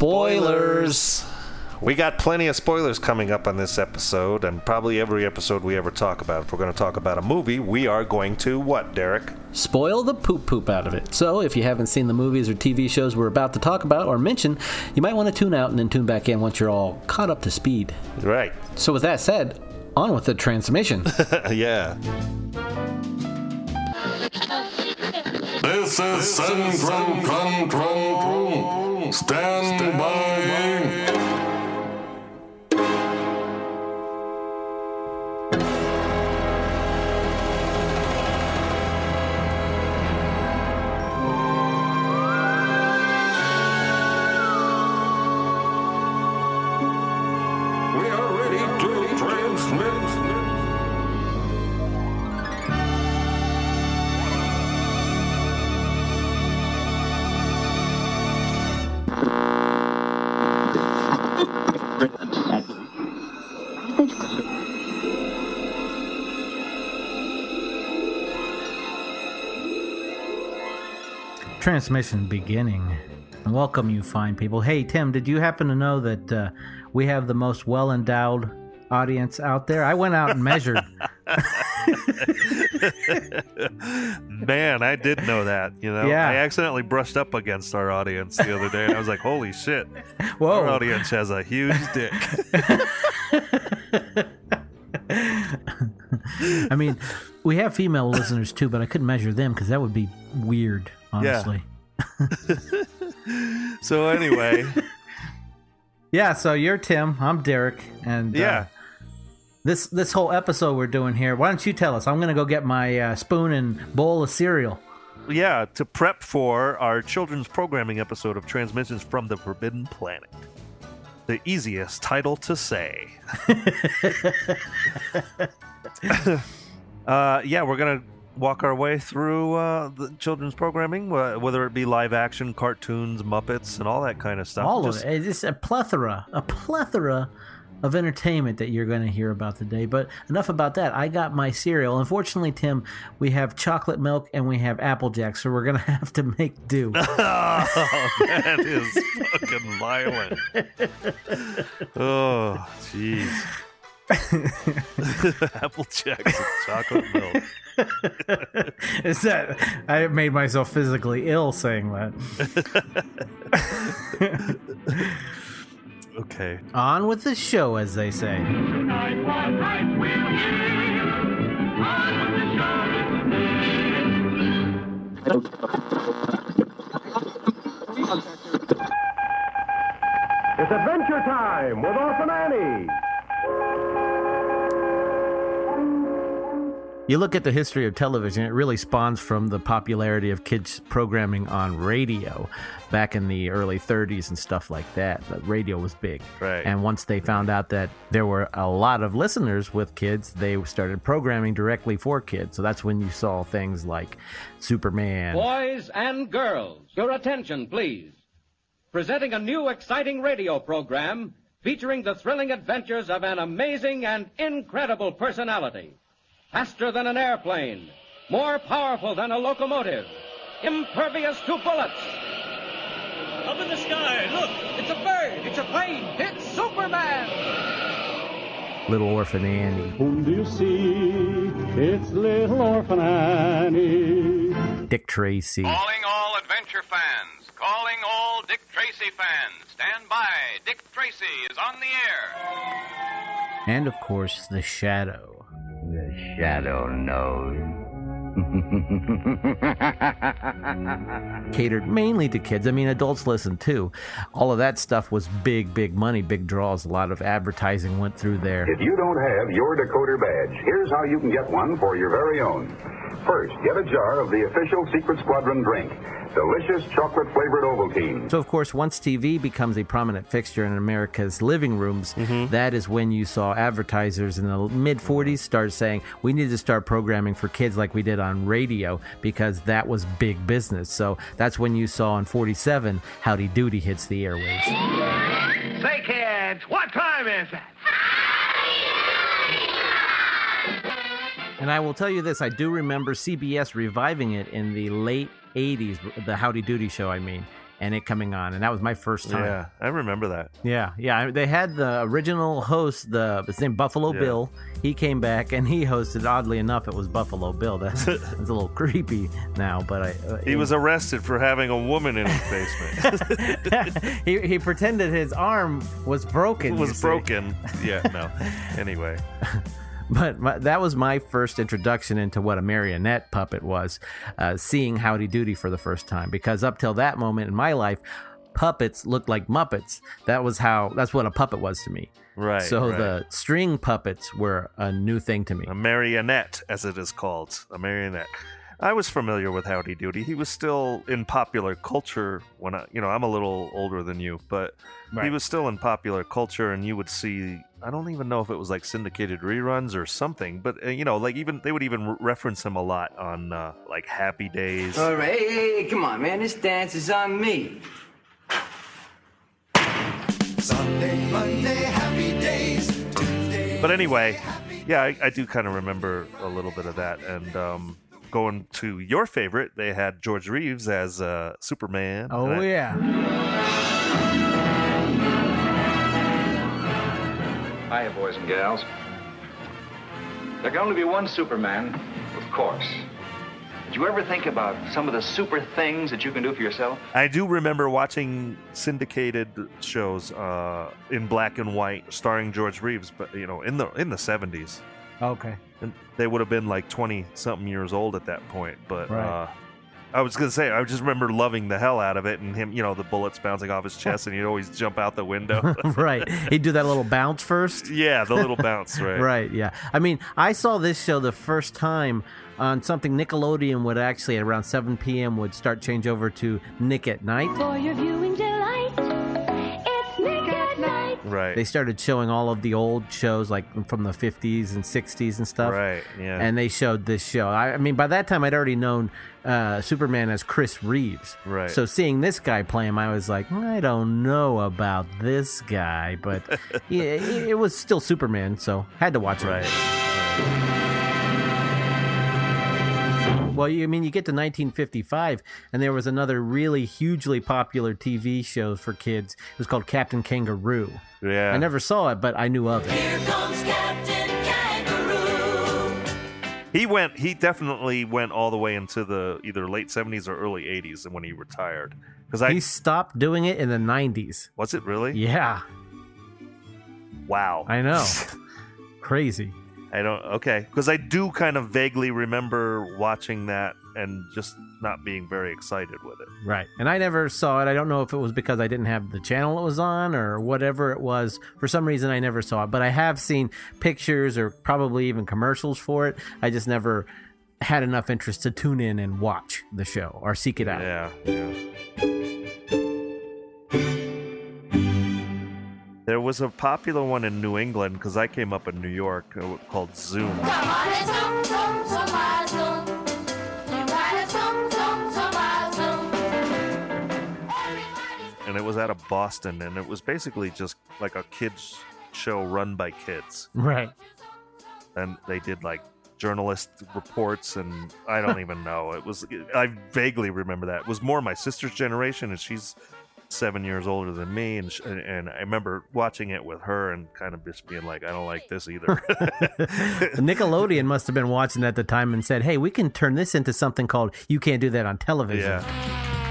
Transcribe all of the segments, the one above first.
Spoilers. We got plenty of spoilers coming up on this episode, and probably every episode we ever talk about. If we're going to talk about a movie, we are going to what, Derek? Spoil the poop poop out of it. So, if you haven't seen the movies or TV shows we're about to talk about or mention, you might want to tune out and then tune back in once you're all caught up to speed. Right. So, with that said, on with the transmission. yeah. This is Central Control. Stand by. Transmission beginning. Welcome, you fine people. Hey, Tim, did you happen to know that uh, we have the most well endowed audience out there? I went out and measured. Man, I did know that. You know, Yeah. I accidentally brushed up against our audience the other day, and I was like, "Holy shit!" Whoa. Our audience has a huge dick. I mean, we have female listeners too, but I couldn't measure them because that would be weird, honestly. so anyway, Yeah. so you're Tim. I'm Derek, and uh, yeah. this this whole episode we're doing here. Why don't you tell us? I'm gonna go get my uh, spoon and bowl of cereal. yeah, to prep for our children's programming episode of Transmissions from the Forbidden Planet. The easiest title to say. uh, yeah, we're going to walk our way through uh, the children's programming, wh- whether it be live action, cartoons, Muppets, and all that kind of stuff. All Just- of it. It's a plethora, a plethora of entertainment that you're going to hear about today. But enough about that. I got my cereal. Unfortunately, Tim, we have chocolate milk and we have Apple Jack, so we're going to have to make do. Oh, that is fucking violent. Oh, jeez. Apple Jacks and chocolate milk. Is that I made myself physically ill saying that. Okay. On with the show, as they say. It's Adventure Time with Orphan Annie. You look at the history of television, it really spawns from the popularity of kids programming on radio back in the early 30s and stuff like that. But radio was big. Right. And once they found out that there were a lot of listeners with kids, they started programming directly for kids. So that's when you saw things like Superman. Boys and girls, your attention, please. Presenting a new exciting radio program featuring the thrilling adventures of an amazing and incredible personality. Faster than an airplane, more powerful than a locomotive, impervious to bullets. Up in the sky, look! It's a bird, it's a plane, it's Superman! Little Orphan Annie. Whom do you see? It's little Orphan Annie. Dick Tracy. Calling all adventure fans. Calling all Dick Tracy fans. Stand by. Dick Tracy is on the air. And of course, The Shadow. The shadow knows. catered mainly to kids. I mean, adults listen too. All of that stuff was big, big money, big draws. A lot of advertising went through there. If you don't have your decoder badge, here's how you can get one for your very own. First, get a jar of the official Secret Squadron drink, delicious chocolate flavored Ovaltine. So, of course, once TV becomes a prominent fixture in America's living rooms, mm-hmm. that is when you saw advertisers in the mid 40s start saying, we need to start programming for kids like we did on radio because that was big business. So, that's when you saw in 47 Howdy Doody hits the airwaves. Say, kids, what time is it? And I will tell you this I do remember CBS reviving it in the late '80s, the Howdy Doody show. I mean, and it coming on, and that was my first time. Yeah, I remember that. Yeah, yeah. They had the original host, the his name Buffalo Yeah. Bill. He came back and he hosted. Oddly enough, it was Buffalo Bill. That's, that's a little creepy now, but I. Uh, He was arrested for having a woman in his basement. he he pretended his arm was broken. it was broken. Yeah, no. Anyway, But my, that was my first introduction into what a marionette puppet was, uh, seeing Howdy Doody for the first time. Because up till that moment in my life, puppets looked like Muppets. That was how. That's what a puppet was to me. right. so right. the string puppets were a new thing to me. a marionette, as it is called, a marionette. I was familiar with Howdy Doody. He was still in popular culture when I, you know, I'm a little older than you, but he was still in popular culture, and you would see. I don't even know if it was like syndicated reruns or something, but uh, you know, like even they would even re- reference him a lot on uh, like Happy Days. All right, hey, hey, hey, come on, man. This dance is on me. Sunday, Monday, happy days. Tuesday. But anyway, yeah, I, I do kind of remember a little bit of that. And um, going to your favorite, they had George Reeves as uh, Superman. Oh I- yeah. Hiya, boys and gals. There can only be one Superman, of course. Did you ever think about some of the super things that you can do for yourself? I do remember watching syndicated shows uh, in black and white, starring George Reeves, but you know, in the in the seventies, Okay. and they would have been like twenty something years old at that point. But Right. uh, I was gonna say, I just remember loving the hell out of it, and him, you know, the bullets bouncing off his chest, and he'd always jump out the window. right. He'd do that little bounce first. yeah, the little bounce, right? Right, yeah. I mean, I saw this show the first time on something Nickelodeon would actually at around 7 p.m. would start change over to Nick at Night. Right. They started showing all of the old shows like from the 50s and 60s and stuff. Right, yeah. And they showed this show. I, I mean, by that time, I'd already known uh, Superman as Chris Reeves. Right. So seeing this guy play him, I was like, I don't know about this guy, but yeah, it, it was still Superman, so had to watch it. Right. Well, you I mean you get to 1955, and there was another really hugely popular TV show for kids. It was called Captain Kangaroo. Yeah. I never saw it, but I knew of it. Here comes Captain Kangaroo. He went. He definitely went all the way into the either late 70s or early 80s and when he retired. Because I He stopped doing it in the 90s. was it really? Yeah, Wow. I know. Crazy. I don't. Okay. Because I do kind of vaguely remember watching that and just not being very excited with it. Right. And I never saw it. I don't know if it was because I didn't have the channel it was on or whatever it was. For some reason, I never saw it. But I have seen pictures or probably even commercials for it. I just never had enough interest to tune in and watch the show or seek it out. Yeah. Yeah. There was a popular one in New England because I came up in New York uh, called Zoom. And it was out of Boston, and it was basically just like a kids show run by kids, Right. and they did like journalist reports, and I don't even know. It was I vaguely remember that. It was more my sister's generation, and she's seven years older than me, and sh- and, I remember watching it with her and kind of just being like, I don't like this either. Nickelodeon must have been watching at the time and said, "Hey, we can turn this into something called you can't do that on television." yeah,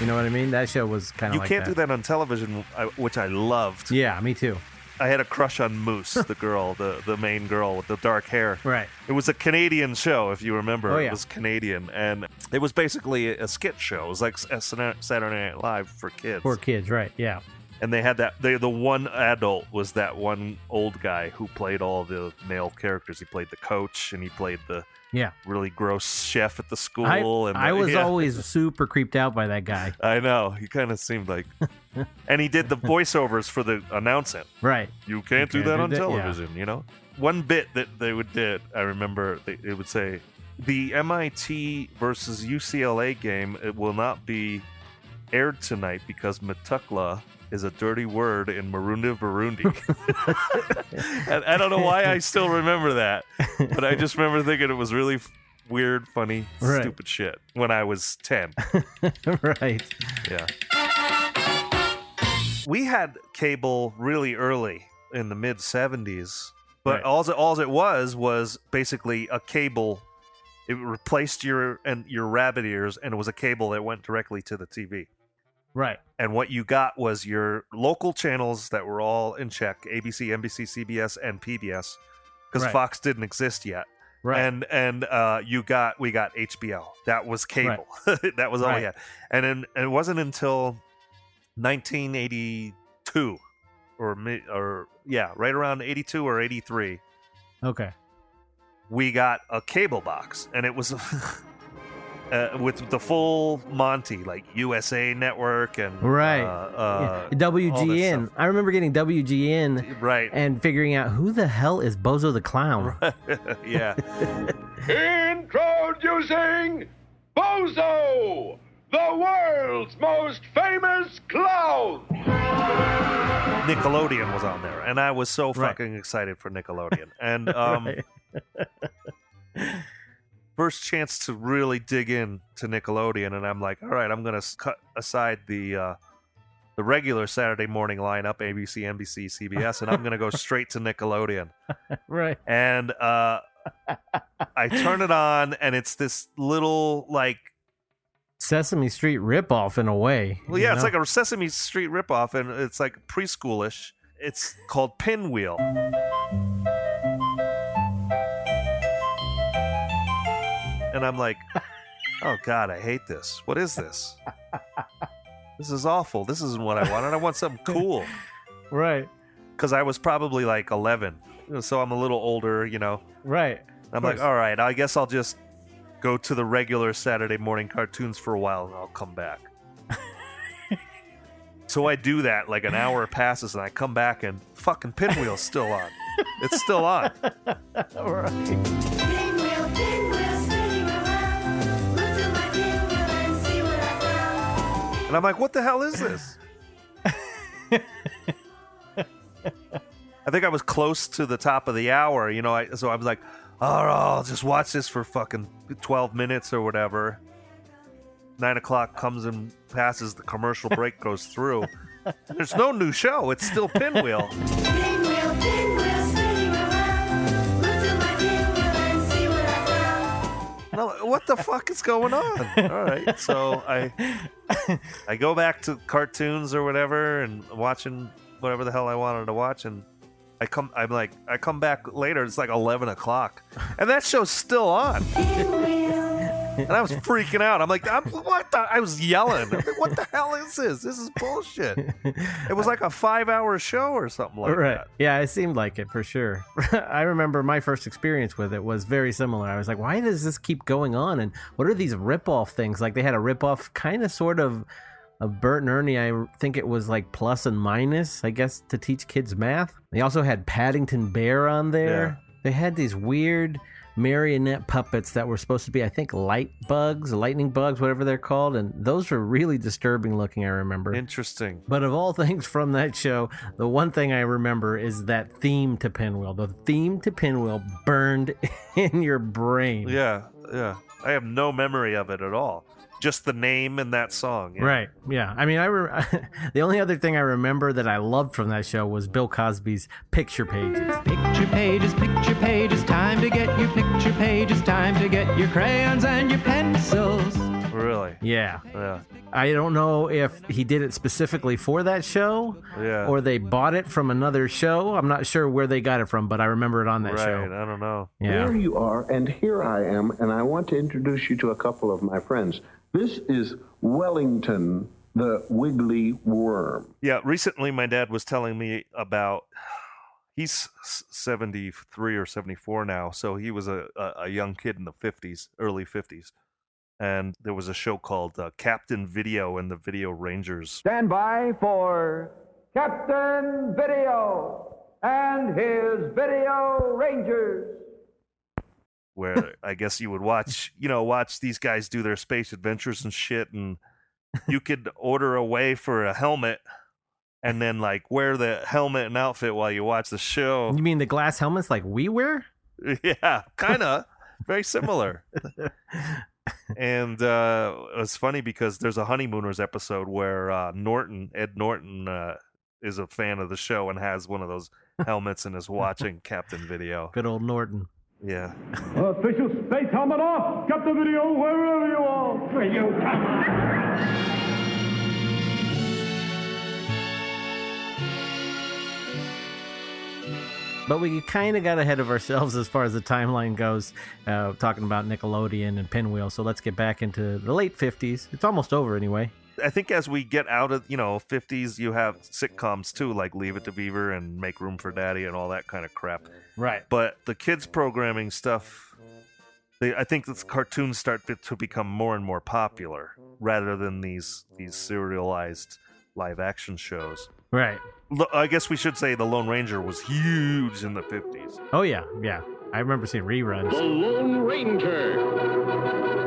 You know what I mean? That show was kind of you like can't do that on television, which I loved. Yeah, me too. I had a crush on Moose, the girl, the the main girl with the dark hair. Right. It was a Canadian show, if you remember. Oh, yeah. It was Canadian, and it was basically a skit show. It was like Saturday Night Live for kids. For kids, right? Yeah. and they had that. They, the one adult was that one old guy who played all the male characters. He played the coach, and he played the Yeah. really gross chef at the school. I, and I was yeah. always super creeped out by that guy. I know. He kind of seemed like, and he did the voiceovers for the announcing. Right. You can't do that on television, you know? One bit that they would did, I remember they, it would say, the MIT versus UCLA game it will not be aired tonight because Metukla is a dirty word in Marundi Burundi. and I don't know why I still remember that, but I just remember thinking it was really f- weird, funny, Right. stupid shit when I was 10. right. Yeah. We had cable really early in the mid 70s, but Right. all it, all it was was basically a cable. It replaced your and your rabbit ears, and it was a cable that went directly to the TV. Right. And what you got was your local channels that were all in check: ABC, NBC, CBS, and PBS, because Right. Fox didn't exist yet. Right. And and uh, you got we got HBO. That was cable. that was all Right. we had. And then and it wasn't until 1982 or mi- or yeah, right around 82 or 83 Okay. we got a cable box and it was uh, with the full Monty like USA Network and Right. uh, uh, Yeah. WGN. I remember getting WGN right and figuring out who the hell is Bozo the Clown. yeah. Introducing Bozo, the world's most famous clown. Nickelodeon was on there, and I was so Right. fucking excited for Nickelodeon. And um, first chance to really dig in to Nickelodeon, and I'm like, all right, I'm gonna cut aside the uh, the regular Saturday morning lineup, ABC, NBC, CBS, and I'm gonna go straight to Nickelodeon. right. And uh, I turn it on, and it's this little like Sesame Street ripoff in a way. Well, yeah, it's like a Sesame Street ripoff, and it's like preschoolish. It's called Pinwheel. And I'm like, oh God, I hate this. What is this? This is awful. This isn't what I wanted. I want something cool. right. Because I was probably like 11. So I'm a little older, you know. Right. I'm like, all right, I guess I'll just go to the regular Saturday morning cartoons for a while and I'll come back. so I do that, like an hour passes, and I come back and fucking Pinwheel's still on. It's still on. All right. Pinwheel, pinwheel, spinning around. Look my pinwheel and see what I found. And I'm like, what the hell is this? I think I was close to the top of the hour, you know. I, so I was like, oh, I'll just watch this for fucking 12 minutes or whatever. Nine o'clock comes and passes, the commercial break goes through. There's no new show, it's still Pinwheel. Pinwheel, pinwheel, spinning around. My pinwheel and see what I found. And what the fuck is going on? All right, so I I go back to cartoons or whatever and watching whatever the hell I wanted to watch, and I come I'm like I come back later. It's like eleven o'clock, and that show's still on. And I was freaking out. I'm like, I'm, what the? I was yelling. I'm like, what the hell is this? This is bullshit. It was like a five hour show or something like right. that. Yeah, it seemed like it for sure. I remember my first experience with it was very similar. I was like, why does this keep going on? And what are these rip-off things? Like they had a rip-off kind of sort of of Bert and Ernie. I think it was like plus and minus, I guess, to teach kids math. They also had Paddington Bear on there. They had these weird marionette puppets that were supposed to be, I think, light bugs, lightning bugs, whatever they're called. And those were really disturbing looking, I remember. Interesting. But of all things from that show, the one thing I remember is that theme to Pinwheel. The theme to Pinwheel burned in your brain. Yeah, yeah. I have no memory of it at all. Just the name and that song. yeah. Right. Yeah. I mean, I re- the only other thing I remember that I loved from that show was Bill Cosby's picture pages. Picture pages, picture pages, time to get your picture pages, time to get your crayons and your pencils. Really? Yeah. Yeah. I don't know if he did it specifically for that show Yeah. or they bought it from another show. I'm not sure where they got it from, but I remember it on that right. show. I don't know. Yeah. There you are, and here I am, and I want to introduce you to a couple of my friends. This is Wellington, the wiggly worm. Yeah, recently my dad was telling me about. He's 73 or 74 now, so he was a, a, a young kid in the 50s, early 50s. And there was a show called uh, Captain Video and the Video Rangers. Stand by for Captain Video and his Video Rangers. Where I guess you would watch, you know, watch these guys do their space adventures and shit, and you could order away for a helmet, and then like wear the helmet and outfit while you watch the show. You mean the glass helmets like we wear? Yeah, kind of. very similar. and uh, it was funny because there's a honeymooners episode where uh, Norton, Ed Norton, uh, is a fan of the show and has one of those helmets and is watching Captain Video. Good old Norton. Yeah. Official space helmet off! Get the video wherever you are! Where you But we kind of got ahead of ourselves as far as the timeline goes, uh, talking about Nickelodeon and Pinwheel. So let's get back into the late 50s. It's almost over anyway. I think as we get out of you know 50s, you have sitcoms too, like Leave It to Beaver and Make Room for Daddy and all that kind of crap. Right. But the kids programming stuff, they, I think the cartoons start to- to become more and more popular rather than these these serialized live action shows. Right. I guess we should say the Lone Ranger was huge in the 50s. Oh, yeah. Yeah. I remember seeing reruns. The Lone Ranger.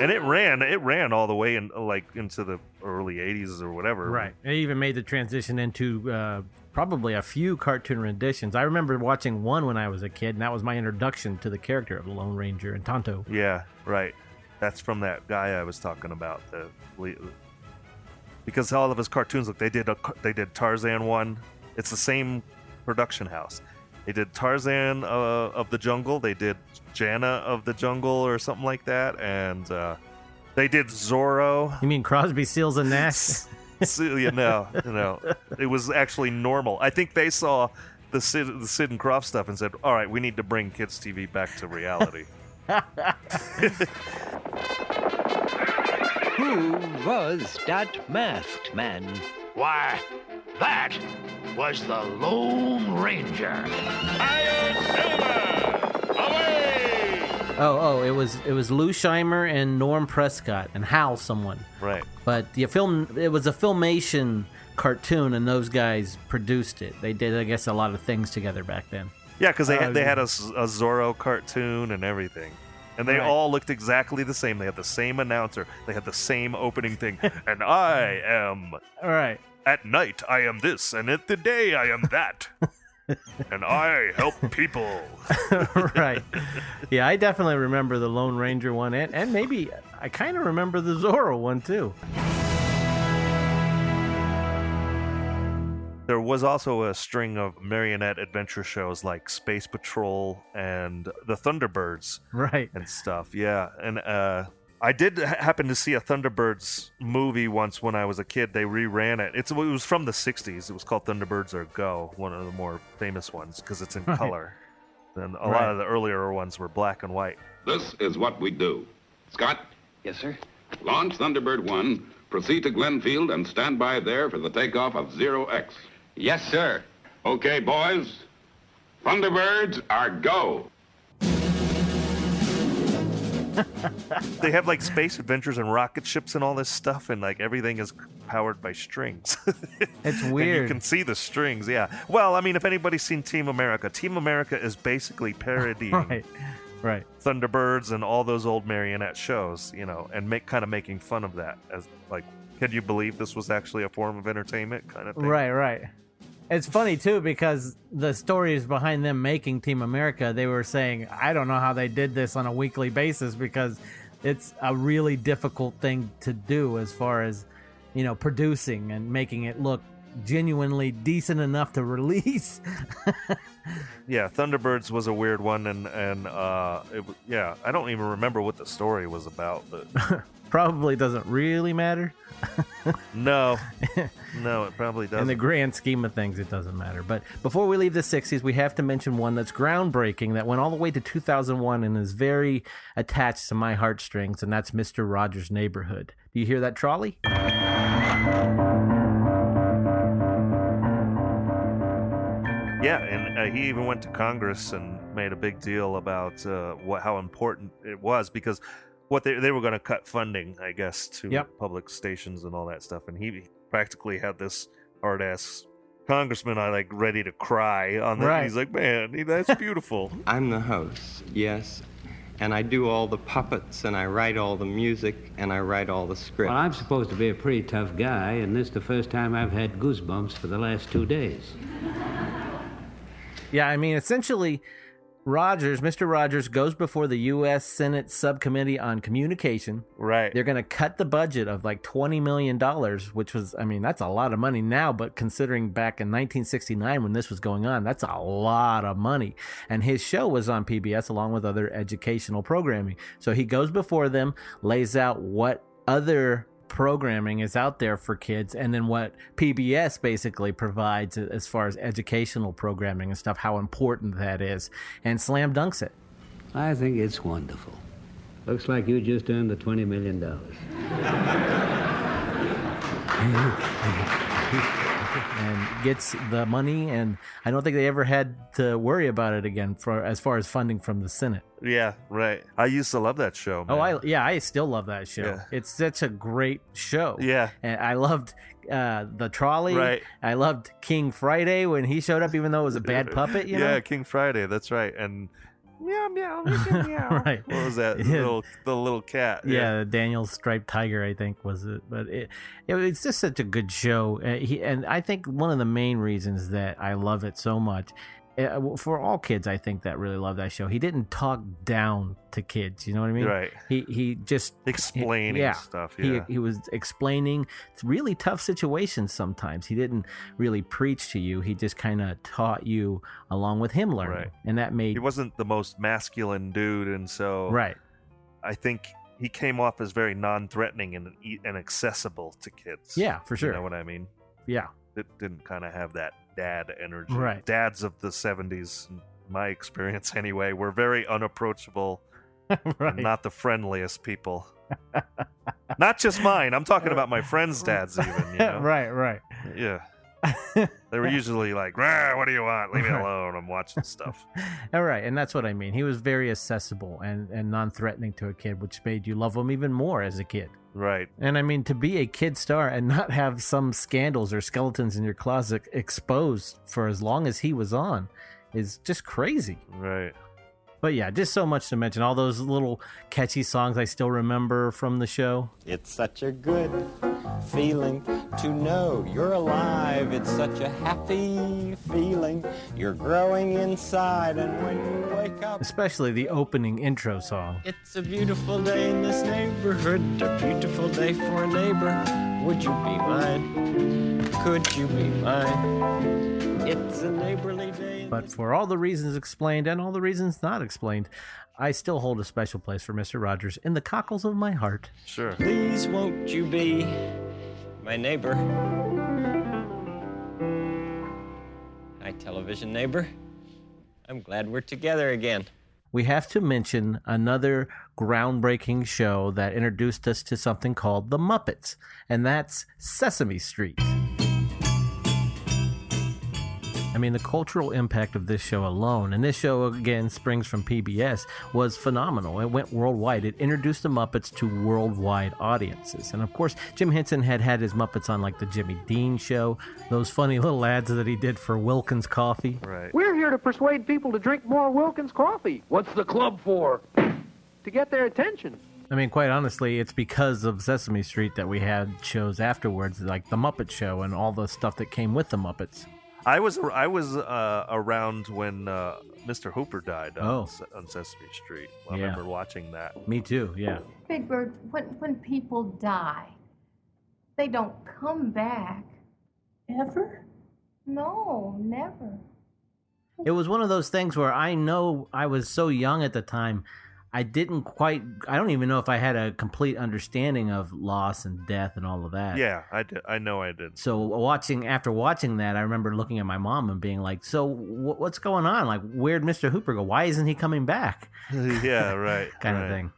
And it ran, it ran all the way in like into the early 80s or whatever. Right. It even made the transition into uh, probably a few cartoon renditions. I remember watching one when I was a kid, and that was my introduction to the character of the Lone Ranger and Tonto. Yeah, right. That's from that guy I was talking about. The because all of his cartoons, look, they did a, they did Tarzan one. It's the same production house. They did Tarzan uh, of the Jungle. They did Jana of the Jungle or something like that, and uh, they did Zorro. You mean Crosby, Seals, and Nash? So, you know, you know, it was actually normal. I think they saw the Sid, the Sid and Krofft stuff and said, "All right, we need to bring kids TV back to reality." Who was that masked man? Why, that was the Lone Ranger. Oh, oh, it was it was Lou Scheimer and Norm Prescott and Hal someone. Right. But the film it was a filmation cartoon and those guys produced it. They did I guess a lot of things together back then. Yeah, because they Oh, had, they yeah. had a, s- a Zorro cartoon and everything, and they Right. all looked exactly the same. They had the same announcer. They had the same opening thing. and I am All right. at night I am this, and at the day I am that, and I help people. right. Yeah, I definitely remember the Lone Ranger one and, and maybe I kind of remember the Zorro one too. There was also a string of marionette adventure shows like Space Patrol and the Thunderbirds. Right. And stuff. Yeah. And uh, I did ha- happen to see a Thunderbirds movie once when I was a kid. They reran it. It's, it was from the 60s. It was called Thunderbirds Are Go, one of the more famous ones because it's in Right. color. And a lot of the earlier ones were black and white. This is what we do. Scott? Yes, sir. Launch Thunderbird 1, proceed to Glenfield, and stand by there for the takeoff of Zero X. Yes, sir. Okay, boys. Thunderbirds are go. they have like space adventures and rocket ships and all this stuff, and like everything is powered by strings. It's And you can see the strings, yeah. Well, I mean, if anybody's seen Team America, Team America is basically parodying Right. Right. Thunderbirds and all those old marionette shows, you know, and make kind of making fun of that as like, can you believe this was actually a form of entertainment, kind of thing? Right, right. It's funny too because the stories behind them making Team America, they were saying, I don't know how they did this on a weekly basis because it's a really difficult thing to do as far as, you know, producing and making it look genuinely decent enough to release. Yeah, Thunderbirds was a weird one, and and uh, it, yeah, I don't even remember what the story was about, but Probably doesn't really matter. no, no, it probably doesn't. In the grand scheme of things, it doesn't matter. But before we leave the 60s, we have to mention one that's groundbreaking that went all the way to 2001 and is very attached to my heartstrings, and that's Mr. Rogers' Neighborhood. Do you hear that trolley? Yeah, and uh, he even went to Congress and made a big deal about uh, what how important it was because what they they were going to cut funding, I guess, to Yep. public stations and all that stuff, and he practically had this hard ass congressman, I like ready to cry on that. Right. He's like, man, that's beautiful. I'm the host, yes. And I do all the puppets, and I write all the music, and I write all the script. Well, I'm supposed to be a pretty tough guy, and this is the first time I've had goosebumps for the last two days. Yeah, I mean, essentially, Rogers, Mr. Rogers, goes before the U.S. Senate Subcommittee on Communication. Right. They're going to cut the budget of like $20 million, which was, I mean, that's a lot of money now, but considering back in 1969 when this was going on, that's a lot of money. And his show was on PBS along with other educational programming. So he goes before them, lays out what other programming is out there for kids and then what PBS basically provides as far as educational programming and stuff how important that is and slam dunks it I think it's wonderful. Looks like you just earned the $20 million. and gets the money and I don't think they ever had to worry about it again for as far as funding from the Senate. Yeah, right. I used to love that show. Oh. I yeah, I still love that show. Yeah. It's such a great show. Yeah. and I loved uh, the trolley. Right. I loved King Friday when he showed up, even though it was a bad puppet. You yeah, know. King Friday. That's right. And meow meow meow meow. Right. What was that? The Yeah. little the little cat. Yeah, Daniel Striped Tiger, I think was it, but it, it it's just such a good show. Uh, he, and I think one of the main reasons that I love it so much, Eh, uh, for all kids, I think that really love that show. He didn't talk down to kids. You know what I mean? Right. He he just Explaining yeah, stuff, He yeah. he he was explaining really tough situations. Sometimes he didn't really preach to you. He just kind of taught you along with him learning, Right. and that made He wasn't the most masculine dude, and so right. I think he came off as very non-threatening and and accessible to kids. Yeah, for sure. You know what I mean? Yeah. It didn't kind of have that dad energy. Right. Dads of the '70s, my experience anyway, were very unapproachable. right. and not the friendliest people. not just mine. I'm talking about my friends' dads, even. You know? right, right. Yeah. They were usually like, "Rah, "What do you want? Leave me alone. I'm watching stuff." All right, and that's what I mean. He was very accessible and, and non-threatening to a kid, which made you love him even more as a kid. Right. And I mean, to be a kid star and not have some scandals or skeletons in your closet exposed for as long as he was on is just crazy. Right. But yeah, just so much to mention. All those little catchy songs I still remember from the show. It's such a good feeling to know you're alive. It's such a happy feeling. You're growing inside, and when you wake up, Especially the opening intro song. it's a beautiful day in this neighborhood. A beautiful day for a neighbor. Would you be mine? Could you be mine? It's a neighborly day. But for all the reasons explained and all the reasons not explained, I still hold a special place for Mr. Rogers in the cockles of my heart. Sure. Please won't you be my neighbor? Hi, television neighbor. I'm glad we're together again. we have to mention another groundbreaking show that introduced us to something called the Muppets, and that's Sesame Street. I mean, the cultural impact of this show alone, and this show again springs from PBS, was phenomenal. It went worldwide. It introduced the Muppets to worldwide audiences. And of course, Jim Henson had had his Muppets on like the Jimmy Dean show, those funny little ads that he did for Wilkins Coffee. Right. We're here to persuade people to drink more Wilkins coffee. What's the club for? To get their attention. I mean, quite honestly, it's because of Sesame Street that we had shows afterwards, like The Muppet Show and all the stuff that came with the Muppets. I was I was uh, around when uh, Mr. Hooper died on, Oh. Se- on Sesame Street. I Yeah. remember watching that. Me too, yeah. Big Bird, when, when people die, they don't come back. Ever? No, never. It was one of those things where I know I was so young at the time, I didn't quite, I don't even know if I had a complete understanding of loss and death and all of that. Yeah, I did. I know I did. So watching after watching that, I remember looking at my mom and being like, "So wh- what's going on? Like, where'd Mister Hooper go? Why isn't he coming back?" yeah, right. kind right. of thing.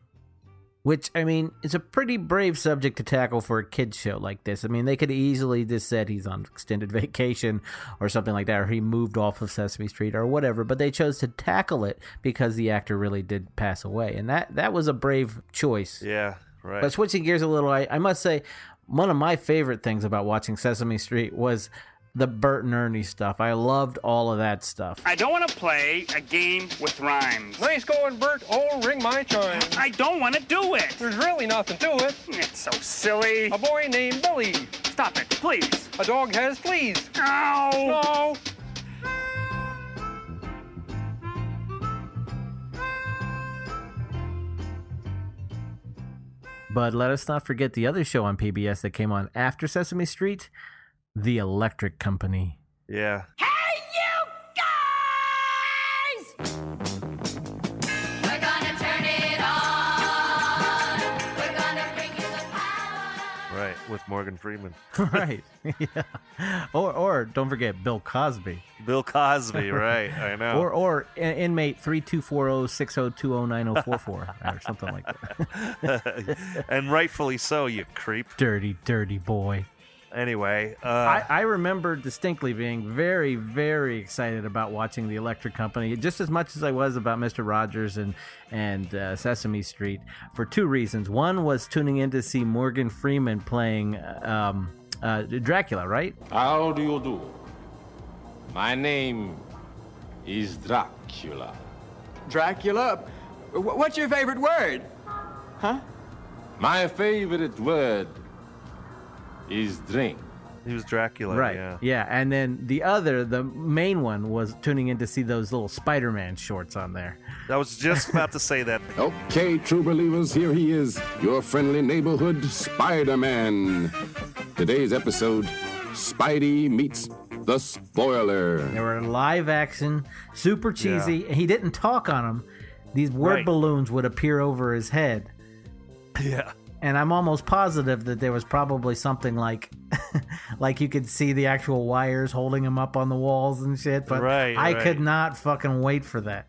Which I mean, it's a pretty brave subject to tackle for a kids show like this. I mean, they could easily just said he's on extended vacation or something like that, or he moved off of Sesame Street or whatever. But they chose to tackle it because the actor really did pass away, and that that was a brave choice. Yeah, right. But switching gears a little, I, I must say, one of my favorite things about watching Sesame Street was the Bert and Ernie stuff. I loved all of that stuff. I don't want to play a game with rhymes. Nice going, Bert. Oh, ring my chime. I don't want to do it. There's really nothing to it. It's so silly. A boy named Billy. Stop it, please. A dog has fleas. Ow. No. But let us not forget the other show on PBS that came on after Sesame Street, the Electric Company. Yeah. Hey, you guys! We're gonna turn it on. We're gonna bring you the Right. With Morgan Freeman. right. yeah. Or or don't forget Bill Cosby. Bill Cosby, right. I know. Or or in- inmate three two four zero six zero two zero nine zero four four or something like that. and rightfully so, you creep. dirty, dirty boy. Anyway, uh, I, I remember distinctly being very, very excited about watching the Electric Company, just as much as I was about Mister Rogers and and uh, Sesame Street, for two reasons. One was tuning in to see Morgan Freeman playing um, uh, Dracula, right? How do you do? My name is Dracula. Dracula? What's your favorite word? Huh? My favorite word is drink. He was Dracula, right. yeah. and then the other, the main one, was tuning in to see those little Spider-Man shorts on there. I was just about to say that. Okay, true believers, here he is, your friendly neighborhood Spider Man. Today's episode Spidey meets the spoiler. They were live action, super cheesy. And he didn't talk on them. These word Right. balloons would appear over his head. Yeah. And I'm almost positive that there was probably something like, like you could see the actual wires holding him up on the walls and shit. But Right, I right. could not fucking wait for that.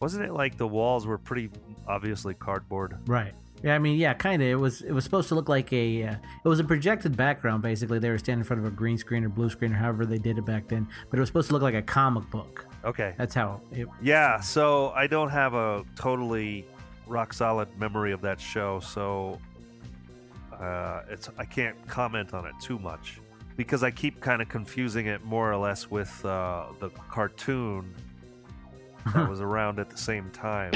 Wasn't it like the walls were pretty obviously cardboard? Right. Yeah, I mean, yeah, kind of. It was. It was supposed to look like a. Uh, it was a projected background. Basically, they were standing in front of a green screen or blue screen or however they did it back then. But it was supposed to look like a comic book. Okay. That's how it. Yeah, so I don't have a totally rock solid memory of that show, so uh, it's I can't comment on it too much because I keep kind of confusing it more or less with uh, the cartoon that was around at the same time.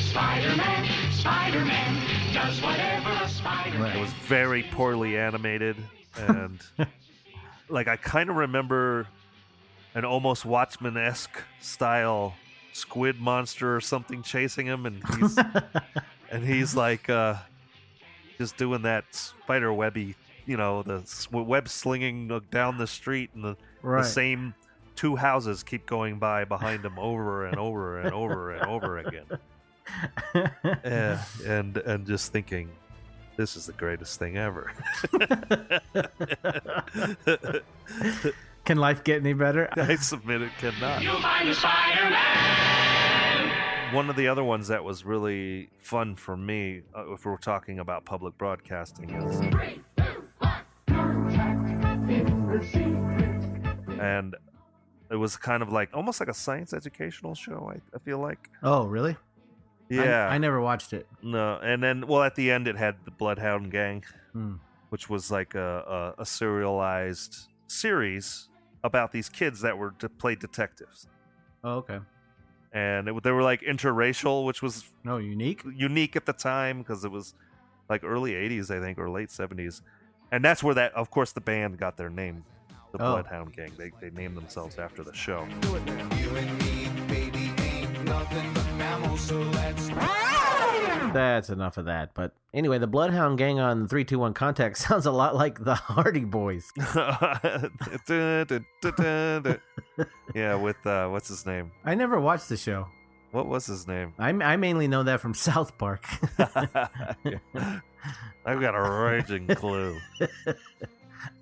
Spider-Man, Spider-Man does whatever a spider It was very poorly animated, and like I kind of remember an almost Watchmen esque style squid monster or something chasing him, and he's and he's like uh, just doing that spider webby, you know, the web slinging down the street, and the, Right. the same two houses keep going by behind him over and over and over and over again. Yeah, and and just thinking, this is the greatest thing ever. Can life get any better? I submit it cannot. You'll find a Spider-Man. One of the other ones that was really fun for me, uh, if we're talking about public broadcasting, is and it was kind of like almost like a science educational show. I, I feel like. Oh, really? I- Yeah, I, never watched it. No, and then well, at the end, it had the Bloodhound Gang, Hmm. which was like a, a, a serialized series about these kids that were to play detectives, Oh, okay. and it, they were like interracial, which was no unique, unique at the time because it was like early '80s, I think, or late '70s, and that's where that, of course, the band got their name, the Oh. Bloodhound Gang. They they named themselves after the show. That's enough of that. But anyway, the Bloodhound Gang on 321 Contact sounds a lot like the Hardy Boys. yeah, with uh, what's his name? I never watched the show. What was his name? I, I mainly know that from South Park. I've got a raging clue.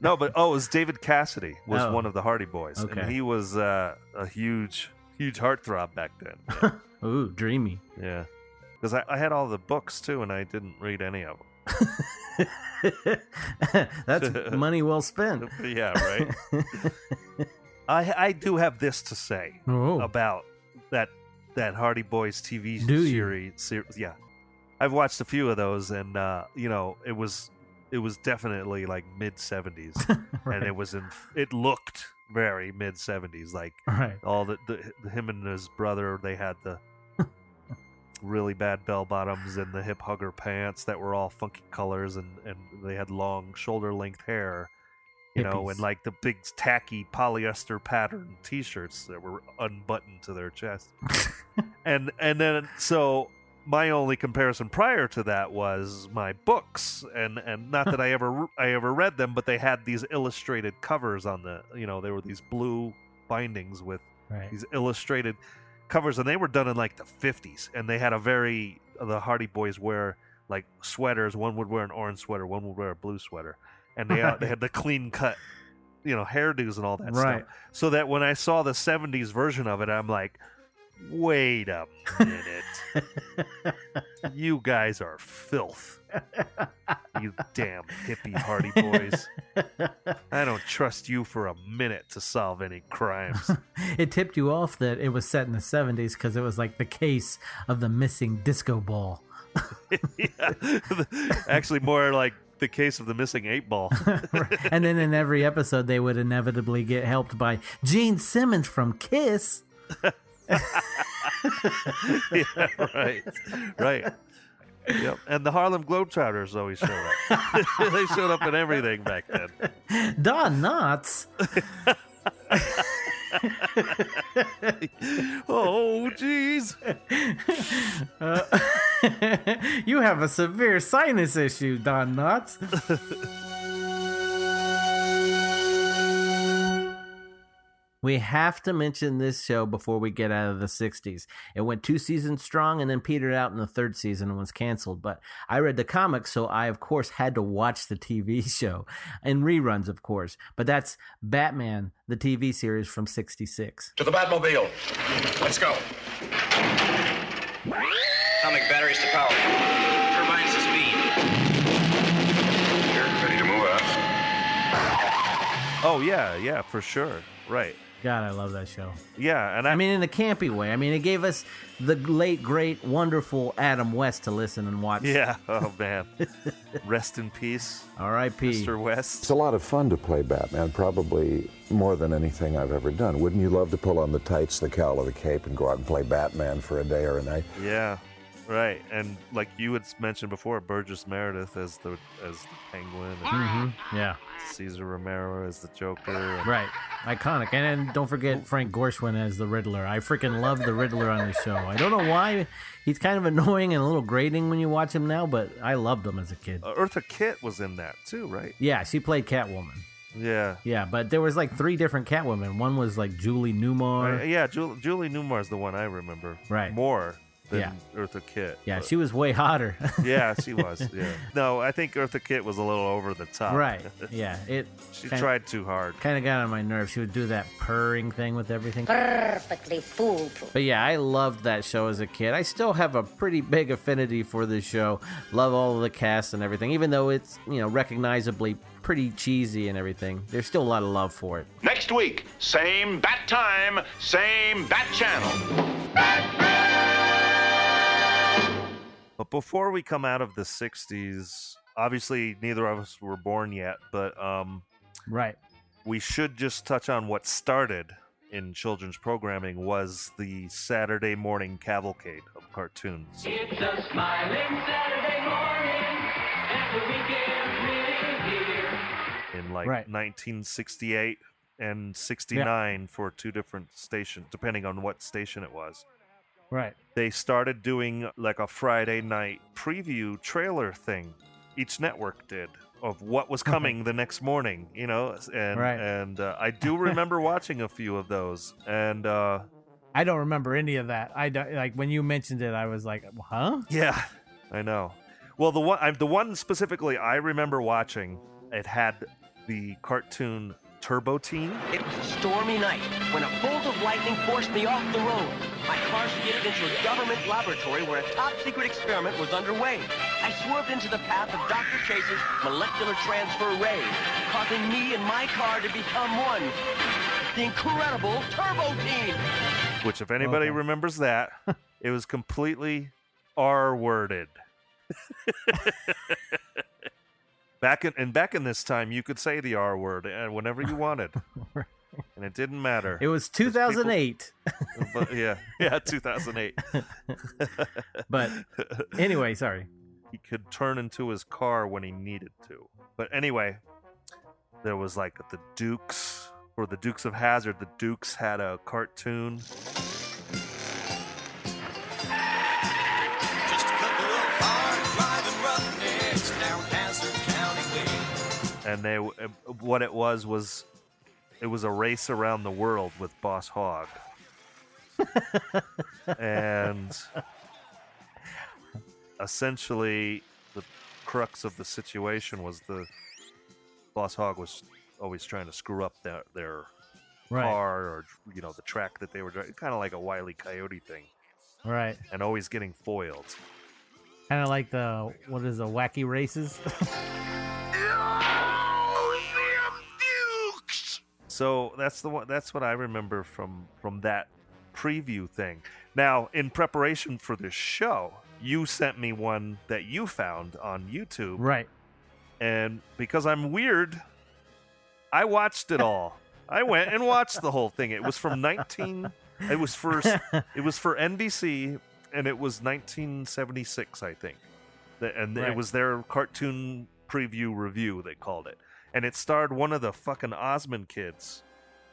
No, but oh, it was David Cassidy was Oh. one of the Hardy Boys, Okay. and he was uh, a huge, huge heartthrob back then. Ooh, dreamy. Yeah, because I, I had all the books too, and I didn't read any of them. That's money well spent. yeah, right. I I do have this to say Oh. about that that Hardy Boys TV Do you? series. Ser- yeah, I've watched a few of those, and uh, you know, it was it was definitely like mid seventies, and it was in it looked very mid seventies, like Right. all the, the him and his brother they had the really bad bell bottoms and the hip hugger pants that were all funky colors and and they had long shoulder length hair you know and like the big tacky polyester pattern t-shirts that were unbuttoned to their chest and and then so my only comparison prior to that was my books and and not that I ever I ever read them but they had these illustrated covers on the you know there were these blue bindings with Right. these illustrated covers and they were done in like the 50s and they had a very the Hardy Boys wear like sweaters. One would wear an orange sweater one would wear a blue sweater. And they they had the clean cut you know hairdos and all that Right. stuff so that when I saw the 70s version of it I'm like wait a minute you guys are filth you damn hippie Hardy Boys I don't trust you for a minute to solve any crimes it tipped you off that it was set in the 70s because it was like the case of the missing disco ball. yeah. Actually, more like the case of the missing eight ball. and then in every episode, they would inevitably get helped by Gene Simmons from Kiss. yeah, right, right. Yep. And the Harlem Globetrotters always showed up. they showed up in everything back then. Don Knotts. oh, jeez. Uh, you have a severe sinus issue, Don Knotts. We have to mention this show before we get out of the 60s. It went two seasons strong and then petered out in the third season and was canceled. But I read the comics, so I, of course, had to watch the TV show and reruns, of course. But that's Batman, the TV series from 66. To the Batmobile. Let's go. Atomic batteries to power. Turbines to speed. You're ready to move out. Oh, yeah, yeah, for sure. Right. God, I love that show. Yeah, and I, I mean, in a campy way. I mean, it gave us the late, great, wonderful Adam West to listen and watch. Yeah. Oh, man. Rest in peace. R.I.P. Mr. West. It's a lot of fun to play Batman, probably more than anything I've ever done. Wouldn't you love to pull on the tights, the cowl, or the cape and go out and play Batman for a day or a night? Yeah. Right. And like you had mentioned before, Burgess Meredith as the as the Penguin. Mm-hmm. Yeah. Cesar Romero as the Joker. Right. Iconic. And then don't forget Frank Gorshin as the Riddler. I freaking love the Riddler on the show. I don't know why. He's kind of annoying and a little grating when you watch him now, but I loved him as a kid. Uh, Eartha Kitt was in that too, right? Yeah, she played Catwoman. Yeah. Yeah, but there was like three different Catwomen. One was like Julie Newmar. Uh, yeah, Julie, Julie Newmar is the one I remember. Right. More than Yeah. Eartha Kitt. Yeah, but- she was way hotter. yeah, she was. Yeah. No, I think Eartha Kitt was a little over the top. right. Yeah. It she kinda- tried too hard. Kind of got on my nerves. She would do that purring thing with everything. Perfectly foolproof. But yeah, I loved that show as a kid. I still have a pretty big affinity for this show. Love all of the cast and everything, even though it's you know recognizably pretty cheesy and everything. There's still a lot of love for it. Next week, same bat time, same bat channel. But before we come out of the 60s, obviously neither of us were born yet, but um, Right. we should just touch on what started in children's programming was the Saturday morning cavalcade of cartoons. It's a smiling Saturday morning, and the weekend's really here. in like Right. 1968 and 69 for two different stations, depending on what station it was. Right. They started doing like a Friday night preview trailer thing. Each network did of what was coming the next morning, you know, and Right. and uh, I do remember watching a few of those, and uh, I don't remember any of that. I don't, like when you mentioned it, I was like, huh? yeah, I know. Well, the one I, the one specifically I remember watching, it had the cartoon Turbo Teen. It was a stormy night when a bolt of lightning forced me off the road. My car skidded into a government laboratory where a top secret experiment was underway. I swerved into the path of Dr. Chase's molecular transfer ray, causing me and my car to become one. The incredible Turbo Teen! which if anybody Okay. remembers that, it was completely R worded. back in and back in this time, you could say the R word and whenever you wanted, and it didn't matter. It was 2008. People, but yeah, yeah, 2008. but anyway, sorry. He could turn into his car when he needed to. But anyway, there was like the Dukes or the Dukes of Hazzard. The Dukes had a cartoon. and they uh, what it was was it was a race around the world with Boss Hog, and essentially the crux of the situation was the Boss Hog was always trying to screw up their their Right. car or you know the track that they were driving, kind of like a wily coyote thing, Right. and always getting foiled. Kind of like the what is the wacky races? So that's the one. That's what I remember from from that preview thing. Now, in preparation for this show, you sent me one that you found on YouTube, right. and because I'm weird, I watched it all. I went and watched the whole thing. It was from 19. It was first. It was for NBC, and it was 1976, I think. And Right. it was their cartoon preview review. They called it, and it starred one of the fucking Osmond kids.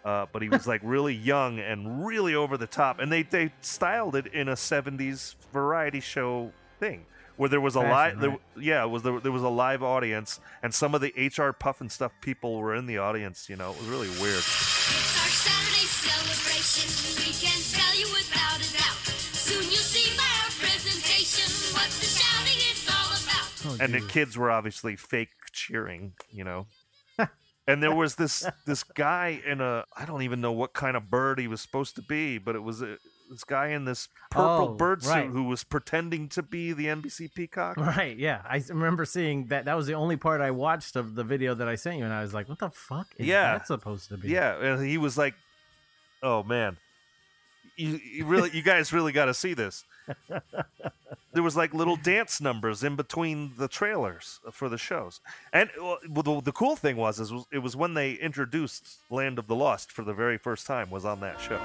Uh, but he was like really young and really over the top, and they they styled it in a '70s variety show thing where there was a Fashion, live, there, right. yeah, was there, there was a live audience, and some of the HR Pufnstuf people were in the audience. You know, it was really weird. It's our Saturday celebration. We can tell you without a doubt. Soon you'll see by our presentation what the shouting is all about. and the kids were obviously fake cheering, you know. And there was this this guy in a I don't even know what kind of bird he was supposed to be, but it was a, this guy in this purple Oh, bird suit right. who was pretending to be the NBC peacock. Right, yeah. I remember seeing that. That was the only part I watched of the video that I sent you, and I was like, "What the fuck is Yeah. that supposed to be?" Yeah, and he was like, "Oh man, you, you really, you guys really got to see this." there was like little dance numbers in between the trailers for the shows, and well, the, the cool thing was, is it was when they introduced Land of the Lost for the very first time was on that show.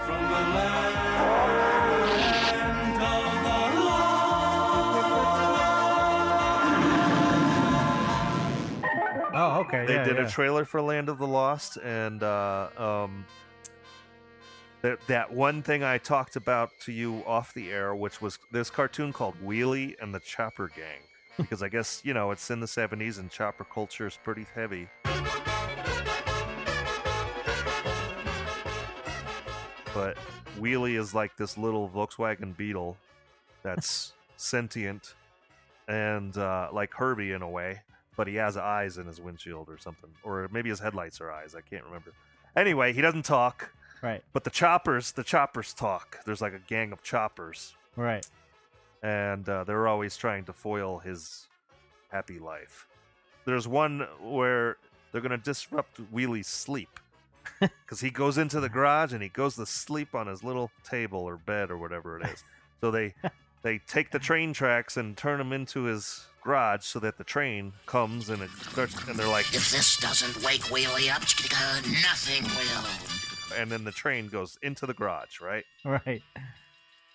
Oh, okay. They yeah, did yeah. a trailer for Land of the Lost, and uh, um, that that one thing I talked about to you off the air, which was this cartoon called Wheelie and the Chopper Gang, because I guess you know it's in the '70s and chopper culture is pretty heavy. But Wheelie is like this little Volkswagen Beetle that's sentient and uh, like Herbie in a way, but he has eyes in his windshield or something, or maybe his headlights are eyes. I can't remember. Anyway, he doesn't talk. Right. But the choppers, the choppers talk. There's like a gang of choppers, Right. and uh, they're always trying to foil his happy life. There's one where they're gonna disrupt Wheelie's sleep because he goes into the garage and he goes to sleep on his little table or bed or whatever it is. So they they take the train tracks and turn them into his garage so that the train comes and it starts and they're like If this doesn't wake Wheelie up, nothing will. And then the train goes into the garage, right? Right.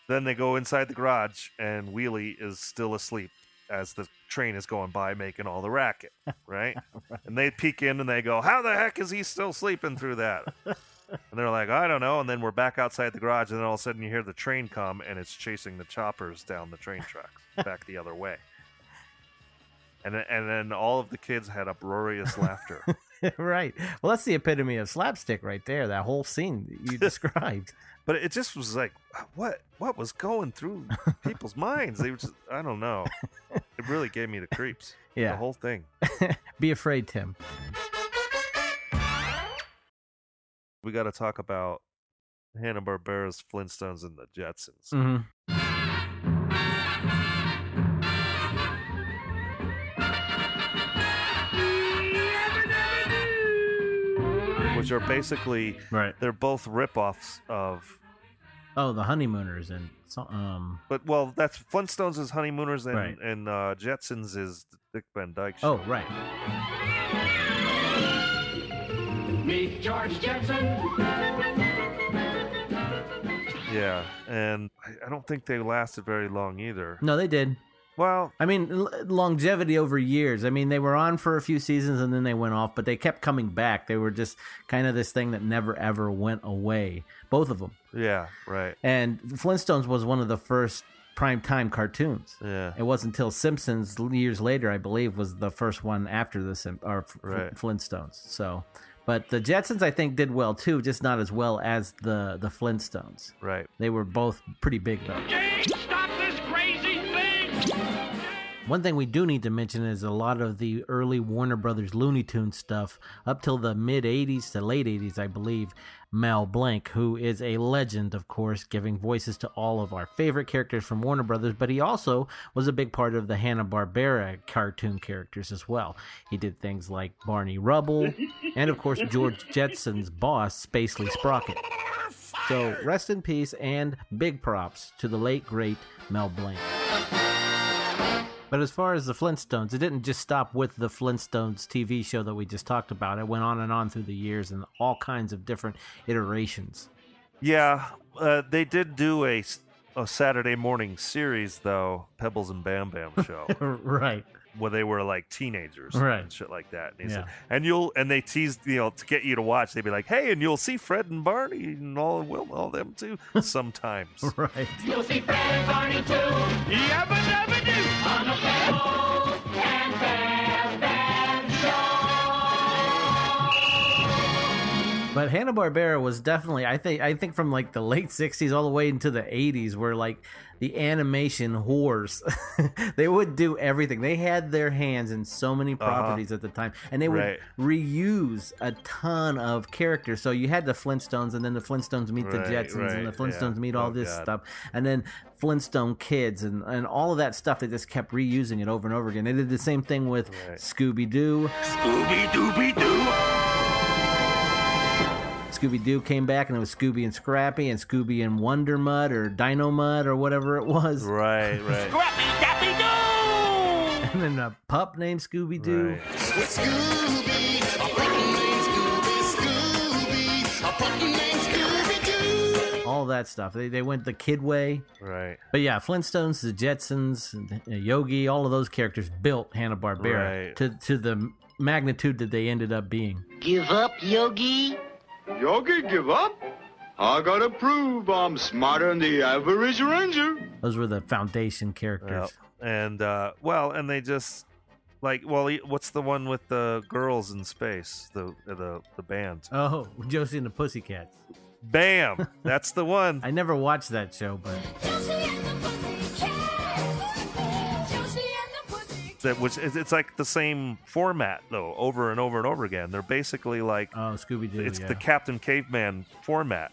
Then they go inside the garage and Wheelie is still asleep as the train is going by making all the racket, right? And they peek in and they go, "How the heck is he still sleeping through that?" And they're like, "I don't know." And then we're back outside the garage and then all of a sudden you hear the train come and it's chasing the choppers down the train tracks back the other way. And then, and then all of the kids had uproarious laughter. right. Well, that's the epitome of slapstick right there. That whole scene that you described. But it just was like, what what was going through people's minds? They were just, I don't know. It really gave me the creeps. Yeah. The whole thing. Be afraid, Tim. We got to talk about Hanna Barbera's Flintstones and the Jetsons. Mm-hmm. Which are basically right. They're both ripoffs of. Oh, the honeymooners and um. But well, that's Flintstones is Honeymooners and Right. and uh, Jetsons is Dick Van Dyke Show. Oh, right. Meet George Jetson. Yeah, and I- I don't think they lasted very long either. No, they did. Well, I mean, l- longevity over years. I mean, they were on for a few seasons and then they went off, but they kept coming back. They were just kind of this thing that never ever went away. Both of them. Yeah, right. And Flintstones was one of the first prime time cartoons. Yeah. It wasn't until Simpsons years later, I believe, was the first one after the Sim- or F- Right. Flintstones. So, but the Jetsons I think did well too, just not as well as the the Flintstones. Right. They were both pretty big though. Stop One thing we do need to mention is a lot of the early Warner Brothers Looney Tunes stuff up till the mid 80s to late 80s, I believe. Mel Blanc, who is a legend, of course, giving voices to all of our favorite characters from Warner Brothers, but he also was a big part of the Hanna-Barbera cartoon characters as well. He did things like Barney Rubble and, of course, George Jetson's boss, Spacely Sprocket. So rest in peace and big props to the late, great Mel Blanc. But as far as the Flintstones, it didn't just stop with the Flintstones TV show that we just talked about. It went on and on through the years and all kinds of different iterations. Yeah, uh, they did do a Saturday morning series though, Pebbles and Bam Bam show, right. where they were like teenagers Right. and shit like that. And, he Yeah. said, and you'll and they teased you know to get you to watch. They'd be like, hey, and you'll see Fred and Barney and all Will all them too sometimes. right. You'll see Fred and Barney too. Yabba dabba doo. But Hanna Barbera was definitely, I think, I think from like the late '60s all the way into the '80s, where like the animation whores, they would do everything. They had their hands in so many uh-huh. properties at the time, and they would Right. reuse a ton of characters. So you had the Flintstones, and then the Flintstones meet the Right, Jetsons, and the Flintstones yeah. meet all Oh, this God. stuff, and then Flintstone Kids, and and all of that stuff. They just kept reusing it over and over again. They did the same thing with Scooby Doo. Scooby Dooby Doo. Scooby Doo came back and it was Scooby and Scrappy and Scooby and Wonder Mud or Dynomutt or whatever it was. Right, right. Scrappy Dappy Doo! And then a pup named Scooby Doo. All that stuff. They, they went the kid way. Right. But yeah, Flintstones, the Jetsons, Yogi, all of those characters built Hanna Barbera Right. to to the magnitude that they ended up being. Give up, Yogi? Yogi, give up? I gotta prove I'm smarter than the average ranger. Those were the foundation characters. Yeah. And uh, well, and they just like well, what's the one with the girls in space? The the the band. Oh, Josie and the Pussycats. Bam, that's the one. I never watched that show, but That which is it's like the same format though, over and over and over again. They're basically like oh Scooby Doo. it's yeah. the Captain Caveman format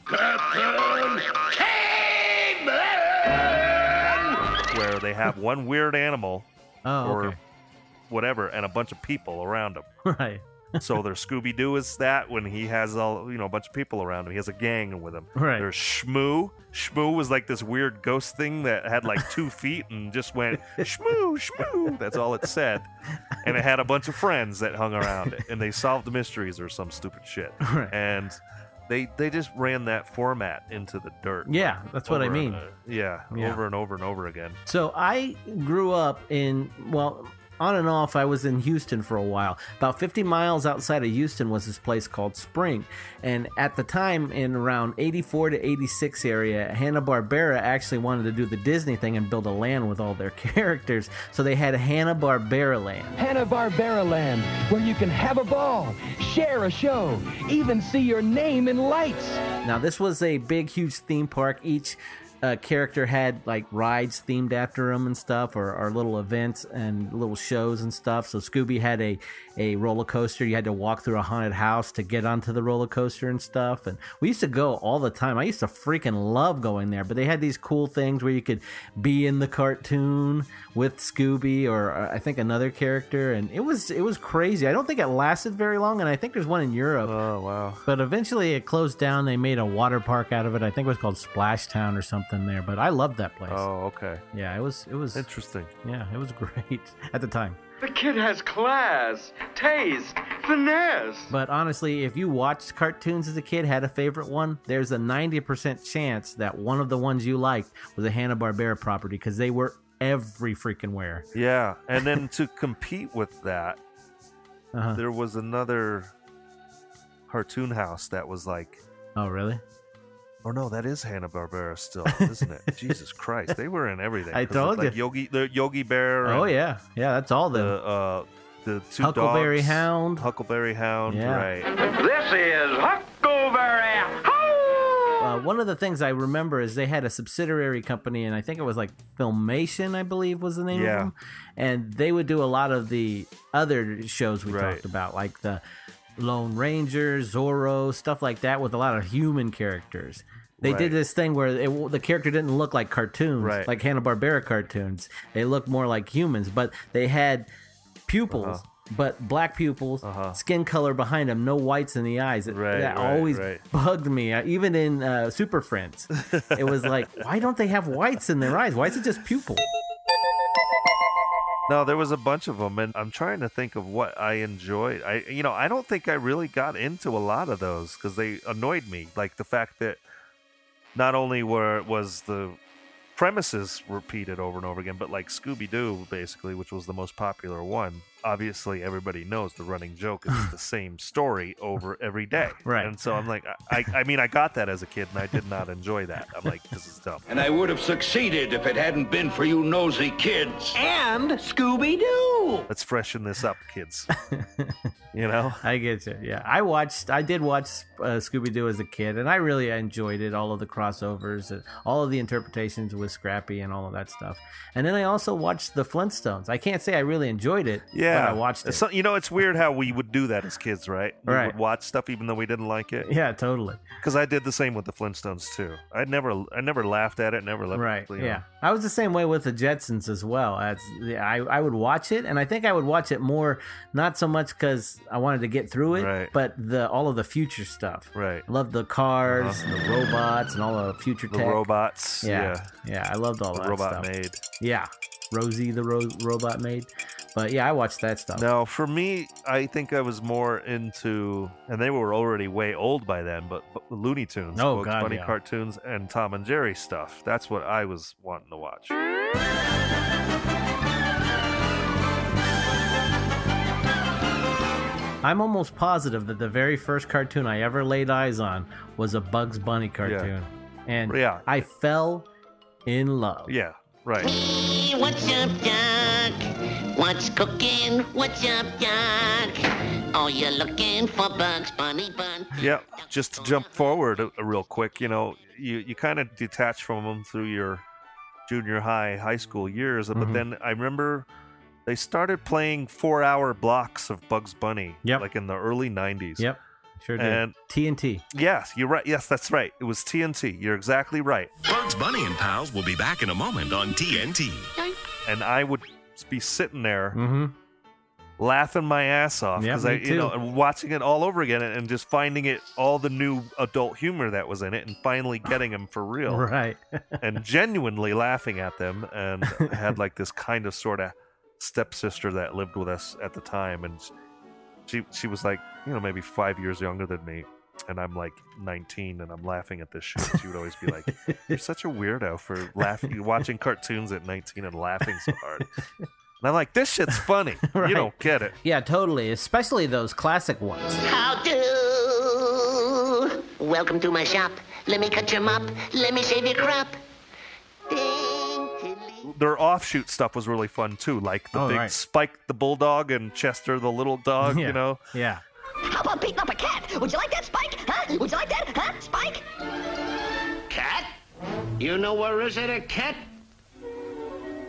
where they have one weird animal Oh, or okay. whatever and a bunch of people around him. right. So their Scooby Doo is that when he has all you know a bunch of people around him. He has a gang with him. Right. There's Shmoo. Shmoo was like this weird ghost thing that had like two feet and just went Shmoo Shmoo. That's all it said, and it had a bunch of friends that hung around it, and they solved mysteries or some stupid shit. Right. And they they just ran that format into the dirt. Yeah, that's what I and, mean. uh, yeah, Yeah. over and over and over again. So I grew up in well, on and off. I was in Houston for a while. About 50 miles outside of Houston was this place called Spring, and at the time, in around 84 to 86 area, Hanna Barbera actually wanted to do the Disney thing and build a land with all their characters. So they had Hanna Barbera Land. Hanna-Barbera Land, where you can have a ball, share a show, even see your name in lights. Now, this was a big, huge theme park. Each uh, character had like rides themed after him and stuff, or, or little events and little shows and stuff. So Scooby had a a roller coaster. You had to walk through a haunted house to get onto the roller coaster and stuff. And we used to go all the time. I used to freaking love going there. But they had these cool things where you could be in the cartoon with Scooby or uh, I think another character, and it was it was crazy. I don't think it lasted very long, and I think there's one in Europe. Oh wow! But eventually it closed down. They made a water park out of it. I think it was called Splash Town or something there. But I loved that place. Oh okay. Yeah, it was it was interesting. Yeah, it was great at the time. The kid has class, taste, finesse. But honestly, if you watched cartoons as a kid, had a favorite one, there's a 90% chance that one of the ones you liked was a Hanna-Barbera property because they were every freaking where. Yeah, and then to compete with that, Uh-huh. there was another cartoon house that was like Oh, really? Oh no, that is Hanna Barbera still, isn't it? Jesus Christ, they were in everything. I told like you. Yogi, the Yogi Bear. Oh yeah, yeah. That's all the them. uh, the two Huckleberry dogs. Hound. Huckleberry Hound. Yeah. Right. This is Huckleberry. Uh, one of the things I remember is they had a subsidiary company, and I think it was like Filmation, I believe was the name Yeah. of them. And they would do a lot of the other shows we Right. talked about, like the Lone Ranger, Zorro, stuff like that, with a lot of human characters. They Right. did this thing where it, the character didn't look like cartoons, Right. like Hanna Barbera cartoons. They looked more like humans, but they had pupils. Uh-huh. But black pupils, skin color behind them, no whites in the eyes. It- Right, that always bugged me. Uh, Even in uh, Super Friends, it was like, why don't they have whites in their eyes? Why is it just pupil? No, there was a bunch of them, and I'm trying to think of what I enjoyed. I, you know, I don't think I really got into a lot of those because they annoyed me. Like the fact that not only were was the premises repeated over and over again, but like Scooby Doo, basically, which was the most popular one. Obviously, everybody knows the running joke is the same story over every day. Right. And so I'm like, I, I, I mean, I got that as a kid, and I did not enjoy that. I'm like, this is dumb. And I would have succeeded if it hadn't been for you nosy kids. And Scooby Doo. Let's freshen this up, kids. you know. I get you. Yeah, I watched. I did watch uh, Scooby Doo as a kid, and I really enjoyed it. All of the crossovers, and all of the interpretations with Scrappy, and all of that stuff. And then I also watched the Flintstones. I can't say I really enjoyed it. Yeah, but I watched it. So- you know, it's weird how we would do that as kids, right? We Right. would watch stuff even though we didn't like it. Yeah, totally. Because I did the same with the Flintstones too. I never, I never laughed at it. Never left. Right. know. Yeah. I was the same way with the Jetsons as well. As I, I would watch it, and I think I would watch it more, not so much because I wanted to get through it, Right. but the all of the future stuff. Right. I loved the cars, the robots, and all the future Uh-huh. The tech. robots. Yeah. Yeah. I loved all The that robot stuff. maid. Yeah. Rosie the ro- robot maid. But yeah, I watched that stuff. Now, for me, I think I was more into, and they were already way old by then, but, but Looney Tunes, Oh, Bugs God, Bunny yeah. cartoons, and Tom and Jerry stuff. That's what I was wanting to watch. I'm almost positive that the very first cartoon I ever laid eyes on was a Bugs Bunny cartoon. And Yeah. I fell in love. Yeah. Right. Hey, what's up, Doc? What's cooking? What's up, Doc? Oh, you're looking for Bugs Bunny Bun. Yeah, just to jump forward a, a real quick, you know, you, you kind of detach from them through your junior high, high school years, but Mhm. then I remember they started playing four hour blocks of Bugs Bunny, Yep. like in the early 90s. Yep. Sure did. And TNT. yes, you're right. Yes, that's right. It was TNT. You're exactly right. Bugs Bunny and Pals will be back in a moment on TNT. And I would be sitting there Mm-hmm. laughing my ass off because me I, you know, too. watching it all over again and, and just finding it all the new adult humor that was in it, and finally getting them for real, Right. and genuinely laughing at them. And I had like this kind of sort of stepsister that lived with us at the time, and she she was like, you know, maybe five years younger than me. And I'm like 19, and I'm laughing at this shit. She would always be like, "You're such a weirdo for laughing, watching cartoons at 19 and laughing so hard." And I'm like, "This shit's funny. Right. You don't get it." Yeah, totally. Especially those classic ones. How do? Welcome to my shop. Let me cut your mop. Let me shave your crop. their offshoot stuff was really fun too, like the Oh, big right. Spike the bulldog and Chester the little dog. Yeah. You know, Yeah. How about beating up a cat? Would you like that, Spike? Huh? Would you like that, huh, Spike? Cat? You know where is it a cat?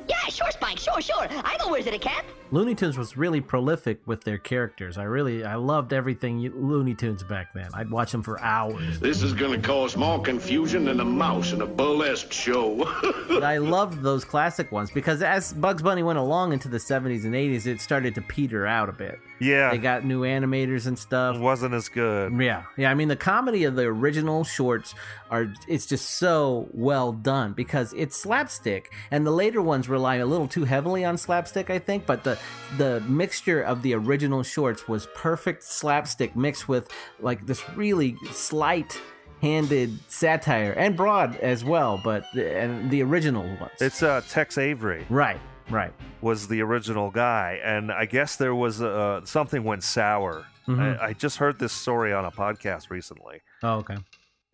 Yeah, sure, Spike. Sure, sure. I know where's it a cat. Looney Tunes was really prolific with their characters. I really, I loved everything you- Looney Tunes back then. I'd watch them for hours. This is gonna cause more confusion than a mouse in a burlesque show. but I loved those classic ones because as Bugs Bunny went along into the 70s and 80s, it started to peter out a bit. yeah, They got new animators and stuff. it wasn't as good. Yeah, yeah. I mean, the comedy of the original shorts are it's just so well done because it's slapstick, and the later ones rely a little too heavily on slapstick, I think. But the the mixture of the original shorts was perfect slapstick mixed with like this really slight handed satire and broad as well, but the, and the original ones. It's uh, Tex Avery right, right. was the original guy, and I guess there was uh, something went sour. Mhm. I, I just heard this story on a podcast recently. Oh, okay.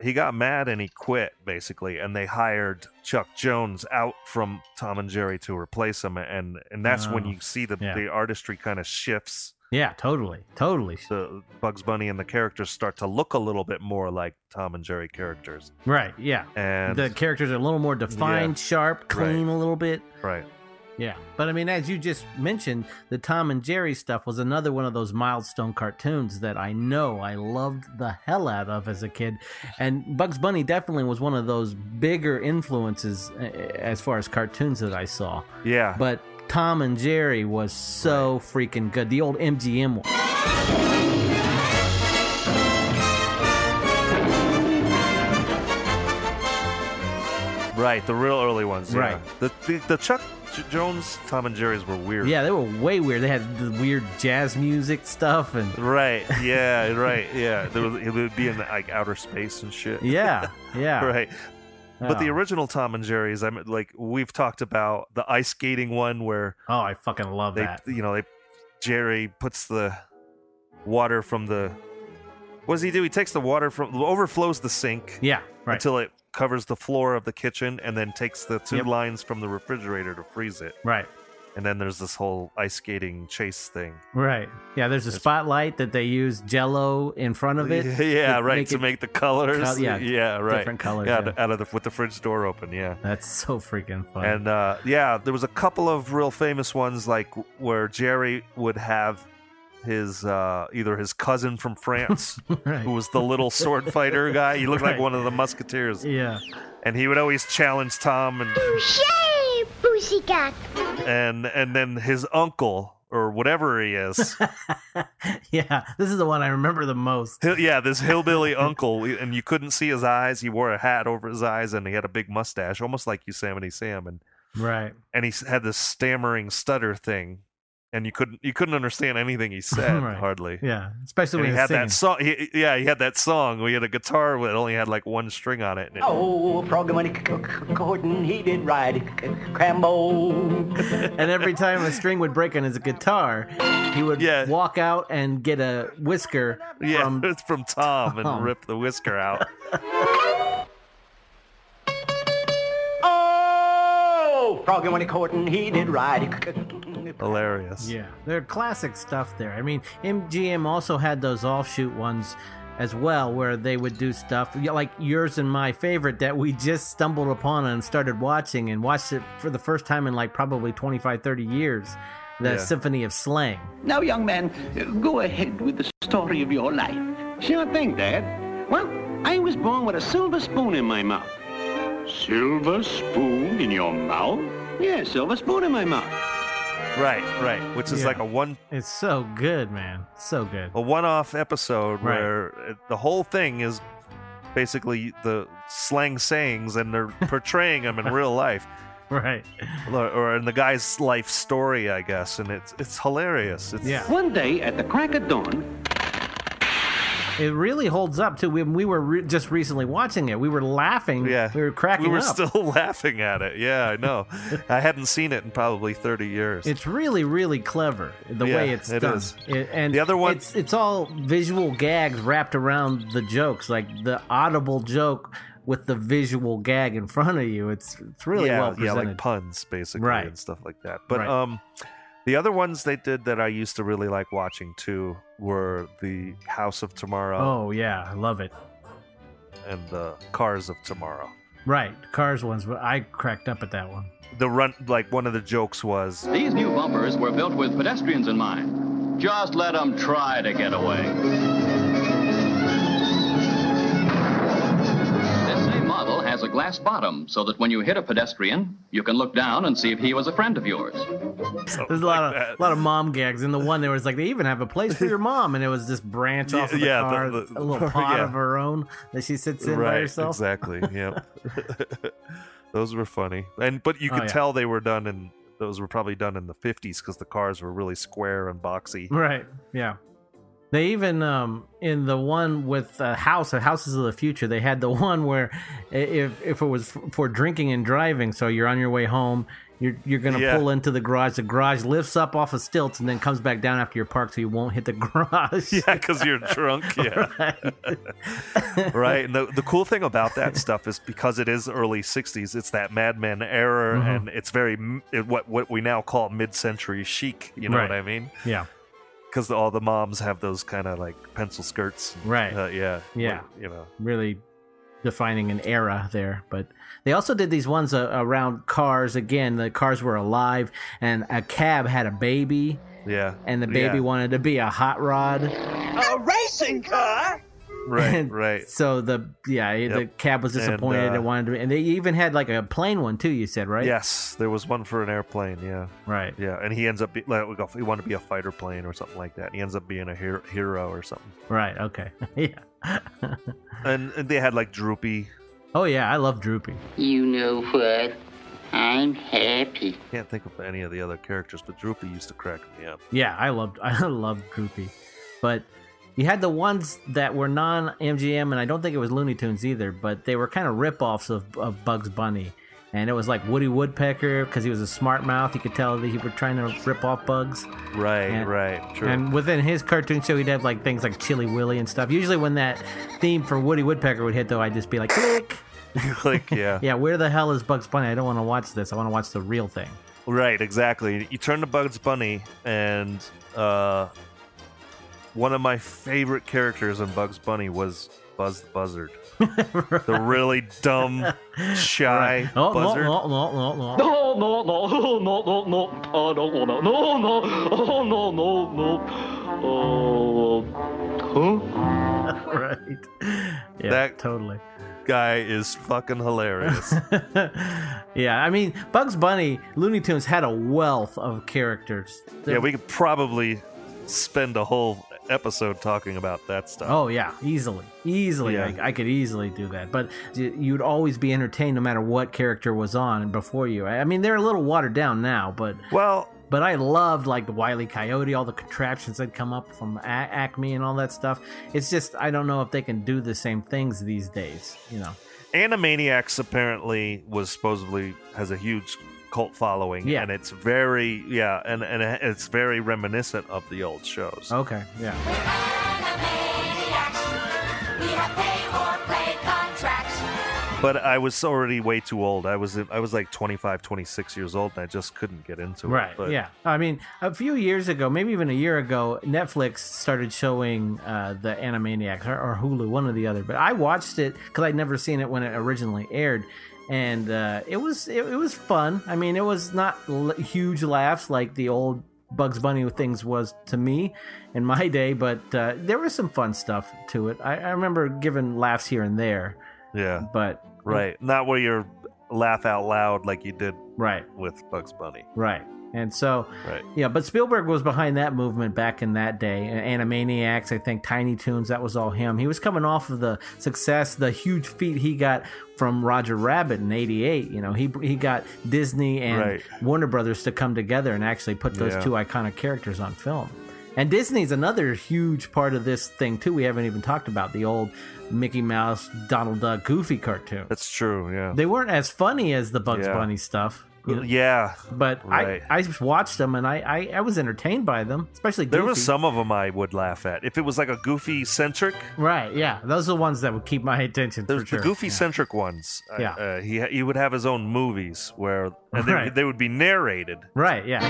He got mad and he quit basically, and they hired Chuck Jones out from Tom and Jerry to replace him, and and that's when Oh, you see the yeah. the artistry kind of shifts. Yeah, totally, totally. The Bugs Bunny and the characters start to look a little bit more like Tom and Jerry characters, Right, yeah. and the characters are a little more defined, Yeah. sharp, clean Right. a little bit. right. Yeah. But I mean, as you just mentioned, the Tom and Jerry stuff was another one of those milestone cartoons that I know I loved the hell out of as a kid. And Bugs Bunny definitely was one of those bigger influences uh, as far as cartoons that I saw. Yeah. But Tom and Jerry was so freaking good. The old MGM one. Right, the real early ones. yeah. Right. The, the the Chuck J- Jones Tom and Jerry's were weird. Yeah, they were way weird. They had the weird jazz music stuff and Right. Yeah. right. Yeah. There was, it would be in like outer space and shit. Yeah, yeah. right. But the original Tom and Jerry's, I mean, like we've talked about the ice skating one where Oh, I fucking love they, that. you know, they Jerry puts the water from the. What does he do? He takes the water from overflows the sink. Yeah, right. Until it covers the floor of the kitchen, and then takes the two Yep. lines from the refrigerator to freeze it. Right. And then there's this whole ice skating chase thing. Right. Yeah, there's a spotlight that they use jello in front of it. Yeah, to right. make to it make the colors. col- yeah, yeah, right. different colors, Yeah, yeah. out of the with the fridge door open. Yeah. That's so freaking fun. And uh, yeah, there was a couple of real famous ones, like where Jerry would have his uh, either his cousin from France, Right. who was the little sword fighter guy. He looked like one of the musketeers. Yeah. And he would always challenge Tom, and Touche, pussycat. and and then his uncle or whatever he is. yeah, this is the one I remember the most. Hill- yeah, this hillbilly uncle, and you couldn't see his eyes. He wore a hat over his eyes, and he had a big mustache, almost like Yosemite Sam. And Right. and he had this stammering stutter thing, and you couldn't you couldn't understand anything he said Right. hardly. Yeah, especially And when he he's had singing. that song. He, yeah, he had that song. We had a guitar that only had like one string on it. And it Oh, Froggy Gordon, he did ride Crambo. and every time a string would break on his guitar, he would walk out and get a whisker yeah, from from Tom and rip the whisker out. Oh, Froggy Gordon, he did ride. Hilarious. Yeah, they're classic stuff there. I mean, MGM also had those offshoot ones as well, where they would do stuff like yours and my favorite that we just stumbled upon and started watching and watched it for the first time in like probably 25, 30 years. The Yeah. Symphony of Slang. Now, young man, go ahead with the story of your life. Sure thing, Dad. Well, I was born with a silver spoon in my mouth. Silver spoon in your mouth? Yeah, silver spoon in my mouth. Right, right. Which is Yeah. like a one It's so good, man. So good. a one-off episode Right. where it- the whole thing is basically the slang sayings and they're portraying them in real life Right. or, or in the guy's life story i guess and it's it's hilarious it's One day at the crack of dawn, It really holds up too. When we were re- just recently watching it, we were laughing. yeah we were cracking we were up. still laughing at it yeah i know i hadn't seen it in probably 30 years It's really, really clever the Yeah, way it's it done. is. It- and The other one- it's it's all visual gags wrapped around the jokes, like the audible joke with the visual gag in front of you. It's it's really yeah, well yeah like puns basically Right. and stuff like that but Right. um the other ones they did that i used to really like watching too were the house of tomorrow oh yeah, I love it. and the cars of tomorrow Right, Cars ones. but I cracked up at that one. the run like one of the jokes was These new bumpers were built with pedestrians in mind. Just let them try to get away. Has a glass bottom so that when you hit a pedestrian, you can look down and see if he was a friend of yours. There's a lot of a lot of mom gags. In the one there was like they even have a place for your mom, and it was this branch off of the Yeah, car, the- a little pod yeah. of her own that she sits in by herself. exactly yep those were funny and but you Oh, could yeah. tell they were done in those were probably done in the 50s because the cars were really square and boxy Right. Yeah. They even um in the one with uh, House, uh, Houses of the Future, they had the one where if if it was f- for drinking and driving, so you're on your way home, you're you're gonna Yeah. pull into the garage. The garage lifts up off of stilts and then comes back down after you're parked, so you won't hit the garage. Yeah, because you're drunk. Yeah. right. And the, the cool thing about that stuff is because it is early 60s, it's that Mad Men era, Mhm. and it's very it- what what we now call mid century chic. You know Right. what I mean? Yeah. Because all the moms have those kind of like pencil skirts. Right. Uh, yeah. Yeah. Or, You know. really defining an era there. But they also did these ones uh, around cars. Again, the cars were alive, and a cab had a baby, Yeah. and the baby Yeah. wanted to be a hot rod. A racing car? Right. And right. So the yeah the cab was And, disappointed. uh, it wanted to, be, and they even had like a plane one too. You said right? Yes, there was one for an airplane. Yeah. Right. Yeah, and he ends up be, like we go- he wanted to be a fighter plane or something like that. He ends up being a hero, hero or something. Right. Okay. yeah. And, and they had like Droopy. Oh yeah, I love Droopy. You know what? I'm happy. Can't think of any of the other characters, but Droopy used to crack me up. Yeah, I loved I loved Droopy, but you had the ones that were non MGM, and I don't think it was Looney Tunes either, but they were kind of rip-offs of, of Bugs Bunny. And it was like Woody Woodpecker because he was a smart mouth. You could tell that he was trying to rip off Bugs. Right, And- right, true. And within his cartoon show, he'd have like things like Chilly Willy and stuff. Usually, when that theme for Woody Woodpecker would hit, though, I'd just be like, click. like yeah, Yeah, where the hell is Bugs Bunny? I don't want to watch this. I want to watch the real thing. right, exactly. You turn to Bugs Bunny, and uh, one of my favorite characters in Bugs Bunny was Buzz the Buzzard, the really dumb, shy Oh, no, buzzard. no, no, no, no. No, no, no, no, no, no, I don't wanna. No, no, oh, no, no, no. Uh, huh? right. Yeah, That- totally. Guy is fucking hilarious. Yeah, I mean, Bugs Bunny, Looney Tunes had a wealth of characters. yeah, we could probably spend a whole episode talking about that stuff. Oh yeah, easily, easily. Yeah. I, I could easily do that. But you'd always be entertained no matter what character was on before you. I mean, they're a little watered down now, but well, but I loved like the Wile E. Coyote, all the contraptions that come up from A- Acme and all that stuff. It's just I don't know if they can do the same things these days. You know. Animaniacs apparently was supposedly has a huge cult following. Yeah. and it's very yeah, and and it's very reminiscent of the old shows. Okay. Yeah. But I was already way too old. I was I was like 25, 26 years old, and I just couldn't get into it. Right. But yeah. I mean, a few years ago, maybe even a year ago, Netflix started showing uh, the Animaniacs or, or Hulu, one or the other. But I watched it because I'd never seen it when it originally aired, and uh, it was it, it was fun. I mean, it was not l- huge laughs like the old Bugs Bunny things was to me in my day, but uh, there was some fun stuff to it. I, I remember giving laughs here and there. Yeah. But Right. Not where you're laugh out loud like you did right with Bugs Bunny. Right. And so, Right. yeah, but Spielberg was behind that movement back in that day. Animaniacs, I think, Tiny Toons, that was all him. He was coming off of the success, the huge feat he got from Roger Rabbit in '88. You know, he he got Disney and Right. Warner Brothers to come together and actually put those Yeah. two iconic characters on film. And Disney's another huge part of this thing too. We haven't even talked about the old Mickey Mouse, Donald Duck, Goofy cartoon. That's true. Yeah. They weren't as funny as the Bugs Yeah. Bunny stuff. You know? yeah. But Right. I, I watched them and I, I, I was entertained by them, especially Goofy. There was some of them I would laugh at. If it was like a goofy centric, Right, yeah. Those are the ones that would keep my attention for there's sure. the goofy centric ones. uh, Yeah. Uh, he he would have his own movies where and they, Right. they would be narrated. Right, yeah.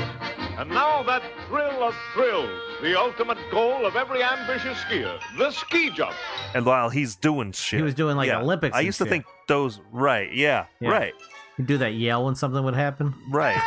And now that thrill of thrills, the ultimate goal of every ambitious skier, the ski jump. And while he's doing shit, He was doing, like, Yeah. Olympics I and used to shit. think those right. Yeah, Yeah. right, You do that yell when something would happen. right.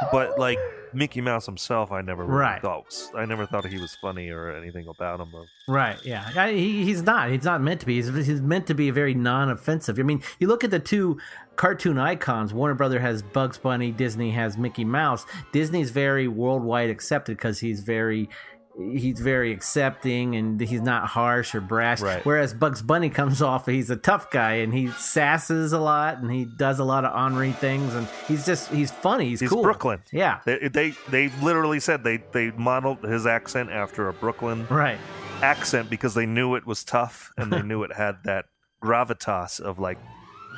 but like Mickey Mouse himself, I never really Right. thought was, I never thought he was funny or anything about him. Or, Right, yeah. I, he, he's not. He's not meant to be. He's, he's meant to be very non-offensive. I mean, you look at the two cartoon icons. Warner Brother has Bugs Bunny. Disney has Mickey Mouse. Disney's very worldwide accepted because he's very he's very accepting and he's not harsh or brash. Right. Whereas Bugs Bunny comes off, he's a tough guy and he sasses a lot and he does a lot of ornery things and he's just he's funny. He's, he's cool. Brooklyn. Yeah. They, they they literally said they they modeled his accent after a Brooklyn Right. accent because they knew it was tough and they knew it had that gravitas of like,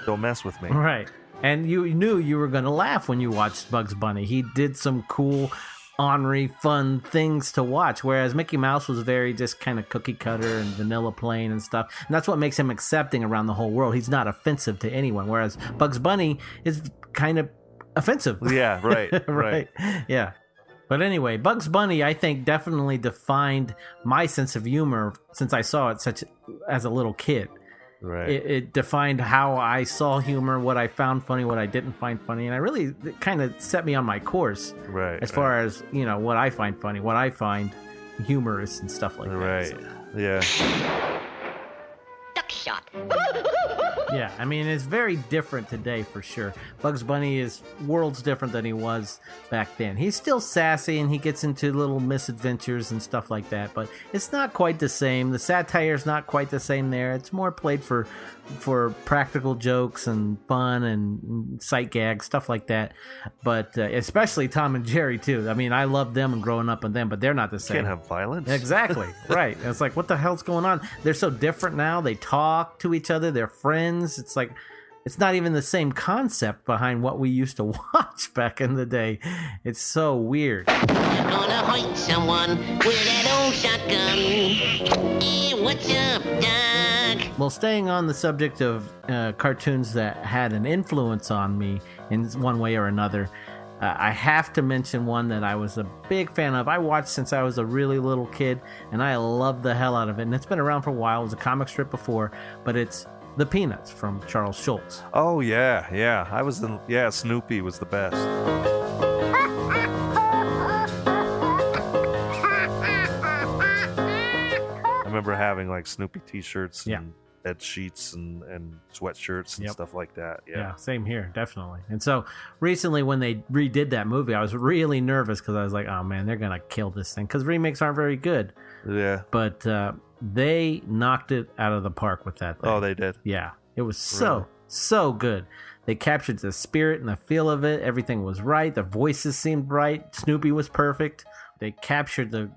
don't mess with me. Right. And you knew you were going to laugh when you watched Bugs Bunny. He did some cool, ornery, fun things to watch, whereas Mickey Mouse was very just kind of cookie cutter and vanilla plain and stuff. And that's what makes him accepting around the whole world. He's not offensive to anyone, whereas Bugs Bunny is kind of offensive. Yeah, right, right. Yeah. But anyway, Bugs Bunny, I think, definitely defined my sense of humor since I saw it such as a little kid. Right. It, it defined how I saw humor, what I found funny, what I didn't find funny, and I really kind of set me on my course Right. as far as you know what I find funny, what I find humorous, and stuff like that. Right. that. Yeah. Duck shot. Yeah, I mean it's very different today for sure. Bugs Bunny is worlds different than he was back then. He's still sassy and he gets into little misadventures and stuff like that, but it's not quite the same. The satire's not quite the same there. It's more played for for practical jokes and fun and sight gags, stuff like that. But uh, especially Tom and Jerry too. I mean, I love them and growing up on them, but they're not the same. Can't have violence. Exactly. right. It's like, what the hell's going on? They're so different now. They talk to each other. They're friends. It's like, it's not even the same concept behind what we used to watch back in the day. It's so weird. Gonna hurt someone with that old shotgun. Hey, what's up, Doc? Well, staying on the subject of uh, cartoons that had an influence on me in one way or another, uh, I have to mention one that I was a big fan of. I watched since I was a really little kid, and I loved the hell out of it. And it's been around for a while. It was a comic strip before, but it's The Peanuts from Charles Schulz. Oh yeah, yeah. I was in. Yeah, Snoopy was the best. I remember having like Snoopy T-shirts and Yeah. Bed sheets and and sweatshirts and Yep. stuff like that. Yeah. Yeah. same here, definitely. And so recently, when they redid that movie, I was really nervous because I was like, "Oh man, they're gonna kill this thing," because remakes aren't very good. Yeah. But uh, they knocked it out of the park with that. Thing. Oh, they did. Yeah, it was so Really? so good. They captured the spirit and the feel of it. Everything was right. The voices seemed right. Snoopy was perfect. They captured the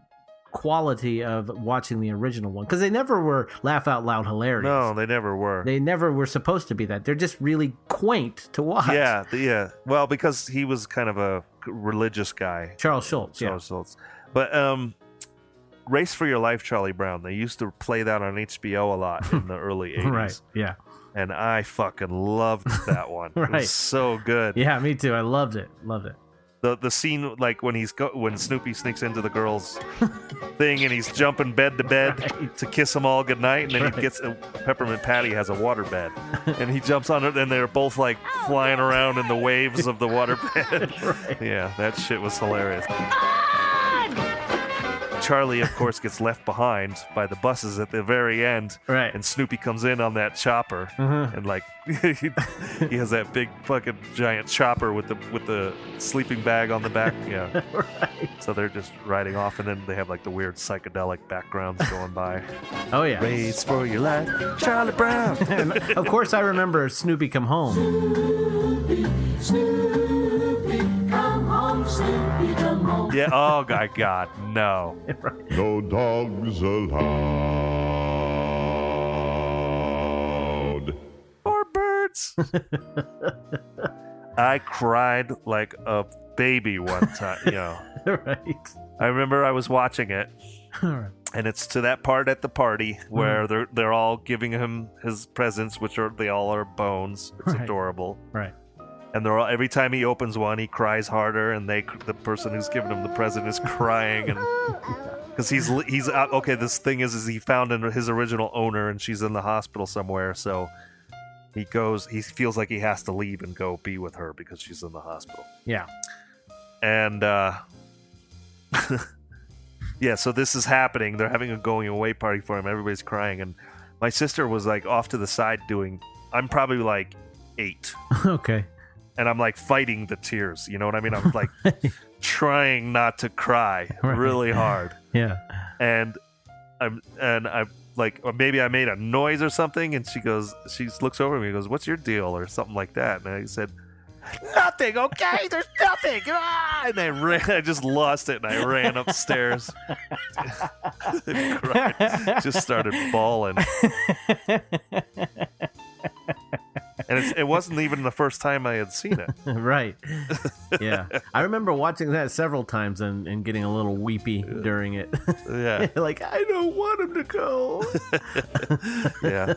quality of watching the original one because they never were laugh out loud hilarious. No, they never were. They never were supposed to be that. They're just really quaint to watch. Yeah, yeah. Well, because he was kind of a religious guy. Charles Schulz. Yeah. Charles Schulz. But um, Race for Your Life, Charlie Brown. They used to play that on HBO a lot in the early '80s. Right. Yeah. And I fucking loved that one. It Right. was so good. Yeah, me too. I loved it. Loved it. The the scene like when he's go when Snoopy sneaks into the girls' thing and he's jumping bed to bed to kiss them all goodnight, and then Right. he gets uh, Peppermint Patty has a water bed, and he jumps on it, and they're both like flying around in the waves of the water bed. Yeah, that shit was hilarious. Charlie, of course, gets left behind by the buses at the very end. Right. And Snoopy comes in on that chopper, Mhm. and like he, he has that big fucking giant chopper with the with the sleeping bag on the back. Yeah. right. So they're just riding off, and then they have like the weird psychedelic backgrounds going by. Oh yeah. Race for your life, Charlie Brown. Of course, I remember Snoopy come home. Yeah. Oh my God, no. No dogs allowed. Or birds. I cried like a baby one time. You know. right. I remember I was watching it, Alright. and it's to that part at the party Mm-hmm. where they're they're all giving him his presents, which are they all are bones. It's Right. adorable. Right. And they're all, every time he opens one, he cries harder, and they the person who's giving him the present is crying, and because he's he's out. Okay, this thing is is he found in his original owner, and she's in the hospital somewhere, so he goes. He feels like he has to leave and go be with her because she's in the hospital Yeah. and uh yeah so this is happening they're having a going away party for him everybody's crying and my sister was like off to the side doing i'm probably like eight okay. And i'm like fighting the tears you know what i mean i'm like trying not to cry Right. really hard Yeah. and i'm and I'm like or maybe i made a noise or something and she goes she looks over at me and goes what's your deal or something like that and i said nothing, okay? There's nothing. Ah! And I ran. I just lost it, and I ran upstairs. Cried. just started bawling. And it's, it wasn't even the first time I had seen it. right. Yeah. I remember watching that several times and, and getting a little weepy during it. Yeah. like, I don't want him to go. yeah.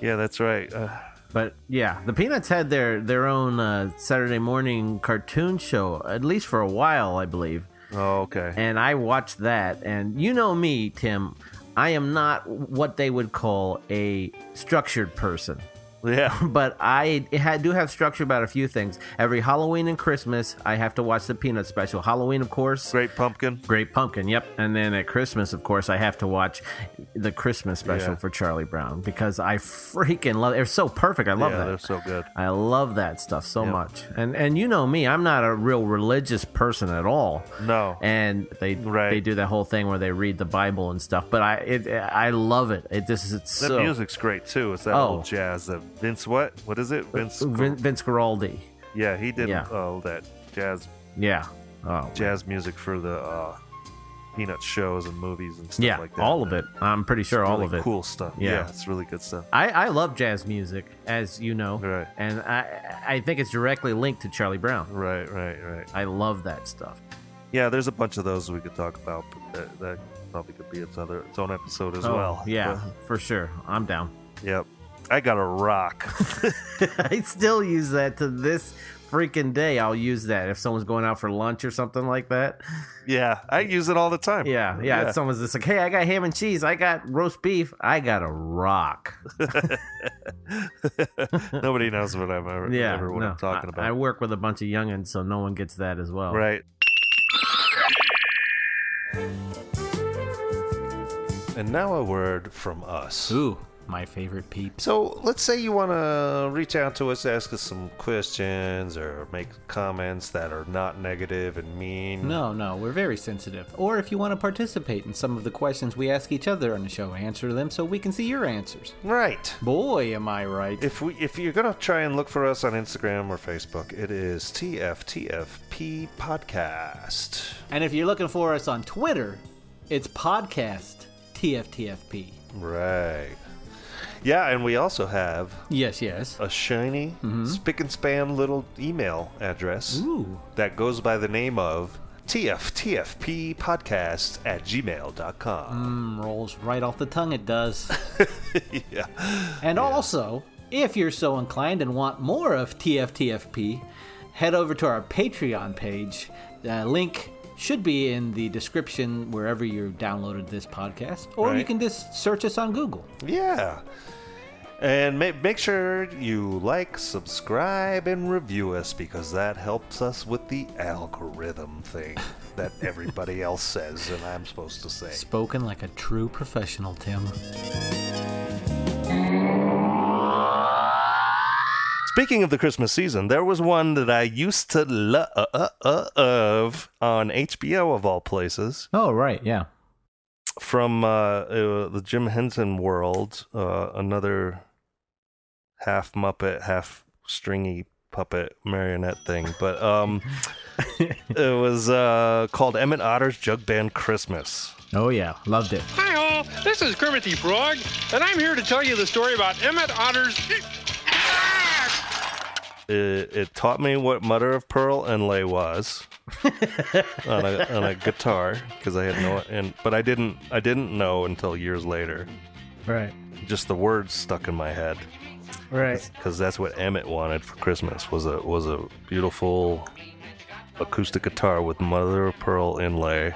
Yeah, that's right. Uh, But yeah, the Peanuts had their their own uh, Saturday morning cartoon show at least for a while, I believe. Oh, okay. And I watched that, and you know me, Tim. I am not what they would call a structured person. Yeah. But I had, do have structure about a few things. Every Halloween and Christmas, I have to watch the Peanut special. Halloween, of course. Great Pumpkin. Great Pumpkin, yep. And then at Christmas, of course, I have to watch the Christmas special Yeah. for Charlie Brown because I freaking love it. They're so perfect. I love yeah, that. they're so good. I love that stuff so much. And and you know me, I'm not a real religious person at all. No. And they they do that whole thing where they read the Bible and stuff. But I it, I love it. It just it's That so music's great too. It's that Oh. old jazz. That Vince what? What is it? Vince. Vin, Vince Guaraldi. Yeah, he did Yeah. all that jazz. Yeah. Oh. Jazz music for the uh, Peanut shows and movies and stuff Yeah, like that. all of it. I'm pretty sure all really of it. Cool stuff. Yeah. Yeah. it's really good stuff. I, I love jazz music, as you know, Right. and I I think it's directly linked to Charlie Brown. Right, right, right. I love that stuff. Yeah, there's a bunch of those we could talk about, but that, that probably could be its other its own episode as Oh, well. Yeah, But, for sure. I'm down. yep. I got a rock. I still use that to this freaking day. I'll use that if someone's going out for lunch or something like that. yeah, I use it all the time. Yeah, yeah. Yeah. If someone's just like, "Hey, I got ham and cheese. I got roast beef. I got a rock." Nobody knows what I'm ever, yeah, ever what no, I'm talking I- about. I work with a bunch of youngins, so no one gets that as well. Right. And now a word from us. Ooh, my favorite peep. So let's say you want to reach out to us, ask us some questions, or make comments that are not negative and mean. No, no, we're very sensitive. Or if you want to participate in some of the questions we ask each other on the show, answer them so we can see your answers. Right. Boy, am I right. If we if you're gonna try and look for us on Instagram or Facebook, it is TFTFP Podcast. And if you're looking for us on Twitter, it's podcast TFTFP. Right. Yeah, and we also have Yes, yes. a shiny, spick and span little email address Ooh. that goes by the name of TFTFP Podcast at gmail.com. Mm, rolls right off the tongue, it does. yeah. And also, if you're so inclined and want more of TFTFP, head over to our Patreon page. The link should be in the description wherever you downloaded this podcast, or you can just search us on Google. Yeah. And ma- make sure you like, subscribe, and review us because that helps us with the algorithm thing that everybody else says and I'm supposed to say. Spoken like a true professional, Tim. Speaking of the Christmas season, there was one that I used to love on HBO of all places Oh, right, yeah. from uh, uh, the Jim Henson world. Uh, another half Muppet, half stringy puppet marionette thing, but um, it was uh, called Emmett Otter's Jug Band Christmas. Oh yeah, loved it. Hi all, this is Kermit the Frog, and I'm here to tell you the story about Emmett Otter's. It, it taught me what mother of pearl inlay was on a on a guitar because I had no and but I didn't I didn't know until years later. Right. Just the words stuck in my head Right. because that's what Emmett wanted for Christmas was a was a beautiful acoustic guitar with mother of pearl inlay.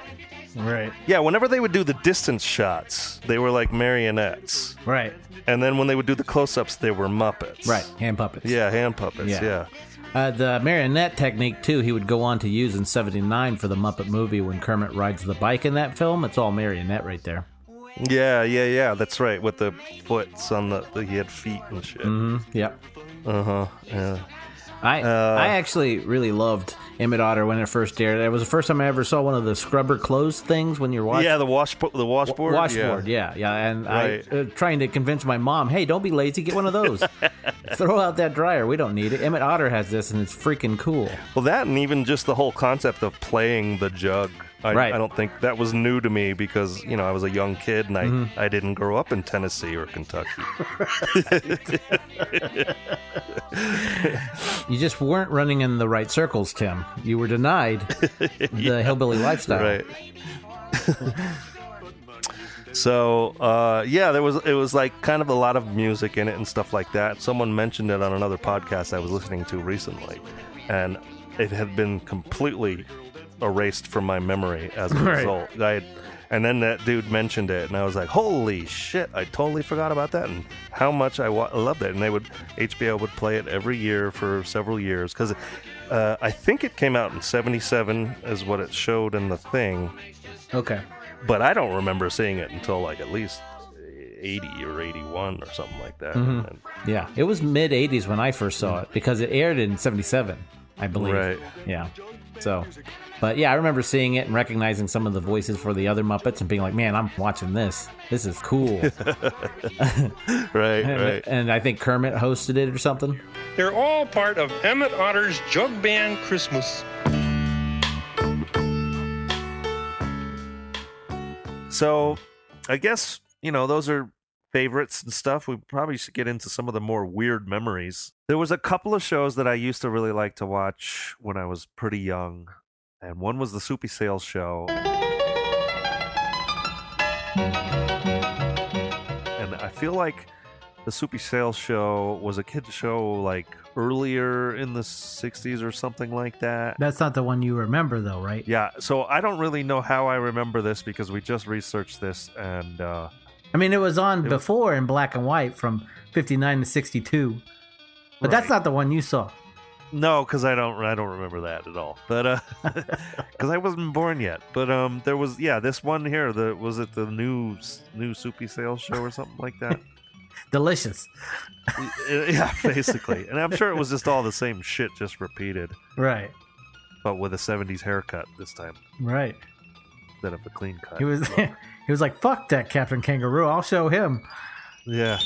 Right. Yeah, whenever they would do the distance shots, they were like marionettes. Right. And then when they would do the close-ups, they were Muppets. Right. Hand puppets. Yeah, hand puppets. Yeah. yeah. Uh, the marionette technique too, he would go on to use in '79 for the Muppet movie when Kermit rides the bike in that film. It's all marionette right there. Yeah, yeah, yeah. That's right. With the foots on the, the he had feet and shit. Mm-hmm. Yep. Uh huh. Yeah. I Uh, I actually really loved Emmett Otter when it first aired. It was the first time I ever saw one of the scrubber clothes things when you're watching. yeah, the wash the washboard. Washboard, yeah, yeah, and Right. I uh, trying to convince my mom, hey, don't be lazy, get one of those. Throw out that dryer, we don't need it. Emmett Otter has this, and it's freaking cool. Well, that and even just the whole concept of playing the jug. I, Right. I don't think that was new to me because you know I was a young kid and I, Mhm. I didn't grow up in Tennessee or Kentucky. You just weren't running in the right circles, Tim. You were denied the hillbilly lifestyle. Right. So uh, yeah, there was it was like kind of a lot of music in it and stuff like that. Someone mentioned it on another podcast I was listening to recently, and it had been completely erased from my memory as a Right. result. I had, and then that dude mentioned it, and I was like, "Holy shit! I totally forgot about that." And how much I, wa- loved it. And they would HBO would play it every year for several years because uh, I think it came out in '77 is what it showed in the thing Okay. but I don't remember seeing it until like at least 80 or 81 or something like that. Mhm. And- Yeah, it was mid 80s when I first saw it because it aired in 77, I believe. Right. Yeah. So, but yeah, I remember seeing it and recognizing some of the voices for the other Muppets and being like, man, I'm watching this. This is cool. right, and, right. and I think Kermit hosted it or something. They're all part of Emmett Otter's Jug Band Christmas. So I guess, you know, those are favorites and stuff. We probably should get into some of the more weird memories. There was a couple of shows that I used to really like to watch when I was pretty young. And one was the Soupy Sales show. And I feel like the Soupy Sales show was a kid's show like earlier in the 60s or something like that. That's not the one you remember, though, right? Yeah, so I don't really know how I remember this because we just researched this and uh I mean, it was on It- before in black and white from 59 to 62. But that's not the one you saw. No, because I don't I don't remember that at all. But uh because I wasn't born yet. But um there was yeah this one here the was it the new new Soupy Sales show or something like that. Delicious. yeah, basically, and I'm sure it was just all the same shit just repeated, Right. but with a '70s haircut this time Right. instead of a clean cut. He was he was like, "Fuck that Captain Kangaroo. I'll show him." Yeah.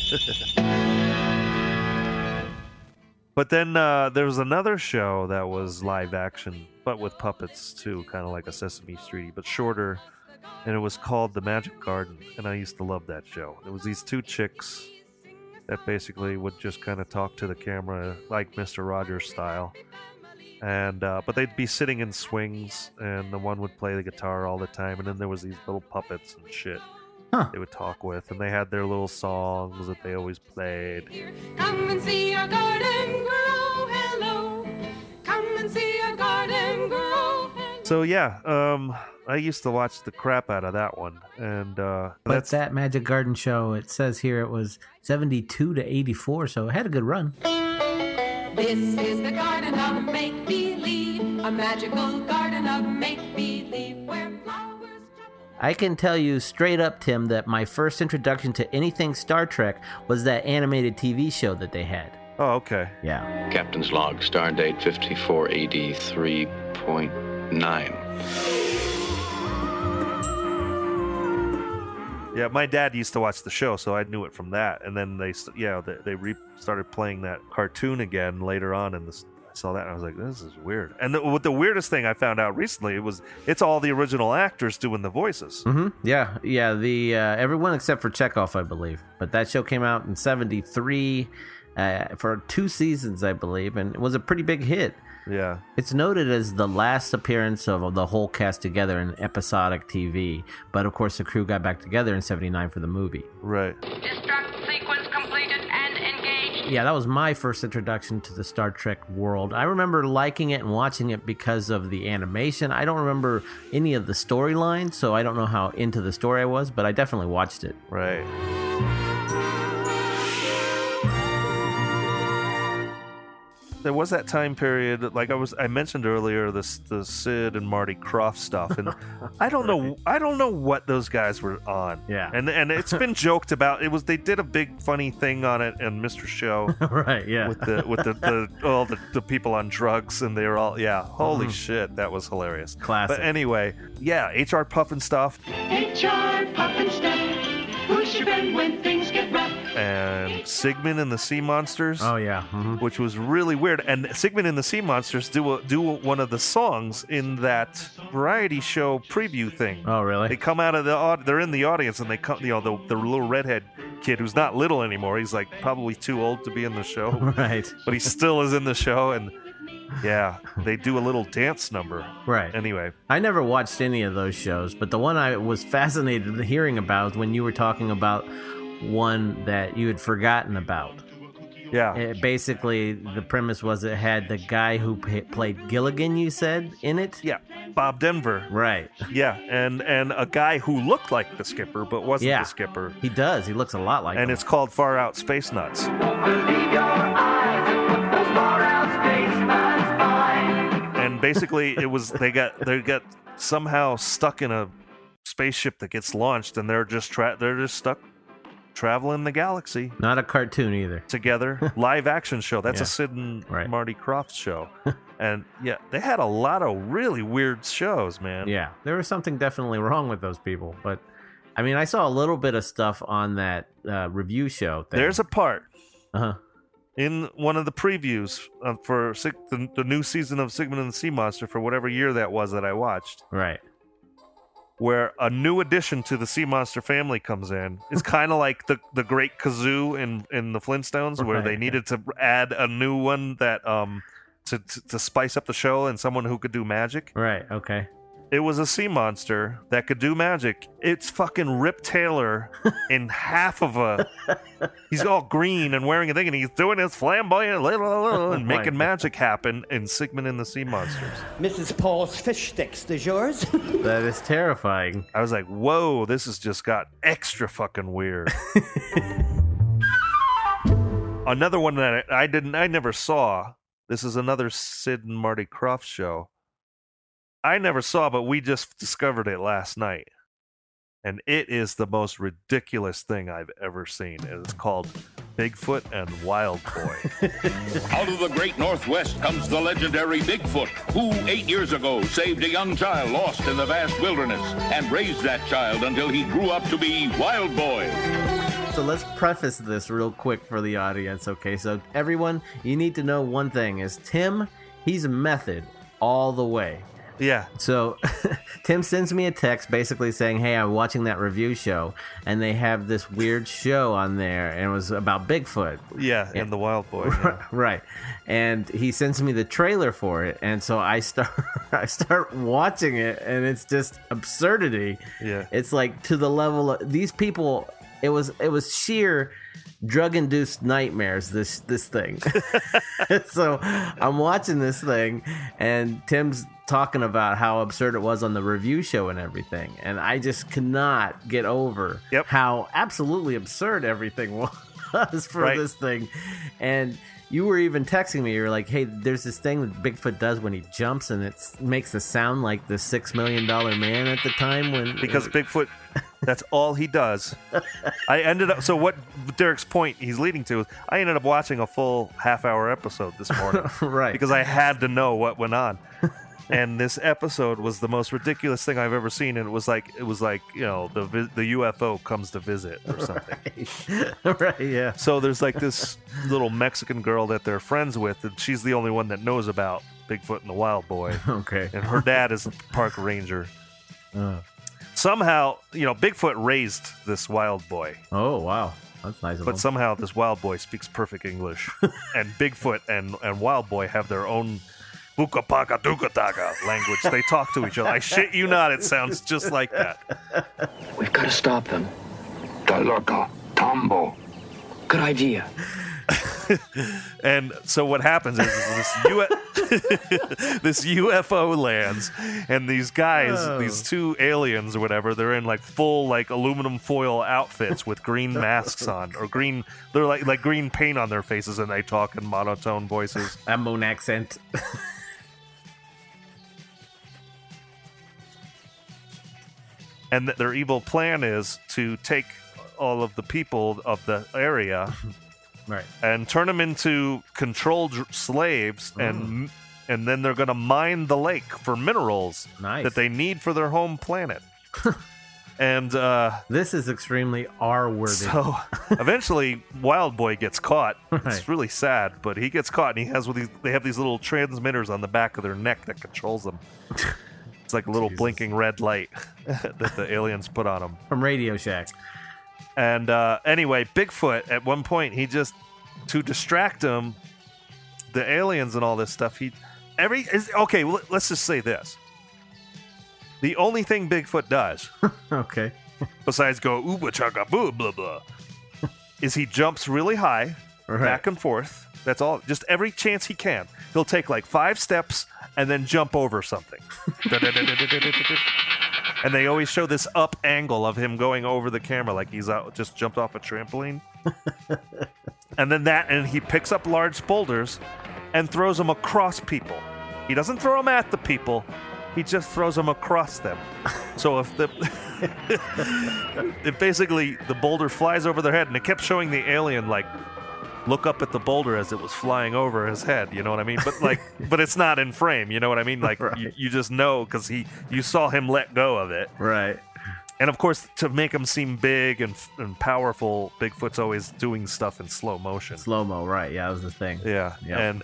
But then uh, there was another show that was live action, but with puppets too, kind of like a Sesame Street, but shorter. And it was called The Magic Garden, and I used to love that show. It was these two chicks that basically would just kind of talk to the camera like Mr. Rogers style. And uh, but they'd be sitting in swings, and the one would play the guitar all the time, and then there was these little puppets and shit they would talk with, and they had their little songs that they always played. Come and see our garden grow. Hello. Come and see our garden grow. So yeah, um, I used to watch the crap out of that one, and uh, But that's that Magic Garden show, it says here it was 72 to 84, so it had a good run. This is the garden of make believe, a magical garden of make believe where flowers. I can tell you straight up, Tim, that my first introduction to anything Star Trek was that animated TV show that they had. Oh, okay. Yeah. Captain's log, star date 5483.9. yeah. My dad used to watch the show, so I knew it from that. And then they, st- yeah, they, they re- started playing that cartoon again later on, in this, I saw that, and I was like, this is weird. And the, what the weirdest thing I found out recently it was it's all the original actors doing the voices. Mm-hmm. Yeah, yeah. The uh, everyone except for Chekov, I believe. But that show came out in '73 uh, for two seasons, I believe, and it was a pretty big hit. Yeah. It's noted as the last appearance of the whole cast together in episodic TV. But of course, the crew got back together in '79 for the movie. Right. Destruct sequence completed and engaged. Yeah, that was my first introduction to the Star Trek world. I remember liking it and watching it because of the animation. I don't remember any of the storyline, so I don't know how into the story I was, but I definitely watched it. Right. There was that time period, like I was I mentioned earlier, this the Sid and Marty Krofft stuff, and I don't know I don't know what those guys were on. Yeah. and and it's been joked about. It was they did a big funny thing on it and Mr. Show. right. Yeah. With the with the, the all the, the people on drugs and they were all yeah holy Mhm. shit that was hilarious Classic. but anyway yeah HR Pufnstuf HR Pufnstuf. Who's your friend when things get rough? and Sigmund and the Sea Monsters. Oh yeah, mm-hmm. which was really weird. And Sigmund and the Sea Monsters do a, do one of the songs in that variety show preview thing. Oh really? They come out of the aud- they're in the audience and they come you know the the little redhead kid who's not little anymore. He's like probably too old to be in the show. Right. But he still is in the show and yeah, they do a little dance number. Right. Anyway, I never watched any of those shows, but the one I was fascinated hearing about when you were talking about one that you had forgotten about. Yeah. It, basically, the premise was it had the guy who pa played Gilligan. You said in it. Yeah, Bob Denver. Right. Yeah, and and a guy who looked like the skipper but wasn't Yeah. the skipper. He does. He looks a lot like. and him. it's called Far Out Space Nuts. Basically, it was they got they got somehow stuck in a spaceship that gets launched, and they're just tra- they're just stuck traveling the galaxy not a cartoon either. together. Live action show. That's Yeah. a Sid and Right. Marty Krofft show. and yeah, they had a lot of really weird shows, man. Yeah, there was something definitely wrong with those people, but I mean, I saw a little bit of stuff on that uh, review show. Thing. There's a part uh-huh. In one of the previews uh, for Sig- the, the new season of Sigmund and the Sea Monster for whatever year that was that I watched, right. where a new addition to the Sea Monster family comes in. It's kind of like the the Great Kazoo in in the Flintstones, where they needed to add a new one that um to, to to spice up the show and someone who could do magic. Right. Okay. It was a sea monster that could do magic. It's fucking Rip Taylor in half of a. He's all green and wearing a thing, and he's doing his flamboyant oh and Oh my making magic happen in Sigmund and the Sea Monsters. Mrs. Paul's fish sticks, de yours? That is terrifying. I was like, whoa, this has just got extra fucking weird. another one that I, I didn't, I never saw. This is another Sid and Marty Krofft show. I never saw, but we just discovered it last night. And it is the most ridiculous thing I've ever seen. And it's called Bigfoot and Wild Boy. Out of the great Northwest comes the legendary Bigfoot, who eight years ago saved a young child lost in the vast wilderness and raised that child until he grew up to be Wild Boy. So let's preface this real quick for the audience, okay? So everyone, you need to know one thing is Tim, he's method all the way. Yeah. So Tim sends me a text basically saying, "Hey, I'm watching that review show and they have this weird show on there and it was about Bigfoot." yeah, and the Wild Boy. yeah. right. And he sends me the trailer for it and so I start I start watching it and it's just absurdity. Yeah. It's like to the level of these people it was it was sheer drug induced nightmares this this thing. so I'm watching this thing and Tim's talking about how absurd it was on the review show and everything and I just cannot get over how absolutely absurd everything was for Right. this thing. And you were even texting me. You were like, "Hey, there's this thing that Bigfoot does when he jumps, and it makes the sound like the six million dollar man at the time when because Bigfoot, that's all he does. I ended up. So what Derek's point he's leading to is I ended up watching a full half hour episode this morning, right? Because I had to know what went on. And this episode was the most ridiculous thing I've ever seen, and it was like it was like you know the the UFO comes to visit or something. right, yeah. So there's like this little Mexican girl that they're friends with, and she's the only one that knows about Bigfoot and the Wild Boy. Okay. And her dad is a park ranger. Uh, Somehow, you know, Bigfoot raised this wild boy. oh wow, that's nice of But him. somehow this wild boy speaks perfect English. and Bigfoot and, and Wild Boy have their own Bukapaka Dukataka language. They talk to each other. I shit you not, it sounds just like that. We've got to stop them. Talaka, Tambo. Good idea. and so what happens is, is this, U- this UFO lands, and these guys, Oh. these two aliens or whatever, they're in like full like aluminum foil outfits with green masks on, or green. They're like like green paint on their faces, and they talk in monotone voices. A moon accent. And that their evil plan is to take all of the people of the area right and turn them into controlled slaves Mm. and and then they're going to mine the lake for minerals Nice. that they need for their home planet and uh This is extremely R worthy. so eventually wild boy gets caught Right. it's really sad but he gets caught and he has with these they have these little transmitters on the back of their neck that controls them it's like a little blinking red light that the aliens put on them From Radio Shack. and uh, anyway, Bigfoot at one point he just to distract him, the aliens and all this stuff. He every is, okay. Well, let's just say this: the only thing Bigfoot does, okay, besides go ooba chaka boo blah blah, is he jumps really high, Right. back and forth. That's all. Just every chance he can, he'll take like five steps and then jump over something. and they always show this up angle of him going over the camera like he's out just jumped off a trampoline. and then that and he picks up large boulders and throws them across people. He doesn't throw them at the people. He just throws them across them. So if the if basically the boulder flies over their head and it kept showing the alien like look up at the boulder as it was flying over his head you know what i mean? But like but it's not in frame you know what i mean? Like you, you just know because he you saw him let go of it. Right. And of course to make him seem big and, and powerful bigfoot's always doing stuff in slow motion. Slow mo, right? Yeah, that was the thing. yeah. Yep. and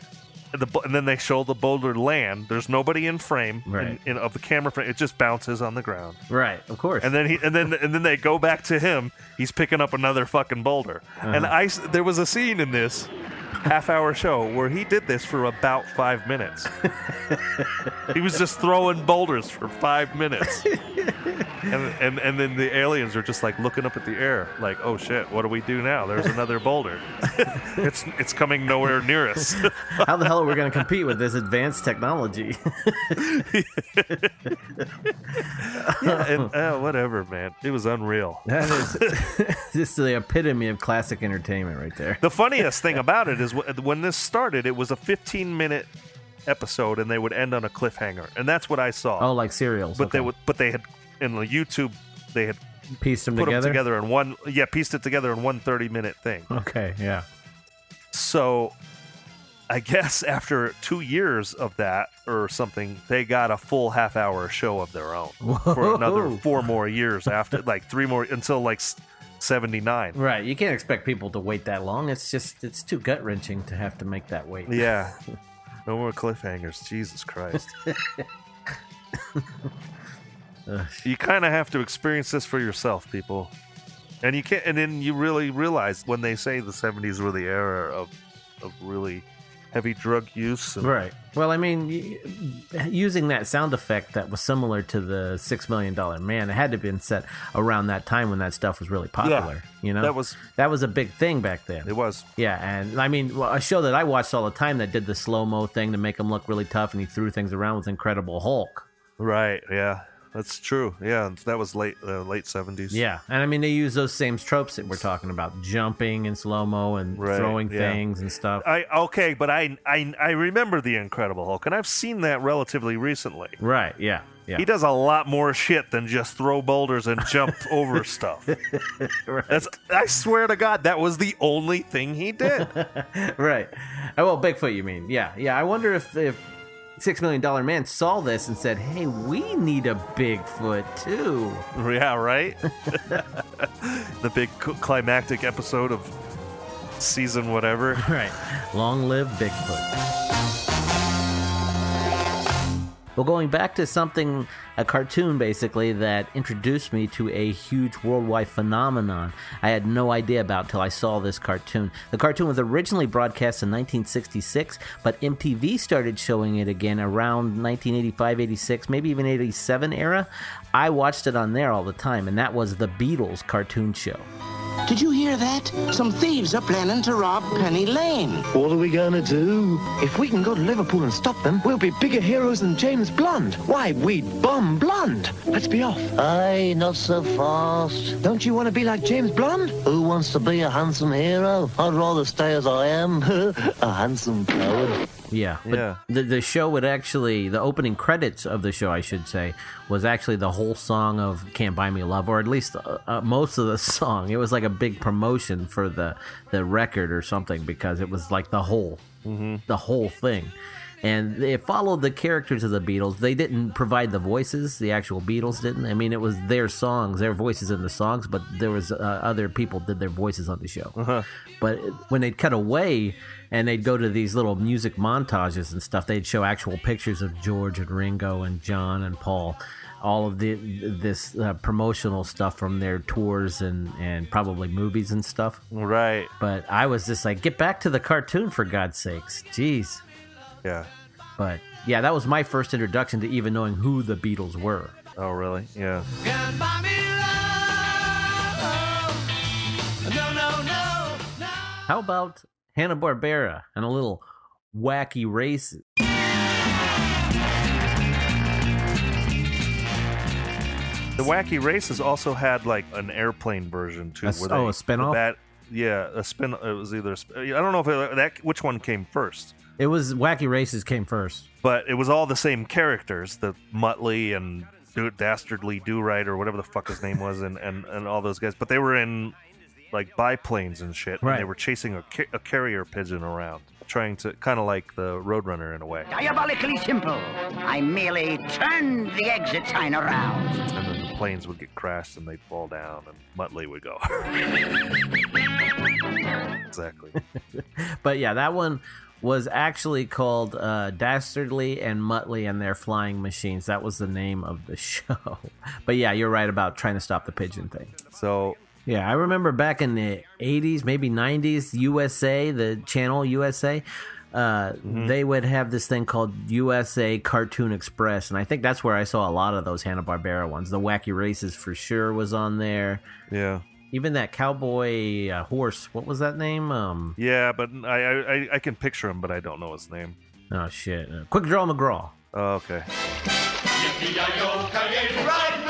the, and then they show the boulder land there's nobody in frame Right. in, in, of the camera frame it just bounces on the ground Right, of course. and then he and then and then they go back to him. He's picking up another fucking boulder. And Uh-huh. I s- there was a scene in this half hour show where he did this for about five minutes. he was just throwing boulders for five minutes. and, and and then the aliens are just like looking up at the air, like, oh shit, what do we do now? There's another boulder. it's it's coming nowhere near us. How the hell are we going to compete with this advanced technology? yeah, and uh, whatever, man. It was unreal. that is just the epitome of classic entertainment right there. The funniest thing about it is when this started, it was a 15 minute episode, and they would end on a cliffhanger, and that's what I saw. Oh, like serials. but they okay. would, but they had in the YouTube, they had pieced them put together. them together in one, yeah, pieced it together in one 30 minute thing. Okay, yeah. So, I guess after two years of that or something, they got a full half hour show of their own for another four more years after, like three more until like 79. Right, you can't expect people to wait that long. It's just it's too gut wrenching to have to make that wait. Yeah. No more cliffhangers. Jesus Christ. you kind of have to experience this for yourself, people. And you can't and then you really realize when they say the 70s were the era of of really heavy drug use and Right. Well, I mean, using that sound effect that was similar to the Six Million Dollar Man, it had to have been set around that time when that stuff was really popular. you know, that was- that was a big thing back then. It was. Yeah, and I mean, a show that I watched all the time that did the slow mo thing to make him look really tough, and he threw things around with Incredible Hulk. Right, yeah. That's true. Yeah, that was late uh, late 70s. Yeah, and I mean they use those same tropes that we're talking about, jumping in slow mo and Right, throwing yeah. things and stuff. I okay, but I I I remember the Incredible Hulk and I've seen that relatively recently. Right, yeah. Yeah. He does a lot more shit than just throw boulders and jump over stuff. That's I swear to God, that was the only thing he did. right. Oh, well, Bigfoot, you mean? Yeah, yeah. I wonder if if Six Million Dollar Man saw this and said, "Hey, we need a Bigfoot too." yeah, right. the big climactic episode of season whatever. Right. Long live Bigfoot. Well, going back to something, a cartoon basically, that introduced me to a huge worldwide phenomenon I had no idea about till I saw this cartoon. The cartoon was originally broadcast in 1966, but MTV started showing it again around 1985, 86, maybe even 87 era. I watched it on there all the time, and that was the Beatles cartoon show. Did you hear that? Some thieves are planning to rob Penny Lane. What are we gonna do? If we can go to Liverpool and stop them, we'll be bigger heroes than James Blunt. Why, we'd bomb Blunt. Let's be off. Aye, not so fast. Don't you want to be like James Blunt? Who wants to be a handsome hero? I'd rather stay as I am, a handsome coward. Yeah, but Yeah. The, the show would actually, the opening credits of the show, I should say, was actually the whole song of "Can't Buy Me Love," or at least uh, uh, most of the song. It was like a big promotion for the the record or something because it was like the whole, the whole thing. And it followed the characters of the Beatles. They didn't provide the voices; the actual Beatles didn't. I mean, it was their songs, their voices in the songs, but there was uh, other people did their voices on the show. Uh-huh. But when they'd cut away and they'd go to these little music montages and stuff, they'd show actual pictures of George and Ringo and John and Paul, all of the this uh, promotional stuff from their tours and and probably movies and stuff. Right. But I was just like, get back to the cartoon for God's sakes, jeez. Yeah. But yeah, that was my first introduction to even knowing who the Beatles were. Oh, really? Yeah. How about Hanna Barbera and a little wacky race? The Wacky Races also had like an airplane version too. Where oh, a spin-off? bat- yeah, a spin. It was either. a I don't know if it, that which one came first, It was Wacky Races came first. but it was all the same characters: the Muttley and Do- Dastardly Do Right or whatever the fuck his name was, and, and and all those guys. But they were in like biplanes and shit. And they were chasing a, ca- a carrier pigeon around, trying to kind of like the Roadrunner in a way. Diabolically simple. I merely turned the exit sign around. And then the planes would get crashed and they'd fall down, and Muttley would go. exactly. But yeah, that one was actually called uh, Dastardly and Muttley and their Flying Machines. That was the name of the show. But yeah, you're right about trying to stop the pigeon thing. So yeah, I remember back in the 80s, maybe 90s, USA, the channel USA. Uh, They would have this thing called USA Cartoon Express, and I think that's where I saw a lot of those Hanna Barbera ones. The Wacky Races for sure was on there. Yeah. Even that cowboy uh, horse, what was that name? Um, Yeah, but I, I I- I can picture him, but I don't know his name. oh shit, uh, Quick Draw McGraw. Oh, okay. Riding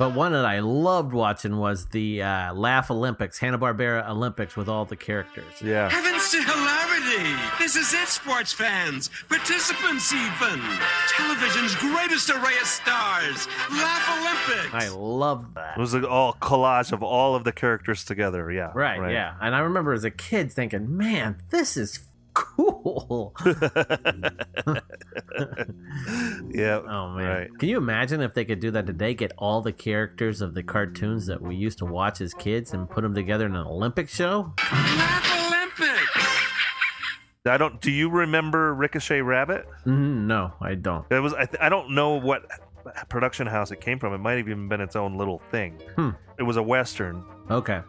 But one that I loved watching was the uh, Laff-A-Lympics, Hanna Barbera Olympics with all the characters. Yeah. Heavens to hilarity! This is it, sports fans, participants even. Television's greatest array of stars, Laugh Olympics. I love that. It was an all collage of all of the characters together. Yeah. Right, yeah. And I remember as a kid thinking, man, this is cool. yeah. Oh man. Right. Can you imagine if they could do that today? Get all the characters of the cartoons that we used to watch as kids and put them together in an Olympic show? Laff-A-Lympics. I don't. Do you remember Ricochet Rabbit? Mm, no, I don't. It was. I, th- I don't know what production house it came from. It might have even been its own little thing. Hmm. It was a western, Okay.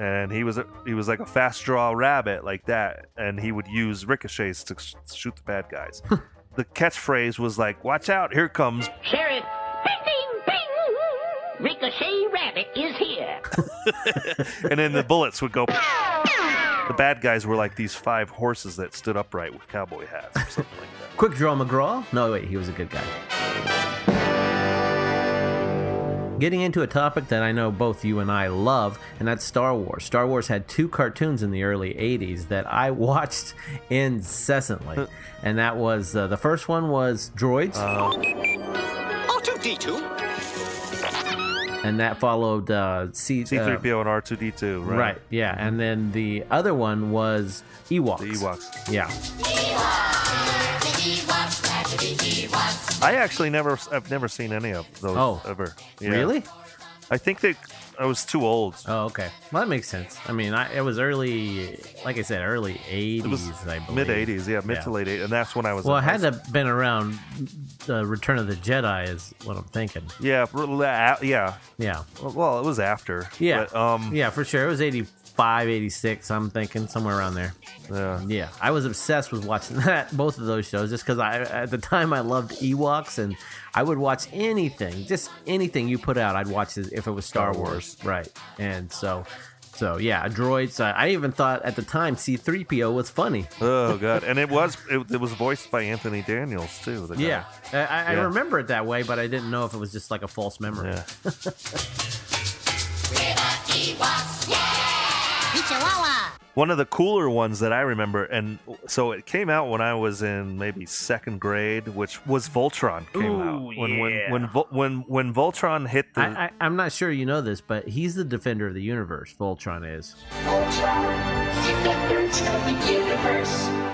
And he was a, he was like a fast draw rabbit like that, and he would use ricochets to sh- shoot the bad guys. the catchphrase was like, "Watch out! Here comes." Sheriff, bing, bing, bing. Ricochet Rabbit is here. and then the bullets would go. The bad guys were like these five horses that stood upright with cowboy hats or something like that. Quick Draw McGraw? No, wait, he was a good guy. Getting into a topic that I know both you and I love, and that's Star Wars. Star Wars had two cartoons in the early 80s that I watched incessantly. and that was uh, the first one was Droids, R2D2. and that followed uh, C- uh, C3PO and R2D2, right? Right, yeah. And then the other one was Ewoks. The Ewoks. Yeah. I actually never, I've never seen any of those Oh, ever. really? I think that I was too old. Oh, okay. Well, that makes sense. I mean, I, it was early, like I said, early 80s, It was I believe. mid '80s, yeah, mid to late '80s, and that's when I was. Well, it in had high to have been around the Return of the Jedi, is what I'm thinking. Yeah, la- yeah, Yeah. Well, it was after. Yeah. but, um, yeah, for sure. It was 85, 85, 86, I'm thinking somewhere around there. Yeah. Yeah. I was obsessed with watching that both of those shows just cuz I at the time I loved Ewoks and I would watch anything, just anything you put out, I'd watch it if it was Star, Star Wars. Right. And so so yeah, droids. I, I even thought at the time C3PO was funny. Oh god, and it was it, it was voiced by Anthony Daniels too. the guy. Yeah, I, I I Yeah. remember it that way, but I didn't know if it was just like a false memory. Chihuahua. One of the cooler ones that I remember, and so it came out when I was in maybe second grade, which was Voltron came Ooh, out when when yeah. when Vol- when when Voltron hit the I, I, I'm not sure you know this, but he's the defender of the universe. Voltron is.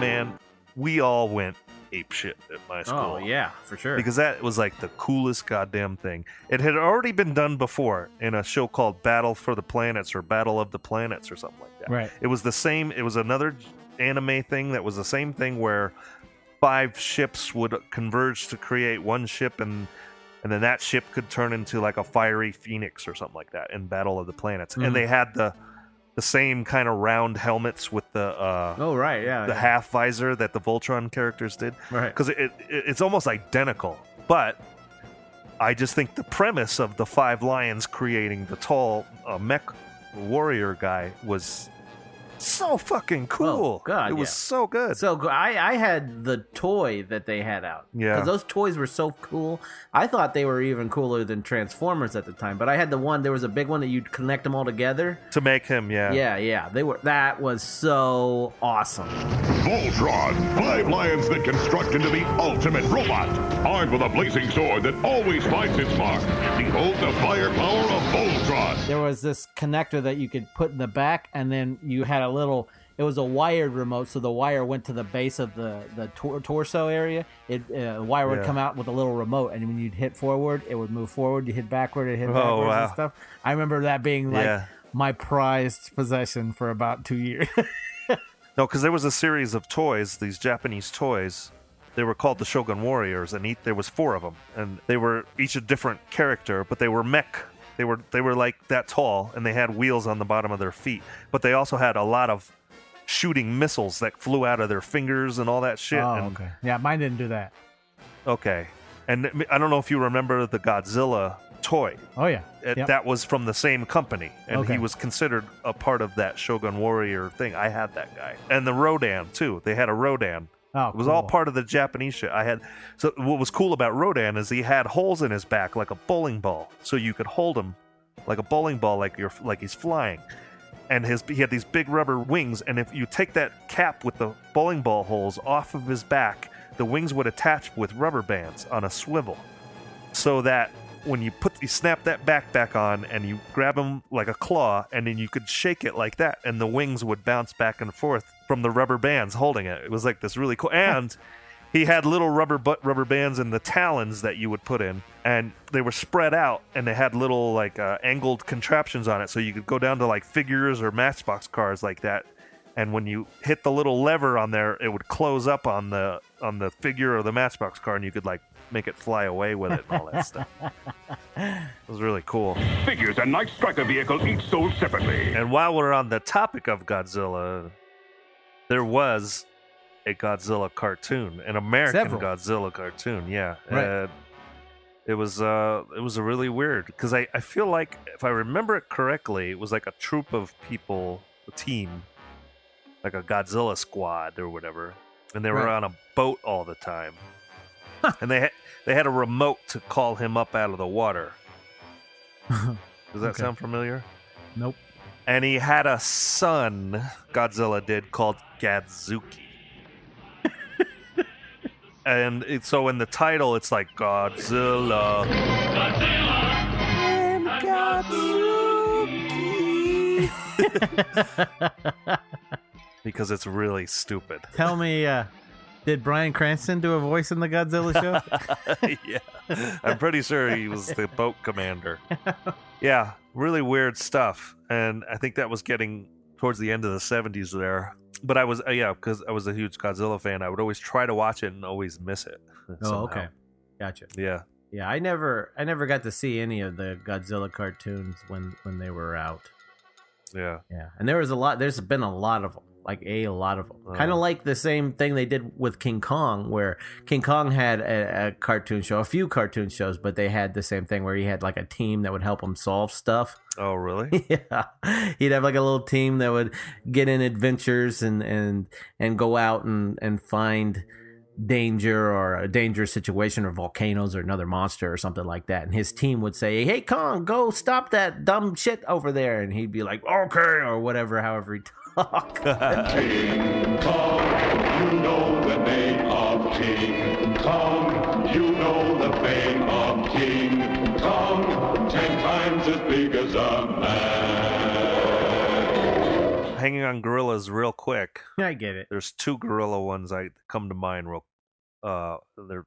man, we all went ape shit at my school. Oh yeah, for sure. because that was like the coolest goddamn thing. It had already been done before in a show called Battle for the Planets or Battle of the Planets or something like that. Right. It was the same. It was another anime thing that was the same thing where five ships would converge to create one ship and and then that ship could turn into like a fiery phoenix or something like that in Battle of the Planets. Mhm. And they had the the same kind of round helmets with the uh Oh right, yeah. the yeah. half visor that the Voltron characters did. Right. Because it, it, it's almost identical. But I just think the premise of the five lions creating the tall uh, mech warrior guy was so fucking oh, cool. Oh, God, it was yeah. so good. So I I had the toy that they had out. Yeah. those toys were so cool. I thought they were even cooler than Transformers at the time. But I had the one. There was a big one that you'd connect them all together. to make him, yeah. Yeah, yeah. They were. That was so awesome. Voltron, five lions that construct into the ultimate robot. Armed with a blazing sword that always finds its mark. Behold the firepower of Voltron. There was this connector that you could put in the back, and then you had a little. It was a wired remote, so the wire went to the base of the the tor- torso area. It uh, the wire would Yeah. come out with a little remote, and when you'd hit forward, it would move forward. You hit backward, it hit Oh, backwards wow. and stuff. I remember that being like Yeah. my prized possession for about two years. No, because there was a series of toys, these Japanese toys. They were called the Shogun Warriors, and each, there was four of them, and they were each a different character, but they were mech. They were they were like that tall, and they had wheels on the bottom of their feet. But they also had a lot of shooting missiles that flew out of their fingers and all that shit. oh, and, okay. Yeah, mine didn't do that. okay. And I don't know if you remember the Godzilla toy. Oh yeah. It, Yep. That was from the same company, and Okay. he was considered a part of that Shogun Warrior thing. I had that guy, and the Rodan too. They had a Rodan. Oh, it was all part of the Japanese shit. I had. So what was cool about Rodan is he had holes in his back like a bowling ball, so you could hold him like a bowling ball, like you're like he's flying. And his he had these big rubber wings, and if you take that cap with the bowling ball holes off of his back, the wings would attach with rubber bands on a swivel so that when you put you snap that back back on and you grab them like a claw and then you could shake it like that and the wings would bounce back and forth from the rubber bands holding it. It was like this really cool and he had little rubber butt rubber bands in the talons that you would put in and they were spread out and they had little like uh, angled contraptions on it so you could go down to like figures or matchbox cars like that and when you hit the little lever on there it would close up on the on the figure or the matchbox car and you could like make it fly away with it and all that stuff it was really cool Figures and Night Striker vehicle each sold separately. and while we're on the topic of godzilla there was a godzilla cartoon an american Several. godzilla cartoon yeah Right. And it was uh it was a really weird because I, I feel like if i remember it correctly it was like a troop of people a team like a godzilla squad or whatever and they were Right. on a boat all the time and they had they had a remote to call him up out of the water. Does that Okay. sound familiar? Nope. and he had a son godzilla did called Godzooky. And it, so in the title it's like godzilla. And Godzooky because it's really stupid. Tell me, uh, did Bryan Cranston do a voice in the Godzilla show? yeah i'm pretty sure he was the boat commander yeah really weird stuff and i think that was getting towards the end of the 70s there but i was uh, yeah because i was a huge godzilla fan i would always try to watch it and always miss it Oh, somehow. okay. Gotcha. yeah Yeah, I never I never got to see any of the Godzilla cartoons when when they were out. Yeah. Yeah, and there was a lot. There's been a lot of them, like a lot of uh, them. Oh. Kind of like the same thing they did with King Kong, where King Kong had a, a cartoon show, a few cartoon shows, but they had the same thing where he had like a team that would help him solve stuff. Oh, really? yeah, he'd have like a little team that would get in adventures and and and go out and and find danger or a dangerous situation or volcanoes or another monster or something like that and his team would say hey kong go stop that dumb shit over there and he'd be like okay or whatever however he talked King Kong, you know the name of King Kong. You know the fame of King Kong. Ten times as big as a man. Hanging on gorillas real quick. I get it. There's two gorilla ones I come to mind real uh they're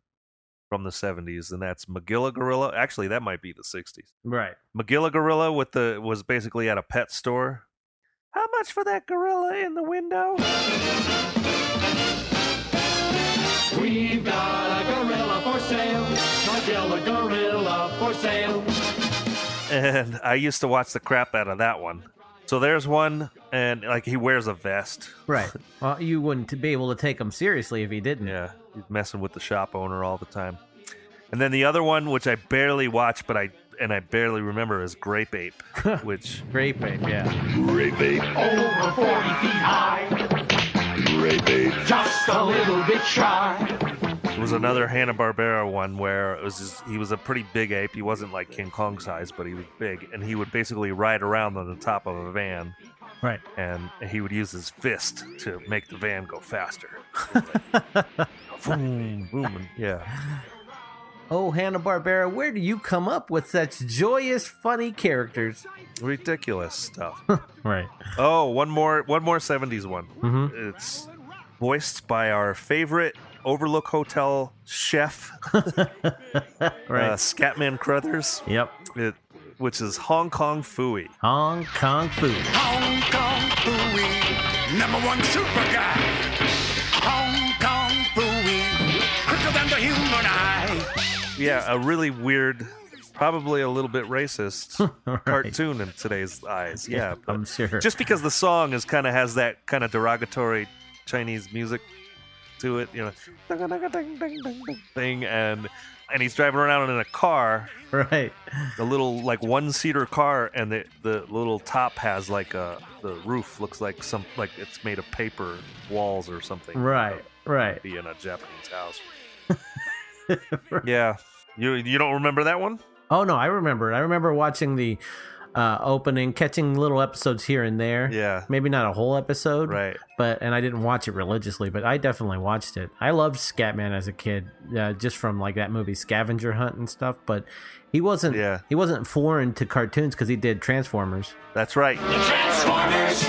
from the 70s and that's Magilla gorilla. Actually, that might be the 60s. right Magilla gorilla with the was basically at a pet store. How much for that gorilla in the window? We've got a gorilla for sale. Magilla gorilla for sale. and I used to watch the crap out of that one. So there's one, and like he wears a vest. right well you wouldn't be able to take him seriously if he didn't Yeah, he's messing with the shop owner all the time. And then the other one, which I barely watch, but I and I barely remember, is Grape Ape, which Grape Ape, yeah. Grape Ape, Over 40 feet high. Grape Ape. Just a little bit shy. It was another Hanna Barbera one where it was just, he was a pretty big ape. He wasn't like King Kong size, but he was big, and he would basically ride around on the top of a van, right and he would use his fist to make the van go faster. boom, boom, and- yeah. Oh hanna-barbera where do you come up with such joyous funny characters Ridiculous stuff. right Oh, one more, one more '70s one. Mhm. It's voiced by our favorite Overlook Hotel chef, uh, Scatman Crothers. Yep. It, which is Hong Kong Phooey. hong kong food Hong Kong Phooey, number one super guy. Yeah, a really weird, probably a little bit racist cartoon in today's eyes. Yeah, but i'm sure just because the song is kind of has that kind of derogatory Chinese music to it, you know, thing, and and he's driving around in a car, right a little like one seater car, and the the little top has like a the roof looks like some like it's made of paper walls or something. right right Be in a Japanese house. yeah, you you don't remember that one? Oh no, I remember. it. I remember watching the uh, opening, catching little episodes here and there. Yeah. maybe not a whole episode, Right. But and I didn't watch it religiously, but I definitely watched it. I loved Scatman as a kid, uh, just from like that movie Scavenger Hunt and stuff. But he wasn't. Yeah. he wasn't foreign to cartoons because he did Transformers. That's right. Transformers,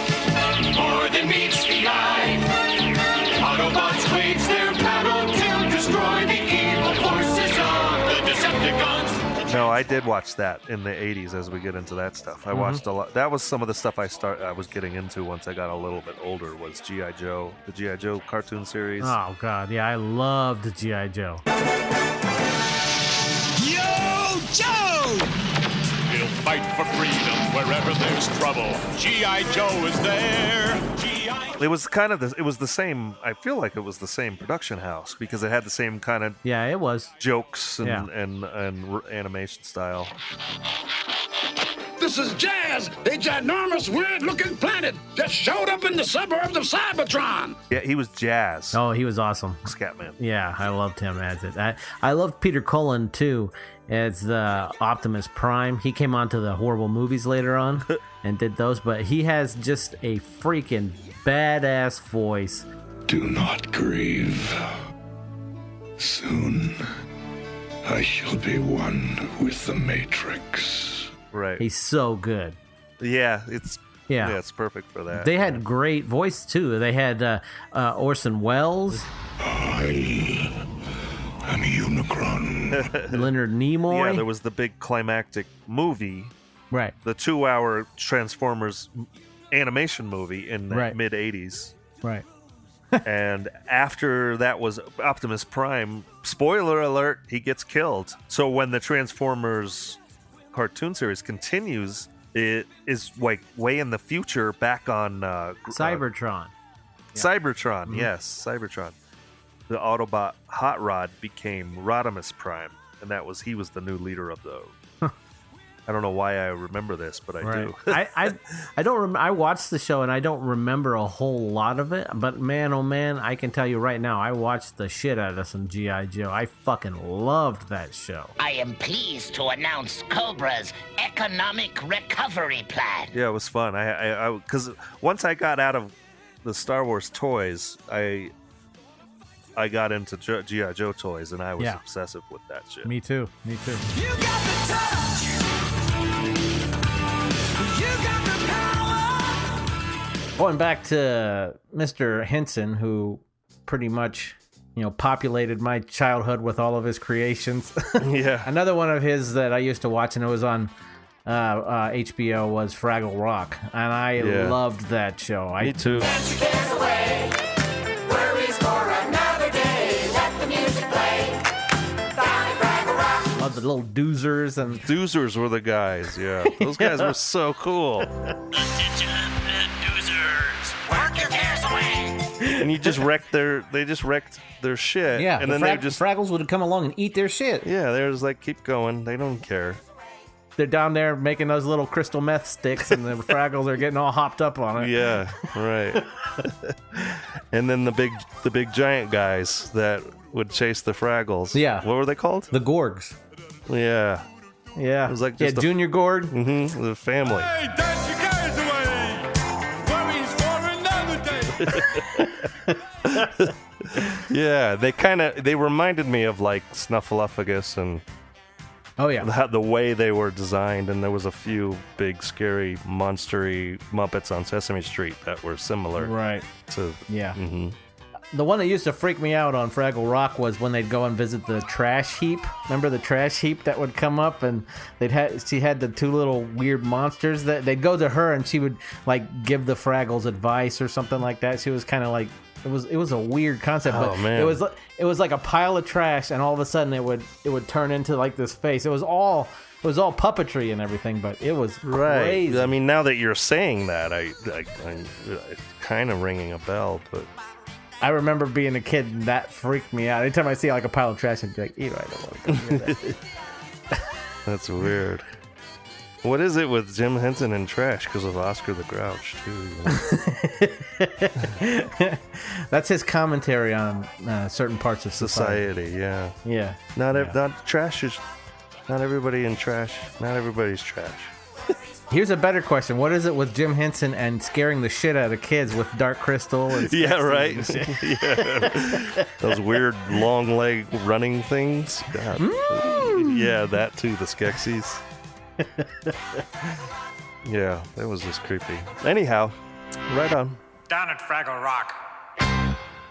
I did watch that in the '80s. As we get into that stuff, I Mhm. watched a lot. That was some of the stuff I start. I was getting into once I got a little bit older. Was GI Joe, the GI Joe cartoon series? Oh god, yeah, I loved GI Joe. Yo, Joe! He'll fight for freedom wherever there's trouble. G.I. Joe is there. G.I. It was kind of the. It was the same. I feel like it was the same production house because it had the same kind of Yeah, it was. jokes and Yeah. and and r- animation style. This is Jazz, a ginormous, weird-looking planet just showed up in the suburbs of Cybertron. Yeah, he was jazz. Oh, he was awesome. Scatman. Yeah, I loved him as it. I, I loved Peter Cullen too as the Optimus Prime. He came onto the horrible movies later on and did those, but he has just a freaking badass voice. Do not grieve. Soon, I shall be one with the Matrix. Right. He's so good. Yeah, it's Yeah. yeah, it's perfect for that. They had great voice too. They had uh, uh, Orson Welles, I am Unicron. Leonard Nimoy. Yeah, there was the big climactic movie, right. the two-hour Transformers m- animation movie in the Right. mid '80s. Right. and after that was Optimus Prime. Spoiler alert: he gets killed. So when the Transformers cartoon series continues, it is like way in the future, back on uh, uh, Cybertron. Cybertron, Mhm. yes, Cybertron. The Autobot Hot Rod became Rodimus Prime, and that was he was the new leader of the. I don't know why I remember this, but I do. I, I I don't rem- I watched the show and I don't remember a whole lot of it, but man oh man, I can tell you right now, I watched the shit out of some GI Joe. I fucking loved that show. I am pleased to announce Cobra's economic recovery plan. Yeah, it was fun. I, I, because once I got out of the Star Wars toys, I, I got into GI Joe toys, and I was Yeah. obsessive with that shit. Me too. Me too. Going back to Mr. Henson, who pretty much, you know, populated my childhood with all of his creations. yeah. Another one of his that I used to watch, and it was on uh, uh, HBO, was Fraggle Rock, and I Yeah. loved that show. I, Me too. Cares away. Worries for another day. Let the music play. Down at Fraggle Rock. The little doozers and Doozers were the guys. Yeah, those guys were so cool. And you just wrecked their. They just wrecked their shit. yeah, and the then Frag- they just. Fraggles would come along and eat their shit. Yeah, they're just like keep going. They don't care. They're down there making those little crystal meth sticks, and the Fraggles are getting all hopped up on it. Yeah, right. and then the big, the big giant guys that would chase the Fraggles. Yeah. what were they called? The Gorgs. Yeah, Yeah. it was like yeah, just a- Junior Gorg. Mm-hmm. The family. Dance your cares away. Yeah, they kind of they reminded me of like Snuffleupagus and Oh yeah. the, the way they were designed, and there was a few big, scary, monstery Muppets on Sesame Street that were similar. Right. To Yeah. hmm The one that used to freak me out on Fraggle Rock was when they'd go and visit the trash heap. Remember the trash heap that would come up and they'd had she had the two little weird monsters that they'd go to her and she would like give the Fraggles advice or something like that. She was kind of like it was it was a weird concept, Oh, but man. it was it was like a pile of trash and all of a sudden it would it would turn into like this face. It was all it was all puppetry and everything, but it was Right. crazy. I mean, now that you're saying that, I, I, I it's kind of ringing a bell, but I remember being a kid and that freaked me out. Anytime I see like a pile of trash, I'd be like, "Ew, I don't want to come near that." that's weird. What is it with Jim Henson and trash because of Oscar the Grouch too? That's his commentary on uh, certain parts of society. Society, yeah. Yeah. Not ev- not trash is not everybody in trash. Not everybody's trash. Here's a better question: What is it with Jim Henson and scaring the shit out of kids with Dark Crystal? And Yeah, right. and yeah. Those weird long leg running things. Mm. Yeah, that too. The Skeksis. yeah, that was just creepy. Anyhow, right on. Down at Fraggle Rock.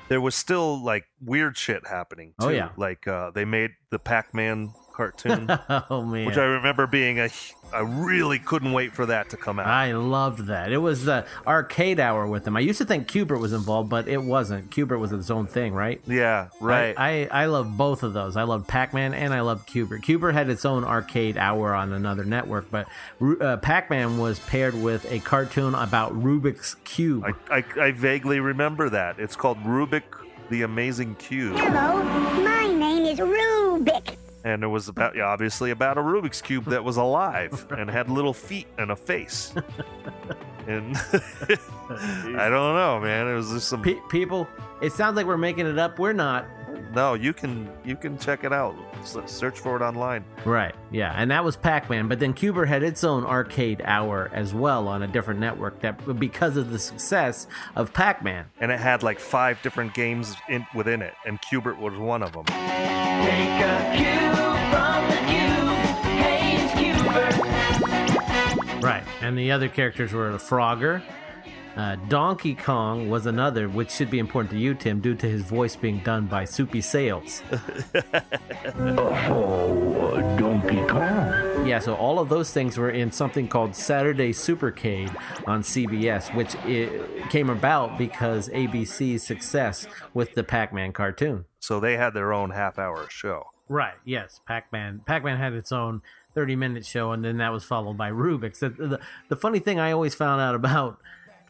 There was still like weird shit happening. Too. Oh, yeah. like uh, they made the Pac-Man cartoon, oh man, which I remember being a. I really couldn't wait for that to come out. I loved that. It was the arcade hour with him. I used to think Q*bert was involved, but it wasn't. Q*bert was its own thing, right? yeah, right. I, I, I love both of those. I loved Pac-Man and I loved Q*bert. Q*bert had its own arcade hour on another network, but Ru- uh, Pac-Man was paired with a cartoon about Rubik's Cube. I, I, I vaguely remember that. It's called Rubik the Amazing Cube. Hello, my name is Rubik. And it was about, yeah, obviously, about a Rubik's Cube that was alive and had little feet and a face. and I don't know, man. It was just some. Pe- people, it sounds like we're making it up. We're not. No, you can you can check it out. S- Search for it online. Right, yeah, and that was Pac-Man. But then Q*bert had its own arcade hour as well on a different network. That because of the success of Pac-Man. And it had like five different games in, within it, and Q*bert was one of them. Take a cue from the cube. Hey, it's Q*bert. Right, and the other characters were the Frogger. Uh, Donkey Kong was another, which should be important to you, Tim, due to his voice being done by Soupy Sales. Oh, Donkey Kong. Yeah, so all of those things were in something called Saturday Supercade on CBS, which it came about because ABC's success with the Pac-Man cartoon. So they had their own half-hour show. Right. Yes. Pac-Man. Pac-Man had its own 30 minute show, and then that was followed by Rubik's. The, the, the funny thing I always found out about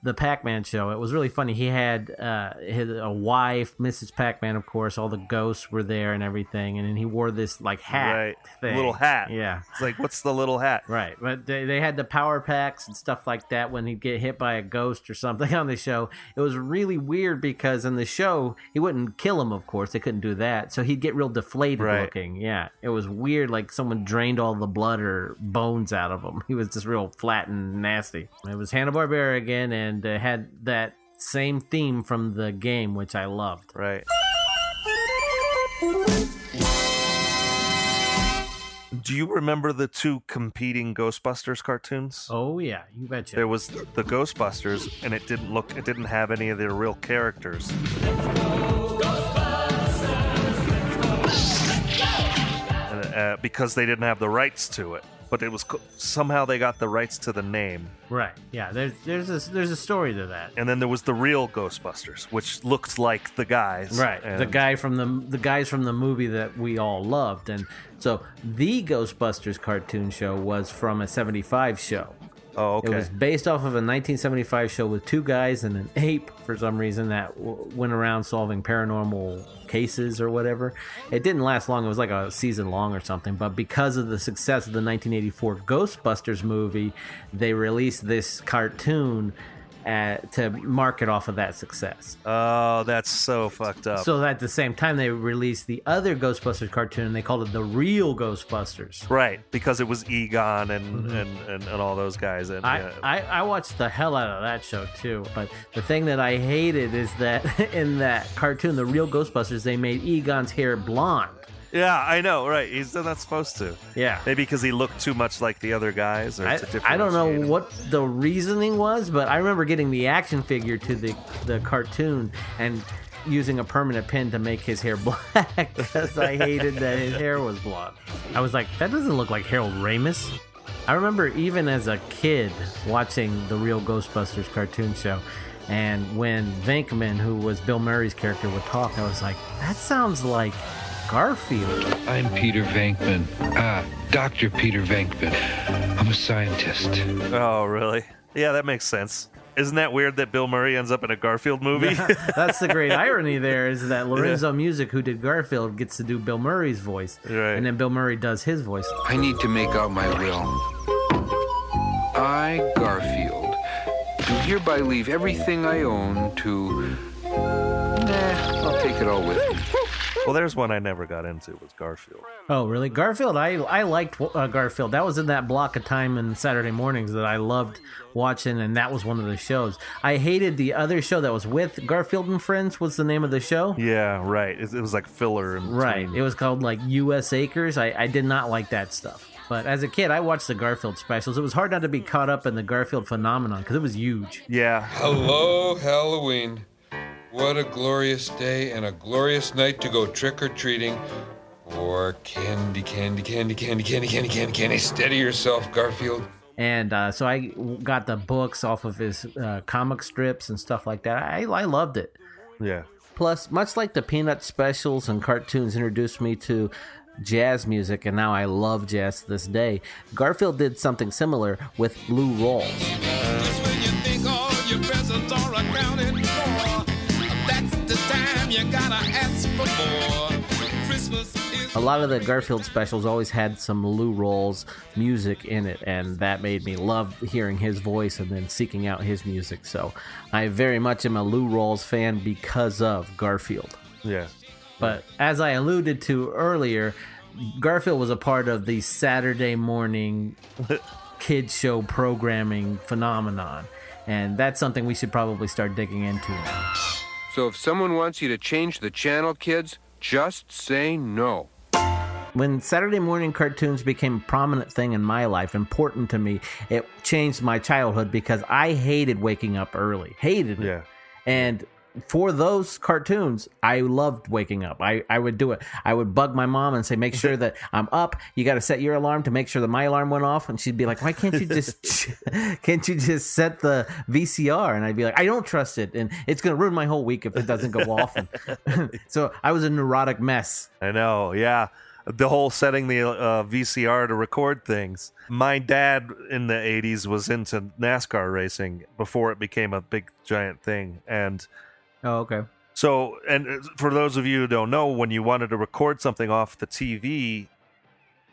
the Pac-Man show, it was really funny. He had uh, his, a wife, Mrs. Pac-Man, of course. All the ghosts were there and everything, and then he wore this like hat, Right. thing. Little hat. Yeah, It's like, what's the little hat? Right, but they, they had the power packs and stuff like that when he'd get hit by a ghost or something on the show. It was really weird because in the show he wouldn't kill him, of course they couldn't do that, so he'd get real deflated Right. looking. Yeah, it was weird, like someone drained all the blood or bones out of him. He was just real flat and nasty. It was Hanna Barbera again, and uh, had that same theme from the game, which I loved. Right. Do you remember the two competing Ghostbusters cartoons? Oh yeah, you betcha. There was the Ghostbusters, and it didn't look, it didn't have any of their real characters. Uh, because they didn't have the rights to it, but it was co- somehow they got the rights to the name. Right. Yeah. There's there's a there's a story to that. And then there was the real Ghostbusters, which looked like the guys. Right. the guy from the the guys from the movie that we all loved. And so the Ghostbusters cartoon show was from a 75 show. Oh, okay. It was based off of a 1975 show with two guys and an ape for some reason that w- went around solving paranormal cases or whatever. It didn't last long. It was like a season long or something. But because of the success of the 1984 Ghostbusters movie, they released this cartoon uh, to market off of that success. Oh, that's so fucked up. So at the same time, they released the other Ghostbusters cartoon. and They called it the Real Ghostbusters. right, because it was Egon and, and, and, and all those guys. And I, yeah. I, I watched the hell out of that show too. But the thing that I hated is that in that cartoon, the real Ghostbusters, they made Egon's hair blonde. Yeah, I know, right? He's not supposed to. Yeah. Maybe because he looked too much like the other guys, or I, I don't know what the reasoning was, but I remember getting the action figure to the, the cartoon and using a permanent pin to make his hair black because I hated that his hair was blonde. I was like, that doesn't look like Harold Ramis. I remember even as a kid watching the real Ghostbusters cartoon show. And when Venkman, who was Bill Murray's character, would talk, I was like, that sounds like Garfield. I'm Peter Venkman. Ah, Dr. Peter Venkman. I'm a scientist. Oh, really? Yeah, that makes sense. Isn't that weird that Bill Murray ends up in a Garfield movie? That's the great irony there is that Lorenzo Music, who did Garfield, gets to do Bill Murray's voice. Right. And then Bill Murray does his voice. I need to make out my will. I, Garfield, do hereby leave everything I own to. Nah, I'll take it all with me. Well, there's one I never got into was Garfield. Oh, really? Garfield, I I liked uh, Garfield. That was in that block of time in Saturday mornings that I loved watching, and that was one of the shows. I hated the other show that was with Garfield and Friends. What's the name of the show? Yeah, right. It, it was like filler. In Right. It was called like U.S. Acres. I, I did not like that stuff. But as a kid, I watched the Garfield specials. It was hard not to be caught up in the Garfield phenomenon because it was huge. Yeah. Hello, Halloween. What a glorious day and a glorious night to go trick or treating. Or candy, candy, candy, candy, candy, candy, candy, candy. Steady yourself, Garfield. And uh, so I got the books off of his uh, comic strips and stuff like that. I, I loved it. Yeah. Plus, much like the Peanut specials and cartoons introduced me to jazz music, and now I love jazz to this day, Garfield did something similar with Lou Rawls. A lot of the Garfield specials always had some Lou Rawls music in it, and that made me love hearing his voice and then seeking out his music. So I very much am a Lou Rawls fan because of Garfield. Yeah. But as I alluded to earlier, Garfield was a part of the Saturday morning kids show programming phenomenon. And that's something we should probably start digging into now. So if someone wants you to change the channel, kids, just say no. When Saturday morning cartoons became a prominent thing in my life, important to me, it changed my childhood because I hated waking up early. Hated it. Yeah. And for those cartoons, I loved waking up. I, I would do it. I would bug my mom and say, make sure that I'm up. You got to set your alarm to make sure that my alarm went off. And she'd be like, why can't you just, can't you just set the VCR? And I'd be like, I don't trust it. And it's going to ruin my whole week if it doesn't go off. And so I was a neurotic mess. I know. Yeah. the whole setting the uh, VCR to record things. My dad in the 80s was into NASCAR racing before it became a big giant thing. And Oh, okay. so, and uh, for those of you who don't know, when you wanted to record something off the TV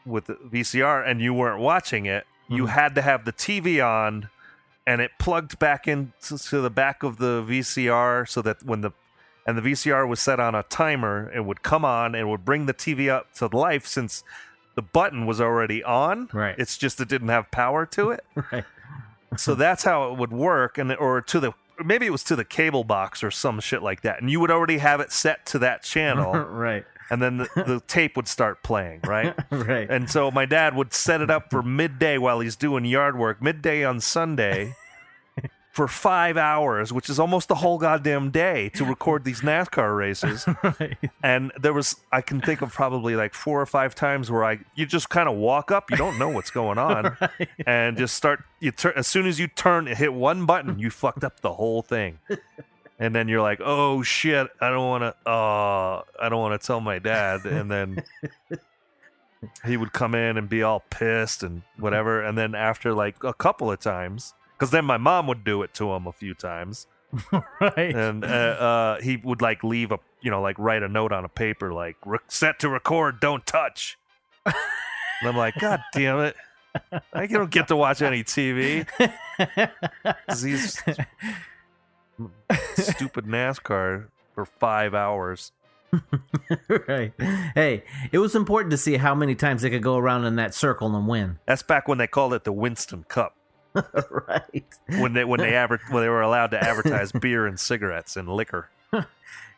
with the VCR and you weren't watching it, you Mhm. had to have the TV on and it plugged back into the back of the VCR so that when the and the VCR was set on a timer, it would come on and would bring the TV up to life since the button was already on. Right. It's just it didn't have power to it. Right. so that's how it would work and or to the maybe it was to the cable box or some shit like that and you would already have it set to that channel right. and then the, the tape would start playing right Right. and so my dad would set it up for midday while he's doing yard work midday on sunday for five hours which is almost the whole goddamn day to record these nascar races. And there was i can think of probably like four or five times where i you just kind of walk up you don't know what's going on. And just start you turn as soon as you turn hit one button you fucked up the whole thing. And then you're like oh shit i don't want to uh i don't want to tell my dad. And then he would come in and be all pissed and whatever. And then after like a couple of times because then my mom would do it to him a few times. Right. And uh, uh, he would like leave a you know like write a note on a paper like "Re- set to record don't touch. And i'm like god damn it. I don't get to watch any tv these stupid nascar for five hours. Right. Hey, it was important to see how many times they could go around in that circle and win. that's back when they called it the winston cup right. when they when they adver- when they were allowed to advertise beer and cigarettes and liquor I,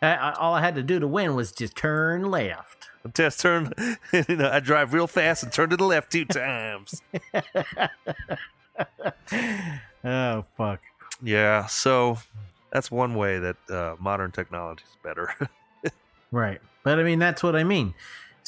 I, all I had to do to win was just turn left. just turn you know i drive real fast and turn to the left two times Oh fuck. Yeah, so that's one way that uh, modern technology is better. Right. But I mean, that's what I mean.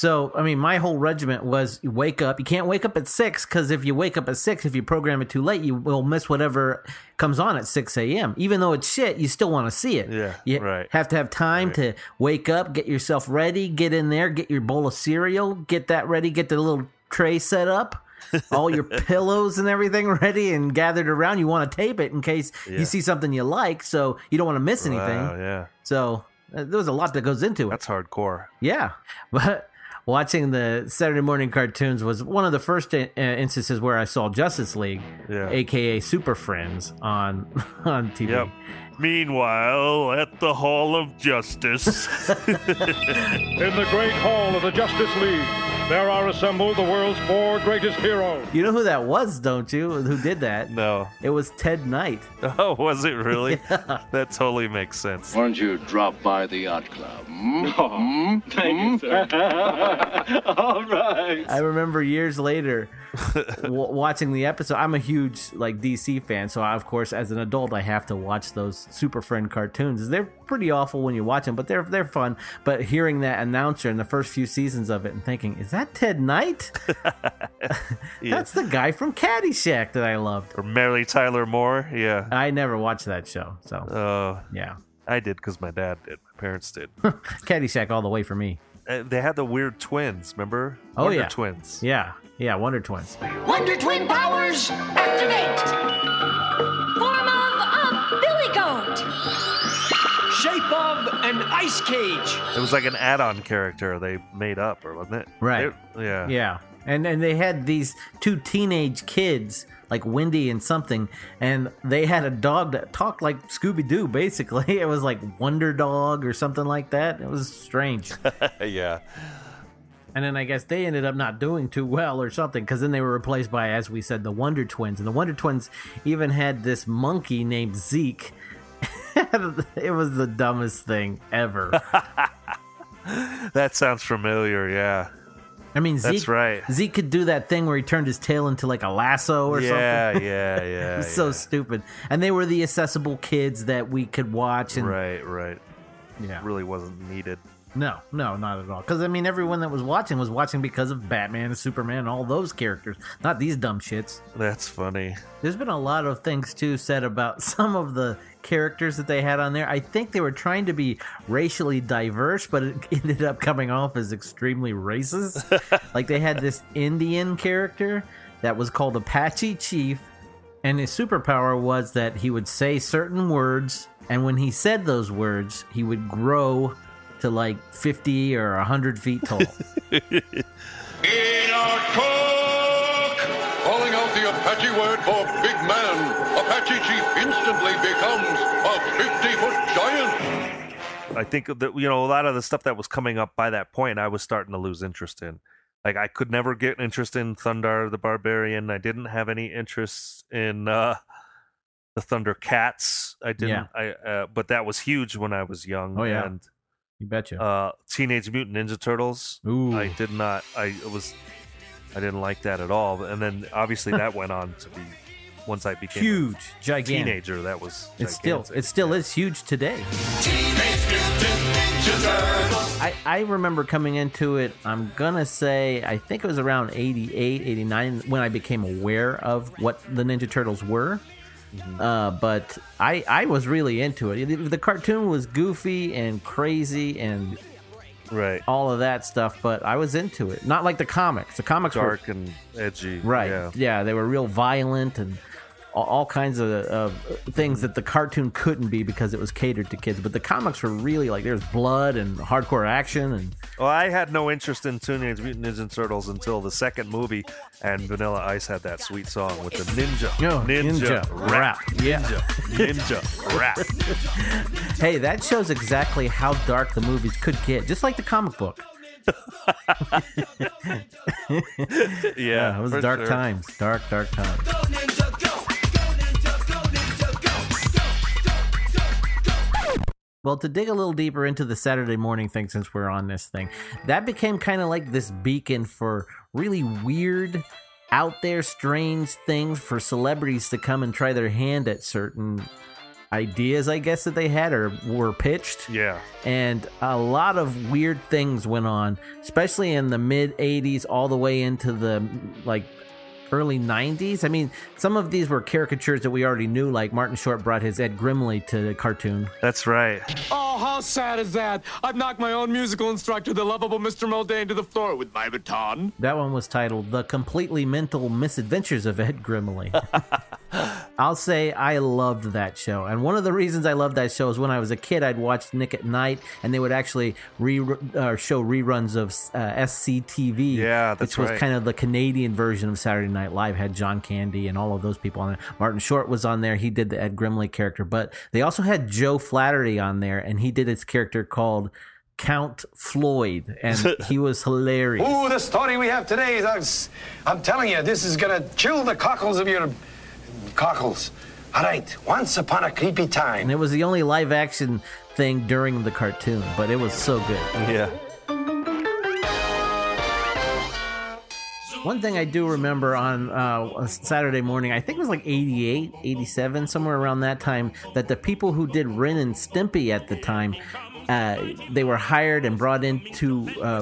So, I mean, my whole regiment was you wake up. You can't wake up at six because if you wake up at six, if you program it too late, you will miss whatever comes on at 6 a.m. Even though it's shit, you still want to see it. Yeah, You right. have to have time to wake up, get yourself ready, get in there, get your bowl of cereal, get that ready, get the little tray set up. all your pillows and everything ready and gathered around. You want to tape it in case Yeah. you see something you like, so you don't want to miss anything. Wow, yeah, So uh, there's a lot that goes into it. that's hardcore. Yeah, but watching the Saturday morning cartoons was one of the first uh, instances where I saw Justice League, Yeah. aka Super Friends, on on TV. Yep. Meanwhile, at the Hall of Justice, In the great hall of the Justice League, there are assembled the world's four greatest heroes. You know who that was, don't you? Who did that? no. It was Ted Knight. Oh, was it really? Yeah. That totally makes sense. Why don't you drop by the yacht club? Hmm? Oh, thank you, sir. All right. I remember years later w- watching the episode. I'm a huge like DC fan, so I, of course, as an adult, I have to watch those Super Friend cartoons. They're pretty awful when you watch them, but they're they're fun. But hearing that announcer in the first few seasons of it and thinking, "Is that Ted Knight? Yeah. That's the guy from Caddyshack that I loved." Or Mary Tyler Moore. Yeah. I never watched that show, so Uh, yeah, I did because my dad did. My parents did. Caddyshack all the way for me. Uh, they had the weird twins, remember? Oh, Wonder yeah. twins. Yeah, yeah, Wonder Twins. Wonder Twin powers, activate! Form of a billy goat. Shape of an ice cage. It was like an add-on character they made up, or wasn't it? Right. It- yeah. Yeah. And and they had these two teenage kids, like Wendy and something, and they had a dog that talked like Scooby Doo, basically. It was like Wonder Dog or something like that. It was strange. yeah. And then I guess they ended up not doing too well or something, because then they were replaced by, as we said, the Wonder Twins. And the Wonder Twins even had this monkey named Zeke. it was the dumbest thing ever. That sounds familiar. Yeah. I mean, Zeke, That's right. Zeke could do that thing where he turned his tail into like a lasso or Yeah, something. yeah, yeah, it was so stupid. And they were the accessible kids that we could watch. And Right, right. Yeah. Really wasn't needed. No, no, not at all. Because I mean, everyone that was watching was watching because of Batman and Superman and all those characters, not these dumb shits. That's funny. There's been a lot of things too said about some of the characters that they had on there. I think they were trying to be racially diverse, but it ended up coming off as extremely racist. like they had this Indian character that was called Apache Chief, and his superpower was that he would say certain words, and when he said those words, he would grow to like 50 or 100 feet tall. Calling out the Apache word for big man, Apache Chief instantly becomes a 50-foot giant. I think that you know a lot of the stuff that was coming up by that point, I was starting to lose interest in. Like I could never get interest in Thundarr the Barbarian. I didn't have any interest in uh, the Thundercats. I didn't. Yeah. I uh, but that was huge when I was young. Oh, yeah. And you betcha. uh, Teenage Mutant Ninja Turtles. Ooh. I did not. I was. I didn't like that at all. And then obviously that went on to be once I became Huge, a gigantic. teenager. That was It's still it still is huge today. I, I remember coming into it, I'm gonna say, I think it was around 88, 89 when I became aware of what the Ninja Turtles were. Uh, but I, I was really into it. The cartoon was goofy and crazy and right all of that stuff, but I was into it. Not like the comics. The comics were dark and edgy. Right. Yeah. Yeah. they were real violent and all, kinds of, of things that the cartoon couldn't be because it was catered to kids. But the comics were really like there's blood and hardcore action and Well, I had no interest in Teenage Mutant Ninja Turtles until the second movie, and Vanilla Ice had that sweet song with the ninja, Yo, ninja, ninja rap, rap. Yeah. ninja, ninja rap. hey, that shows exactly how dark the movies could get, just like the comic book. Yeah, it was dark sure. times. Dark, dark times. Well, to dig a little deeper into the Saturday morning thing, since we're on this thing, that became kind of like this beacon for really weird, out there, strange things for celebrities to come and try their hand at certain ideas, I guess, that they had or were pitched. Yeah. And a lot of weird things went on, especially in the mid 80s, all the way into the like early 90s. I mean, some of these were caricatures that we already knew, like Martin Short brought his Ed Grimley to the cartoon. That's right. Oh, how sad is that? I've knocked my own musical instructor, the lovable Mr. Muldoon, to the floor with my baton. That one was titled The Completely Mental Misadventures of Ed Grimley. I'll say I loved that show. And one of the reasons I loved that show is when I was a kid, I'd watch Nick at Night, and they would actually re- uh, show reruns of uh, SCTV. Yeah, that's Which was right. kind of the Canadian version of Saturday Night Live, had John Candy and all of those people on there. Martin Short was on there. He did the Ed Grimley character. But they also had Joe Flaherty on there, and he did his character called Count Floyd, and he was hilarious. Ooh, the story we have today is, I'm telling you, this is gonna chill the cockles of your cockles. All right, once upon a creepy time. And it was the only live action thing during the cartoon, but it was so good. Yeah. One thing I do remember on uh, Saturday morning, I think it was like 88, 87, somewhere around that time, that the people who did Ren and Stimpy at the time, uh, they were hired and brought in to uh,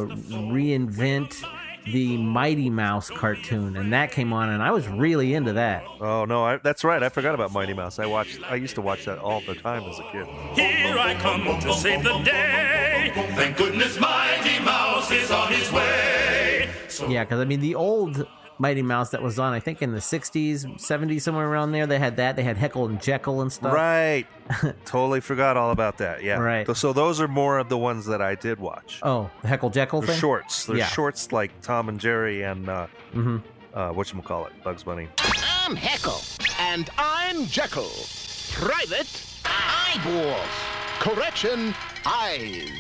reinvent the Mighty Mouse cartoon, and that came on, and I was really into that. Oh no, I, that's right. I forgot about Mighty Mouse. I watched. I used to watch that all the time as a kid. Here I come to save the day. Thank goodness Mighty Mouse is on his way. Yeah, because I mean, the old Mighty Mouse that was on, I think in the 60s, 70s, somewhere around there, they had that. They had Heckle and Jekyll and stuff. Right. totally forgot all about that. Yeah. Right. So those are more of the ones that I did watch. Oh, the Heckle Jekyll They're thing? shorts. They're yeah. shorts like Tom and Jerry and uh, Mhm. uh, whatchamacallit, Bugs Bunny. I'm Heckle. And I'm Jekyll. Private eyeballs. Correction, eyes.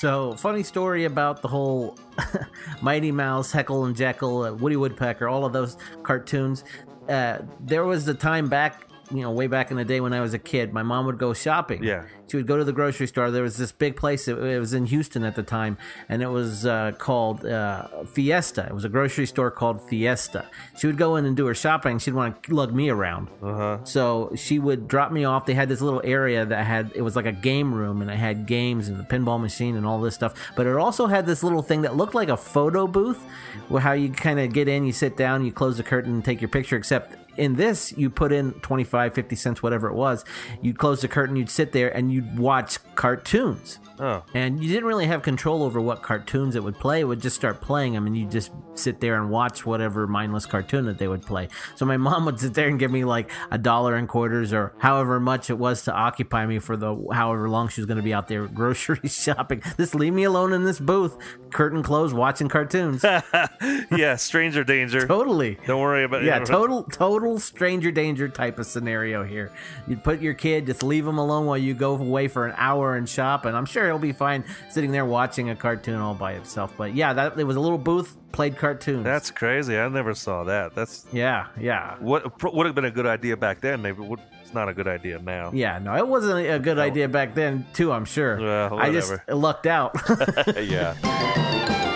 So, funny story about the whole Mighty Mouse, Heckle and Jekyll, uh, Woody Woodpecker, all of those cartoons. Uh, there was a time back you know, way back in the day when I was a kid, my mom would go shopping. Yeah. She would go to the grocery store. There was this big place. It, it was in Houston at the time, and it was uh, called uh, Fiesta. It was a grocery store called Fiesta. She would go in and do her shopping. She'd want to lug me around. Uh-huh. So she would drop me off. They had this little area that had it was like a game room, and it had games and the pinball machine and all this stuff. But it also had this little thing that looked like a photo booth, where how you kind of get in, you sit down, you close the curtain, and take your picture. Except in this, you put in 25, 50 cents, whatever it was. You'd close the curtain, you'd sit there, and you'd watch cartoons. Oh. And you didn't really have control over what cartoons it would play. It would just start playing them, and you just sit there and watch whatever mindless cartoon that they would play. So my mom would sit there and give me like a dollar and quarters or however much it was to occupy me for the however long she was going to be out there grocery shopping. Just leave me alone in this booth, curtain closed, watching cartoons. yeah, stranger danger. Totally. Don't worry about it. Yeah, total total stranger danger type of scenario here. You'd put your kid, just leave him alone while you go away for an hour and shop, and I'm sure he'll be fine sitting there watching a cartoon all by himself. But yeah, that it was a little booth played cartoons. That's crazy. I never saw that. That's yeah, yeah. what would have been a good idea back then. Maybe would, it's not a good idea now. Yeah, no, it wasn't a good idea back then, too. I'm sure. Well, I just lucked out. yeah.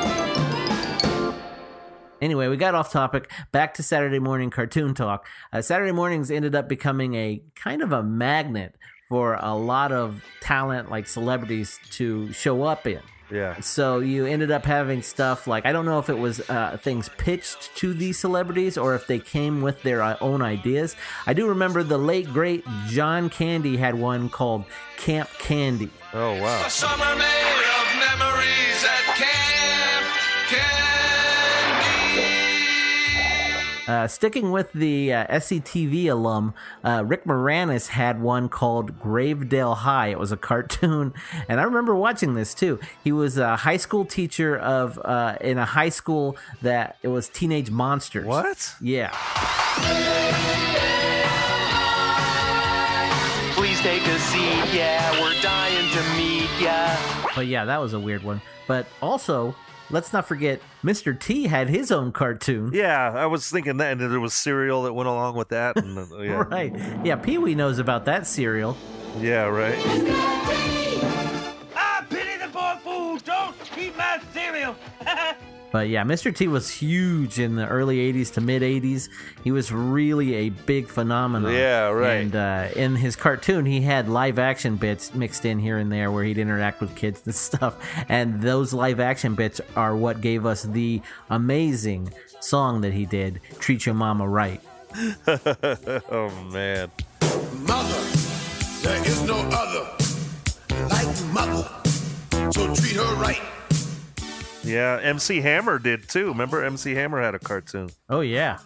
Anyway, we got off topic. Back to Saturday morning cartoon talk. Uh, Saturday mornings ended up becoming a kind of a magnet for a lot of talent, like celebrities, to show up in. Yeah. So you ended up having stuff like I don't know if it was uh, things pitched to these celebrities or if they came with their uh, own ideas. I do remember the late great John Candy had one called Camp Candy. Oh wow! Uh, sticking with the uh, SCTV alum, uh, Rick Moranis had one called Gravedale High. It was a cartoon, and I remember watching this too. He was a high school teacher of uh, in a high school that it was teenage monsters. What? Yeah. Please take a seat, yeah, we're dying to meet ya. But yeah, that was a weird one. But also, let's not forget Mr. T had his own cartoon. Yeah, I was thinking that, and there was cereal that went along with that. And, uh, yeah. Right. Yeah, Pee Wee knows about that cereal. Yeah, right. I pity the poor fools. Don't eat my cereal. But yeah, Mr. T was huge in the early 80s to mid 80s. He was really a big phenomenon. Yeah, right. And uh, in his cartoon, he had live action bits mixed in here and there where he'd interact with kids and stuff. And those live action bits are what gave us the amazing song that he did, Treat Your Mama Right. oh man. Mother, there is no other like mother. So treat her right. Yeah, MC Hammer did too. Remember, MC Hammer had a cartoon. Oh, yeah.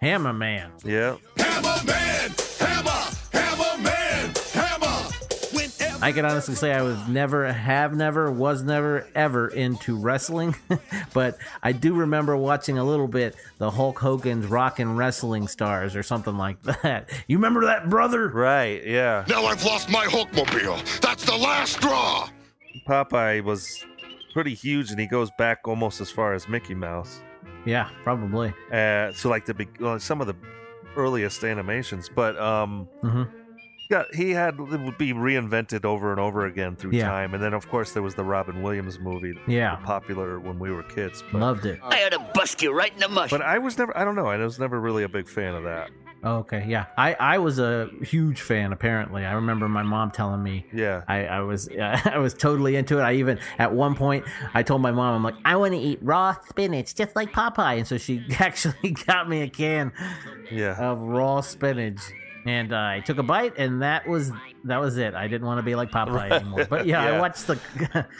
Hammer Man. Yeah. Hammer man, hammer, hammer man, hammer. Whenever I can honestly say I was never, have never, was never, ever into wrestling, but I do remember watching a little bit the Hulk Hogan's Rockin' Wrestling Stars or something like that. You remember that, brother? Right. Yeah. Now I've lost my Hulkmobile. That's the last straw. Popeye was pretty huge, and he goes back almost as far as Mickey Mouse. Yeah, probably. Uh, so like the big, well, some of the earliest animations, but um, hmm yeah, he had it would be reinvented over and over again through Yeah. time, and then of course there was the Robin Williams movie, Yeah. popular when we were kids. But, Loved it. I ought to bust you right in the mush. but I was never, I don't know, I was never really a big fan of that. Okay, yeah. I, I was a huge fan. Apparently, I remember my mom telling me. Yeah. I, I was I was totally into it. I even at one point I told my mom I'm like I want to eat raw spinach just like Popeye, and so she actually got me a can Yeah. of raw spinach. And uh, I took a bite, and that was that was it. I didn't want to be like Popeye anymore. But yeah, I watched the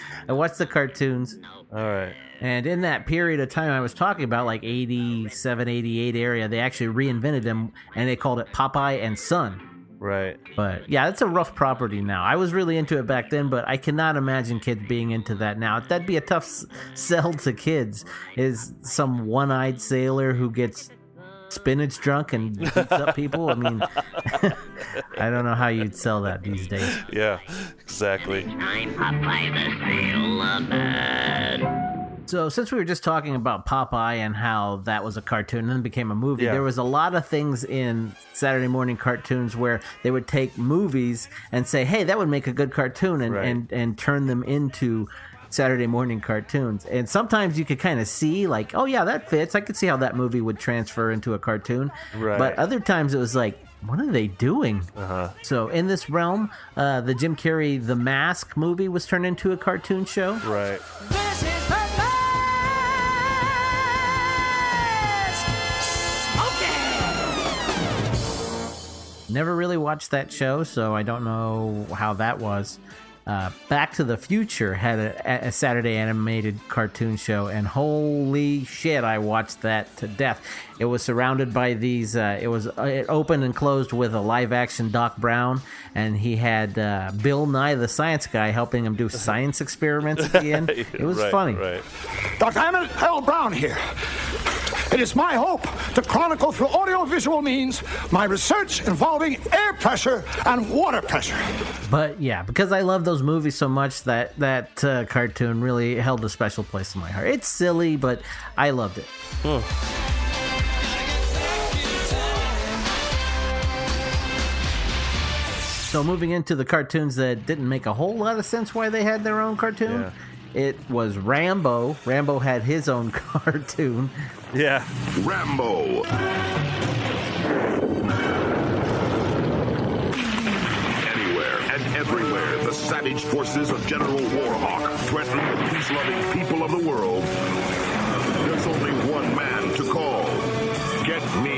I watched the cartoons. All right. And in that period of time I was talking about, like 87, 88 area, they actually reinvented them and they called it Popeye and Son. Right. But yeah, that's a rough property now. I was really into it back then, but I cannot imagine kids being into that now. That'd be a tough sell to kids. Is some one eyed sailor who gets spinach drunk and beats up people? I mean, I don't know how you'd sell that these days. Yeah. Exactly. I'm Popeye the Sailor Man. So, since we were just talking about Popeye and how that was a cartoon and then became a movie, Yeah. there was a lot of things in Saturday morning cartoons where they would take movies and say, "Hey, that would make a good cartoon," and Right. and, and turn them into Saturday morning cartoons. And sometimes you could kind of see, like, "Oh yeah, that fits. I could see how that movie would transfer into a cartoon." Right. But other times it was like. What are they doing? Uh-huh. So in this realm, uh, the Jim Carrey The Mask movie was turned into a cartoon show. Right. Never really watched that show, so I don't know how that was. Uh, Back to the Future had a, a Saturday animated cartoon show, and holy shit, I watched that to death. It was surrounded by these. Uh, it was uh, it opened and closed with a live action Doc Brown, and he had uh, Bill Nye the Science Guy helping him do science experiments at the end. It was Right, funny. Right. Dr. Emmett L. Brown here. It is my hope to chronicle through audiovisual means my research involving air pressure and water pressure. But yeah, because I love those movies so much, that that uh, cartoon really held a special place in my heart. It's silly, but I loved it. So moving into the cartoons that didn't make a whole lot of sense why they had their own cartoon. It was Rambo. Rambo had his own cartoon. Yeah. Rambo. Anywhere and everywhere, the savage forces of General Warhawk threaten the peace-loving people of the world. There's only one man to call. Get me Rambo.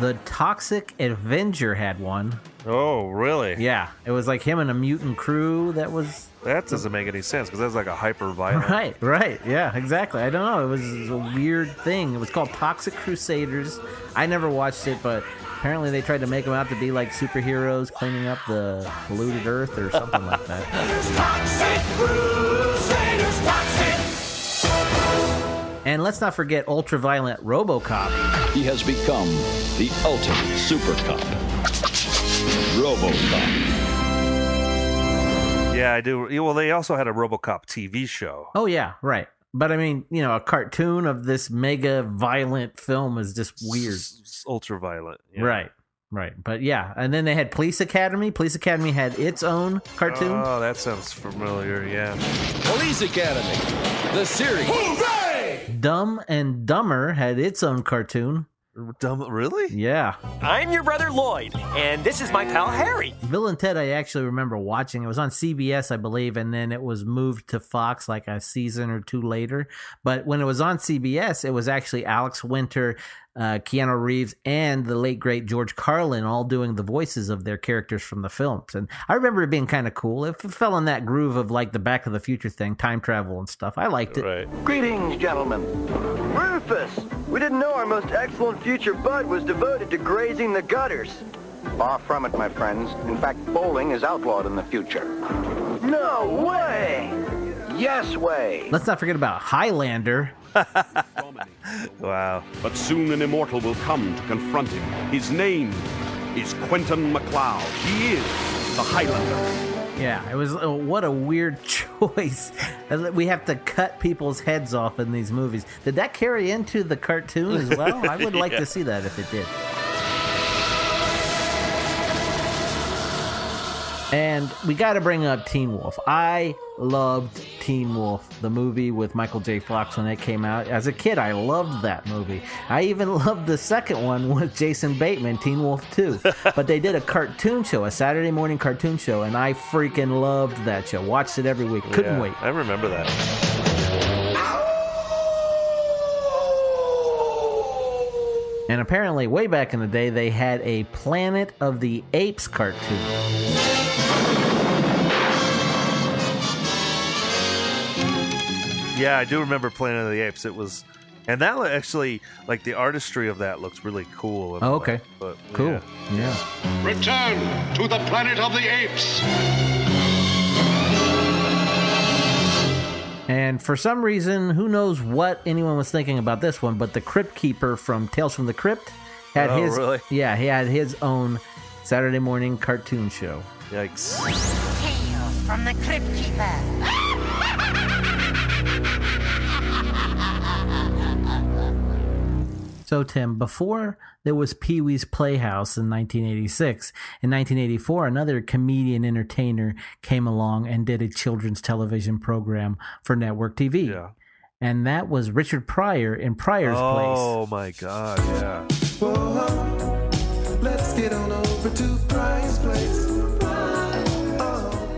The Toxic Avenger had one. Oh, really? Yeah, it was like him and a mutant crew that was That doesn't make any sense because that's like a hyper violent. Right, right. Yeah, exactly. I don't know. It was a weird thing. It was called Toxic Crusaders. I never watched it, but apparently they tried to make them out to be like superheroes cleaning up the polluted earth or something like that. And let's not forget ultraviolent RoboCop. He has become the ultimate super cop. RoboCop. Yeah, I do. Well, they also had a RoboCop TV show. Oh yeah, right. But I mean, you know, a cartoon of this mega violent film is just weird. S- ultraviolet. yeah. Right. Right. But yeah, and then they had Police Academy. Police Academy had its own cartoon. Oh, that sounds familiar. Yeah. Police Academy. The series. Dumb and Dumber had its own cartoon. Dumb, really? Yeah. I'm your brother Lloyd, and this is my pal Harry. Bill and Ted, I actually remember watching. It was on CBS, I believe, and then it was moved to Fox like a season or two later. But when it was on CBS, it was actually Alex Winter, uh, Keanu Reeves, and the late great George Carlin all doing the voices of their characters from the films. And I remember it being kind of cool. It fell in that groove of like the Back to the Future thing, time travel and stuff. I liked it. Right. Greetings, gentlemen. Rufus, we didn't know our most excellent future bud was devoted to grazing the gutters. Far from it, my friends. In fact, bowling is outlawed in the future. No way! Yes way! Let's not forget about Highlander. Wow. But soon an immortal will come to confront him. His name is Quentin MacLeod. He is the Highlander. Yeah, it was uh, what a weird choice. We have to cut people's heads off in these movies. Did that carry into the cartoon as well? I would like Yeah. to see that if it did. And we got to bring up Teen Wolf. I loved Teen Wolf, the movie with Michael J. Fox when it came out. As a kid, I loved that movie. I even loved the second one with Jason Bateman, Teen Wolf 2. but they did a cartoon show, a Saturday morning cartoon show, and I freaking loved that show. Watched it every week. Couldn't Yeah, wait. I remember that. And apparently, way back in the day, they had a Planet of the Apes cartoon. Yeah, I do remember Planet of the Apes. It was, and that actually, like the artistry of that looks really cool. Oh, way. okay. But Cool. yeah. Yeah. Return to the planet of the apes. And for some reason, who knows what anyone was thinking about this one, but the Crypt Keeper from Tales from the Crypt had Oh, his really? yeah, he had his own Saturday morning cartoon show. Yikes. Tales from the Crypt Keeper. So, Tim, before there was Pee Wee's Playhouse in 1986, in 1984, another comedian entertainer came along and did a children's television program for network TV. Yeah. And that was Richard Pryor in Pryor's place. Oh my god, yeah. Oh, let's get on over to Pryor's place.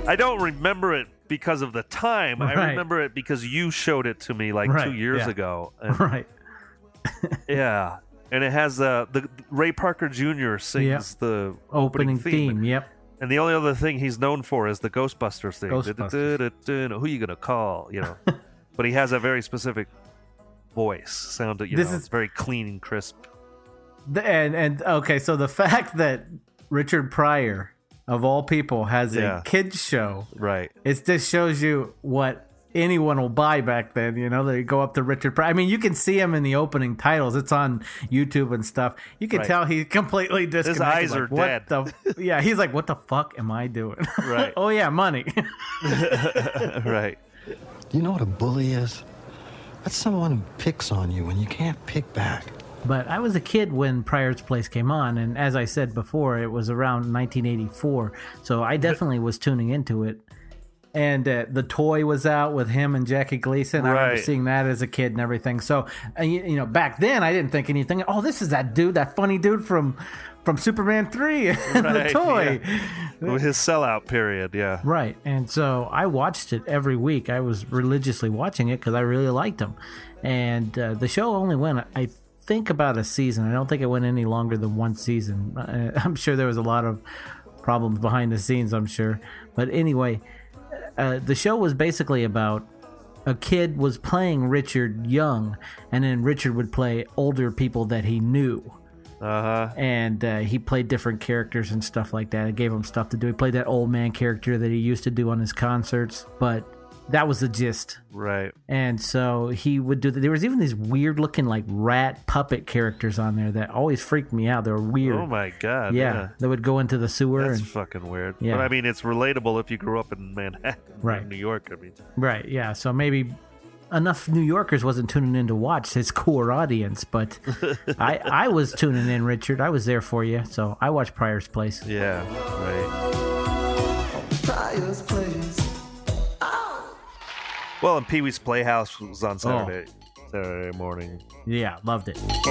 I don't remember it because of the time. I remember it because you showed it to me like two years yeah. ago. And- Right. Yeah. And it has uh, the Ray Parker Jr. sings Yep. the Opening theme, yep. And the only other thing he's known for is the Ghostbusters thing. Ghostbusters. Who you gonna call? You know. but he has a very specific voice. Sound you This know, is- it's very clean and crisp. The- and and okay, so the fact that Richard Pryor of all people has Yeah. a kids show, right? It just shows you what anyone will buy back then. You know, they go up to Richard Pryor. I mean, you can see him in the opening titles. It's on YouTube and stuff. You can Right. tell he's completely disconnected. His eyes like, are what dead. The, yeah, he's like, what the fuck am I doing? Right. oh yeah, money. right. You know what a bully is? That's someone who picks on you when you can't pick back. But I was a kid when Pryor's Place came on, and as I said before, it was around 1984, so I definitely was tuning into it. And uh, the toy was out with him and Jackie Gleason. I remember seeing that as a kid and everything. So, uh, you, you know, back then I didn't think anything. Oh, this is that dude, that funny dude from from Superman Three, the toy. yeah. His sellout period, yeah. Right. And so I watched it every week. I was religiously watching it because I really liked him. And uh, the show only went, I think, about a season. I don't think it went any longer than one season. I'm sure there was a lot of problems behind the scenes, I'm sure. But anyway, uh, the show was basically about a kid was playing Richard young, and then Richard would play older people that he knew Uh huh. and uh, he played different characters and stuff like that. It gave him stuff to do. He played that old man character that he used to do on his concerts, but that was the gist. Right. And so he would do. that. There was even these weird looking like rat puppet characters on there that always freaked me out. They were weird. Oh my god. yeah, Yeah. they would go into the sewer That's and fucking weird. Yeah. But I mean, it's relatable if you grew up in Manhattan, Right. in New York. I mean, right. Yeah, so maybe enough New Yorkers wasn't tuning in to watch his core audience, but I I was tuning in, Richard. I was there for you, so I watched Pryor's Place. yeah, right. Pryor's place. Well, and Pee Wee's Playhouse was on oh. Saturday, Saturday morning. Yeah, loved it. And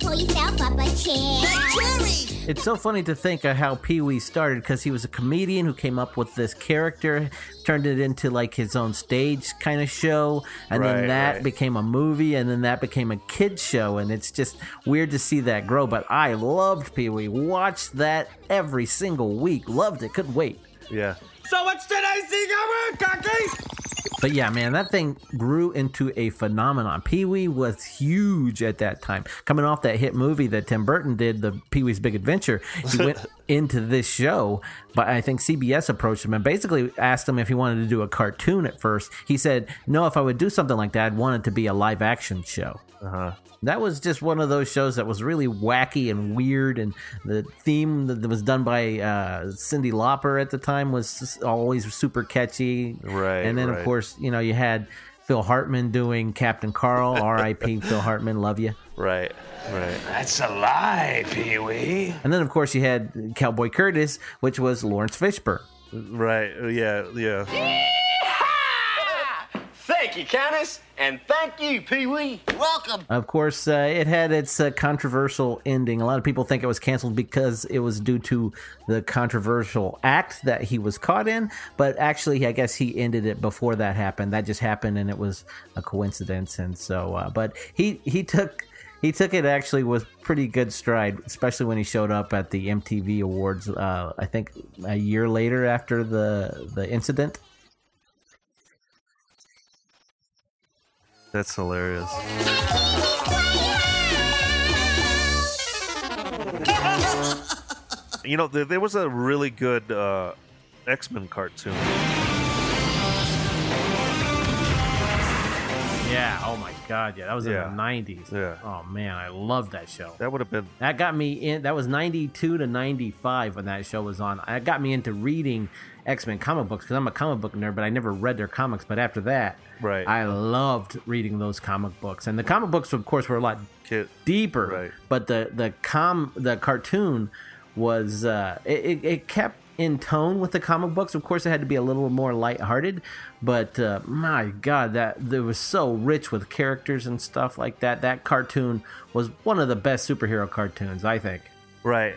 pull yourself up a chair. It's so funny to think of how Pee Wee started because he was a comedian who came up with this character, turned it into like his own stage kind of show, and Right, then that right. became a movie, and then that became a kids show, and it's just weird to see that grow. But I loved Pee Wee, watched that every single week, loved it, couldn't wait. Yeah. So what did what's today's secret, Conky? But yeah, man, that thing grew into a phenomenon. Pee Wee was huge at that time. Coming off that hit movie that Tim Burton did, the Pee Wee's Big Adventure, he went into this show. But I think CBS approached him and basically asked him if he wanted to do a cartoon at first. He said, No, if I would do something like that, I'd want it to be a live action show. Uh huh. That was just one of those shows that was really wacky and weird, and the theme that was done by uh, Cyndi Lauper at the time was always super catchy. Right, And then, of course, you know, you had Phil Hartman doing Captain Carl. R.I.P. Phil Hartman, love you. Right. Right. That's a lie, Pee Wee. And then, of course, you had Cowboy Curtis, which was Laurence Fishburne. Right. Yeah. Yeah. Thank you, Countess, and thank you, Pee Wee. Welcome. Of course, uh, it had its uh, controversial ending. A lot of people think it was canceled because it was due to the controversial act that he was caught in. But actually, I guess he ended it before that happened. That just happened, and it was a coincidence. And so, uh, but he he took. He took it actually with pretty good stride, especially when he showed up at the MTV Awards. Uh, I think a year later after the the incident. That's hilarious. you know, there, there was a really good uh, X Men cartoon. Yeah. Oh my God. Yeah, that was Yeah. in the '90s. Yeah. Oh man, I loved that show. That would have been That got me in. That was '92 to '95 when that show was on. That got me into reading X Men comic books because I'm a comic book nerd, but I never read their comics. But after that, Right. I loved reading those comic books, and the comic books, of course, were a lot Kid. deeper. Right. But the the com the cartoon was uh, it, it, it kept in tone with the comic books. Of course, it had to be a little more lighthearted, but uh, my God, that it was so rich with characters and stuff like that. That cartoon was one of the best superhero cartoons, I think. Right.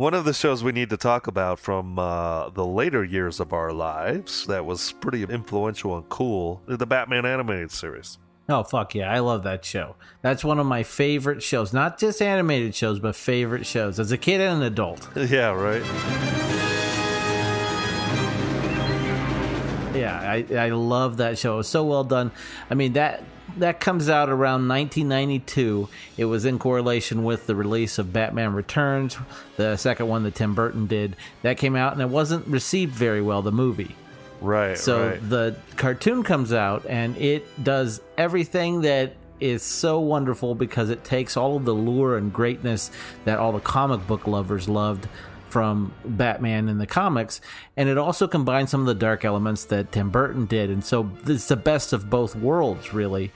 One of the shows we need to talk about from uh, the later years of our lives that was pretty influential and cool the Batman animated series. Oh fuck yeah, I love that show. That's one of my favorite shows. Not just animated shows, but favorite shows as a kid and an adult. Yeah, right. Yeah, I, I love that show. It was so well done. I mean that that comes out around 1992. It was in correlation with the release of Batman Returns, the second one that Tim Burton did. That came out and it wasn't received very well. The movie. Right. So right. the cartoon comes out and it does everything that is so wonderful because it takes all of the lure and greatness that all the comic book lovers loved from Batman in the comics, and it also combines some of the dark elements that Tim Burton did, and so it's the best of both worlds, really.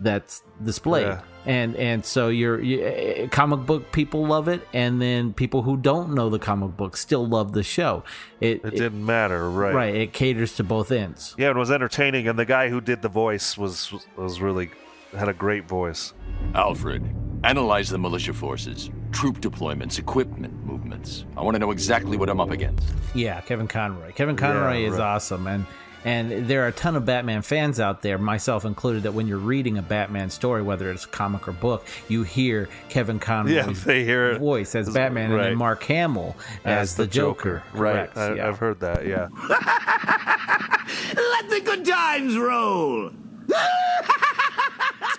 That's displayed, Yeah. and and so you're you, comic book people love it, and then people who don't know the comic book still love the show. It, It didn't matter, right? right. It caters to both ends. Yeah, it was entertaining, and the guy who did the voice was was really had a great voice. Alfred, analyze the militia forces, troop deployments, equipment movements. I want to know exactly what I'm up against. Yeah, Kevin Conroy. Kevin Conroy Yeah, is right. awesome, and and there are a ton of Batman fans out there, myself included, that when you're reading a Batman story, whether it's comic or book, you hear Kevin Conroy's Yeah, they hear voice as Batman, and then Mark Hamill as, the, Joker. Right. I, yeah. I've heard that. Yeah. Let the good times roll.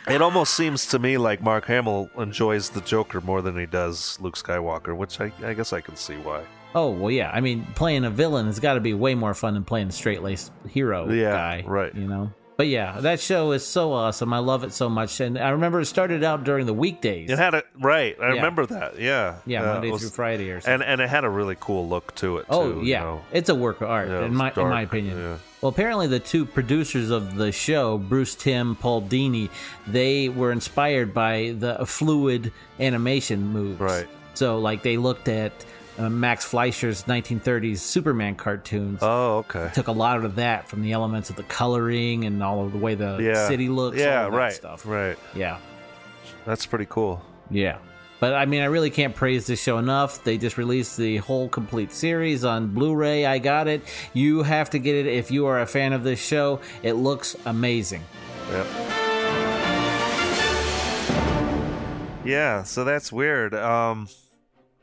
It almost seems to me like Mark Hamill enjoys the Joker more than he does Luke Skywalker, which I, I guess I can see why. Oh well, yeah. I mean, playing a villain has got to be way more fun than playing a straight laced hero Yeah, guy, right. You know. But yeah, that show is so awesome. I love it so much, and I remember it started out during the weekdays. It had a right. I Yeah. remember that. Yeah. Yeah, Uh, Monday was- through Friday or something. And and it had a really cool look to it. Oh too, yeah, You know? it's a work of art Yeah, in my in my dark, opinion. Well, apparently the two producers of the show, Bruce Timm, Paul Dini, they were inspired by the fluid animation moves. Right. So like they looked at uh, Max Fleischer's 1930s Superman cartoons. Oh, okay. Took a lot of that from the elements of the coloring and all of the way the Yeah. city looks. Yeah. all of that right. Stuff. Right. Yeah. That's pretty cool. Yeah. But I mean, I really can't praise this show enough. They just released the whole complete series on Blu ray. I got it. You have to get it if you are a fan of this show. It looks amazing. Yep. Yeah, so that's weird. Um,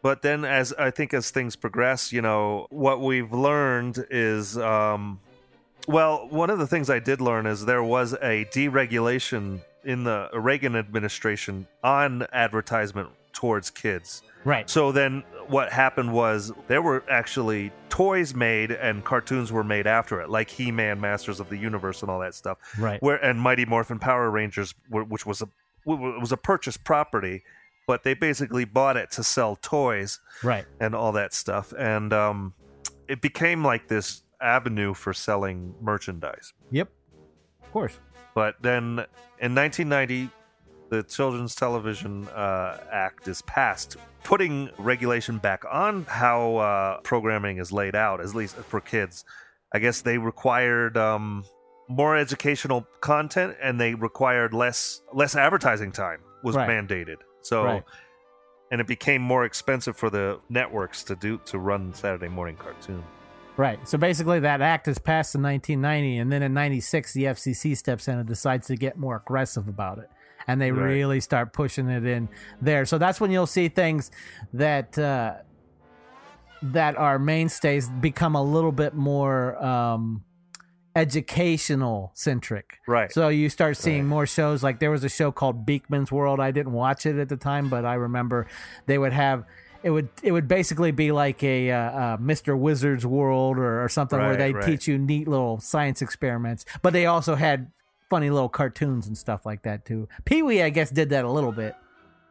but then, as I think as things progress, you know, what we've learned is, um, well, one of the things I did learn is there was a deregulation in the Reagan administration on advertisement towards kids. Right. So then what happened was there were actually toys made and cartoons were made after it, like He-Man, Masters of the Universe, and all that stuff. Right. Where and Mighty Morphin Power Rangers, which was a was a purchased property, but they basically bought it to sell toys Right. and all that stuff, and um, it became like this avenue for selling merchandise. Yep. Of course. But then in 1990, the Children's Television uh, Act is passed, putting regulation back on how uh, programming is laid out, at least for kids. I guess they required um, more educational content, and they required less less advertising time was Right. mandated. So. Right. And it became more expensive for the networks to do to run Saturday morning cartoon. Right. So basically, that act is passed in 1990, and then in '96, the FCC steps in and decides to get more aggressive about it, and they Right. really start pushing it in there. So that's when you'll see things that uh, that are mainstays become a little bit more um, educational centric. Right. So you start seeing more shows. Like there was a show called Beakman's World. I didn't watch it at the time, but I remember they would have. It would it would basically be like a uh, uh, Mr. Wizard's World or, or something where they right. teach you neat little science experiments, but they also had funny little cartoons and stuff like that too. Pee Wee, I guess, did that a little bit.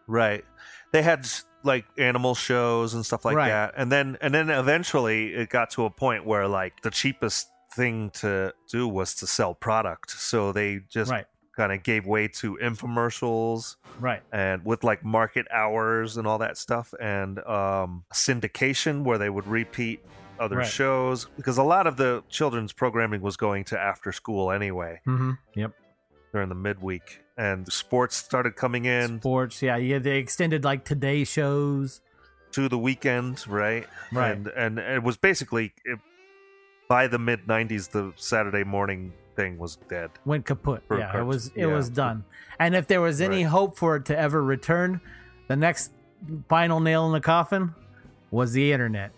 Right. They had like animal shows and stuff like Right. that. And then and then eventually it got to a point where like the cheapest thing to do was to sell product. So they just Right. kind of gave way to infomercials Right. and with like market hours and all that stuff and um syndication where they would repeat other Right. shows because a lot of the children's programming was going to after school anyway Mm-hmm. Yep. during the midweek and sports started coming in Sports. Yeah. Yeah. They extended like today shows. to the weekend right Right. and and it was basically it, by the mid 90s the saturday morning thing was dead went kaput. For yeah, it was it yeah. was done. And if there was any Right. hope for it to ever return, the next final nail in the coffin was the internet.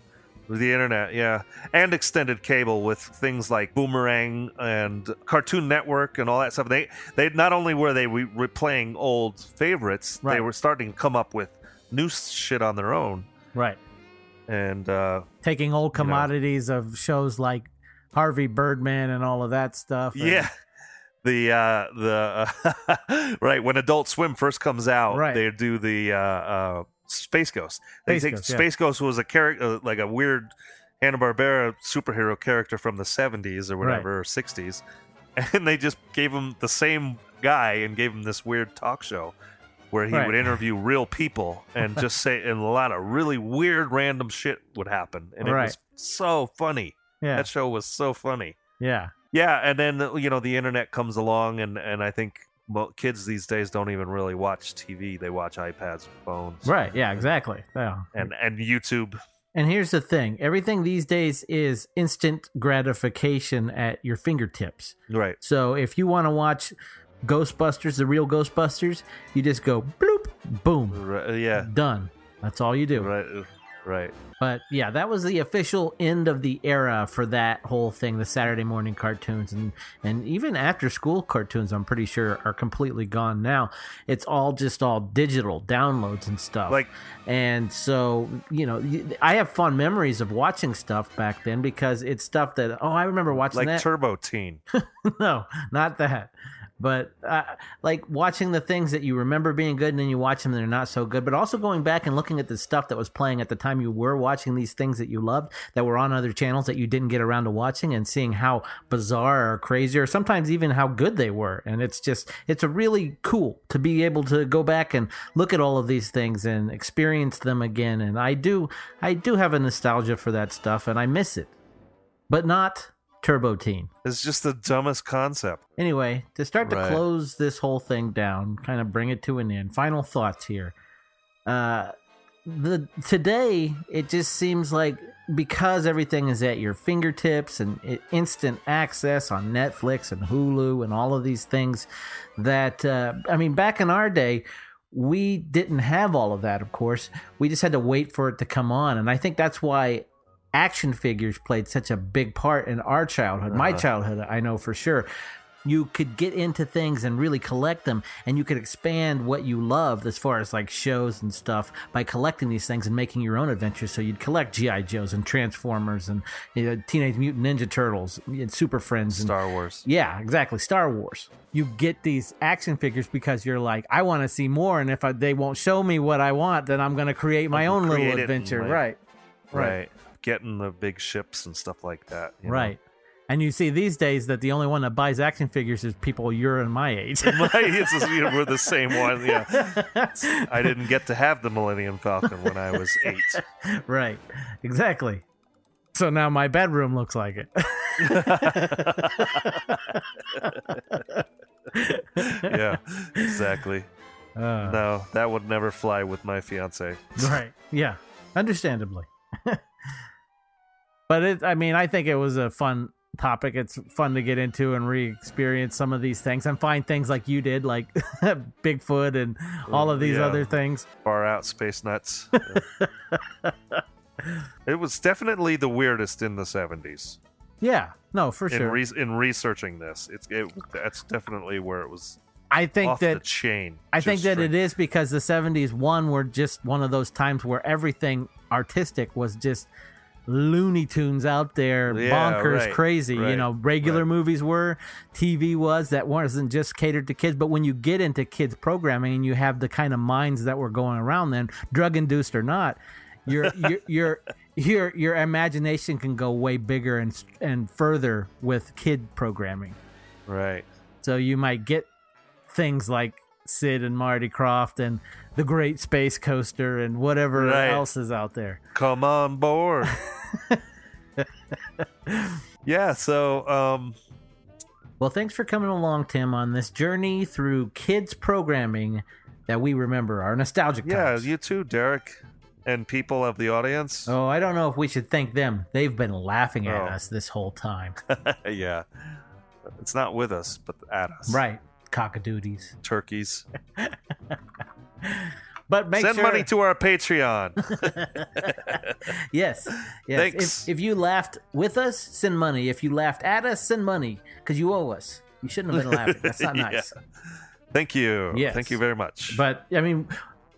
The internet, yeah, and extended cable with things like Boomerang and Cartoon Network and all that stuff. They they not only were they re- replaying old favorites, they were starting to come up with new shit on their own. Right. And uh, Taking old You know. commodities of shows like Harvey Birdman and all of that stuff. and- yeah, the uh, the right when Adult Swim first comes out, Right. they do the uh, uh, Space Ghost. They Space think Ghost, yeah. Space Ghost was a character uh, like a weird Hanna Barbera superhero character from the seventies or whatever or sixties, and they just gave him the same guy and gave him this weird talk show where he Right. would interview real people and just say and a lot of really weird random shit would happen and it Right. was so funny. Yeah. That show was so funny. Yeah. Yeah, and then you know the internet comes along, and and I think well, kids these days don't even really watch TV; they watch iPads, phones, Right. Yeah, exactly. Yeah. and and YouTube. And here's the thing everything these days is instant gratification at your fingertips. Right. So if you want to watch Ghostbusters, the real Ghostbusters, you just go bloop, boom, Right, yeah. done. That's all you do. Right. Right. But yeah, that was the official end of the era for that whole thing. The Saturday morning cartoons and and even after school cartoons, I'm pretty sure are completely gone now. It's all just all digital downloads and stuff. Like- and so you know, I have fond memories of watching stuff back then because it's stuff that oh, I remember watching Like that. Turbo Teen. no, not that. But uh, like watching the things that you remember being good and then you watch them and they're not so good. But also going back and looking at the stuff that was playing at the time you were watching these things that you loved that were on other channels that you didn't get around to watching and seeing how bizarre or crazy or sometimes even how good they were. And it's just, it's a really cool to be able to go back and look at all of these things and experience them again. And I do, I do have a nostalgia for that stuff and I miss it, but not Turbo Teen. It's just the dumbest concept. Anyway, to start to Right. close this whole thing down, kind of bring it to an end. Final thoughts here. Uh, the today it just seems like because everything is at your fingertips and instant access on Netflix and Hulu and all of these things that uh, I mean back in our day we didn't have all of that of course we just had to wait for it to come on and I think that's why action figures played such a big part in our childhood my Uh-huh. childhood I know for sure you could get into things and really collect them and you could expand what you loved as far as like shows and stuff by collecting these things and making your own adventures so you'd collect gi joes and transformers and you know, teenage mutant ninja turtles and super friends and Star Wars. yeah exactly star wars you get these action figures because you're like i want to see more and if I, they won't show me what i want then i'm going to create my own Create little adventure and, right Right. Right. Getting the big ships and stuff like that. you know? right and you see these days that the only one that buys action figures is people your and my age My- just, you know, we're the same one. Yeah. I didn't get to have the Millennium Falcon when I was eight. right. Exactly. So now my bedroom looks like it. yeah, exactly. Uh. no, that would never fly with my fiance. right. Yeah. Understandably. But it I mean, I think it was a fun topic. It's fun to get into and re-experience some of these things and find things like you did, like Bigfoot and all of these Yeah. other things. Far out space nuts. it was definitely the weirdest in the 70s. Yeah. No, for in, sure. re- in researching this, it's it, that's definitely where it was I think off that chain. I think that straight. it is because the 70s one were just one of those times where everything artistic was just Looney Tunes out there, Yeah, bonkers, right, crazy. You know, regular movies were, TV was. That wasn't just catered to kids. But when you get into kids programming and you have the kind of minds that were going around then, drug induced or not, your your your your your imagination can go way bigger and and further with kid programming. Right. So you might get things like Sid and Marty Krofft and the Great Space Coaster and whatever Right. else is out there. Come on board. yeah, so um Well, thanks for coming along, Tim, on this journey through kids programming that we remember, our nostalgic yeah, times. you too, Derek, and people of the audience. Oh, I don't know if we should thank them. They've been laughing at Oh. us this whole time. yeah. It's not with us, but at us. right. Cockadoodies. Turkeys. But make Send sure, money to our Patreon. Yes. Yes. Thanks. If, if you laughed with us, send money. If you laughed at us, send money because you owe us. You shouldn't have been laughing. That's not Yeah. nice. Thank you. Yes. Thank you very much. But I mean,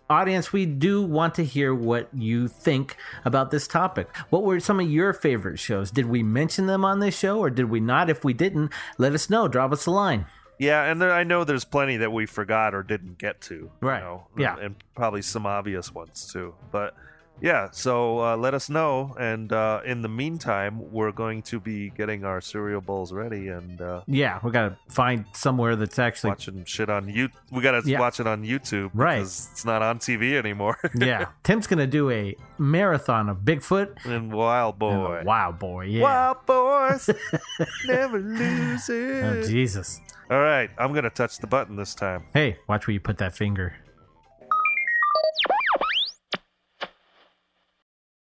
audience, we do want to hear what you think about this topic. What were some of your favorite shows? Did we mention them on this show or did we not? If we didn't, let us know. Drop us a line. Yeah, and there, I know there's plenty that we forgot or didn't get to. Right. You know, Yeah. And probably some obvious ones too. But yeah, so uh, let us know. And uh, in the meantime, we're going to be getting our cereal bowls ready and uh, Yeah, we got to find somewhere that's actually. watching shit on you. We got to Yeah. watch it on YouTube Right. because it's not on TV anymore. yeah, Tim's gonna do a marathon of Bigfoot and Wild Boy. and Wild Boy. Yeah. Wild boys never lose it. Oh Jesus. All right, I'm gonna touch the button this time. Hey, watch where you put that finger.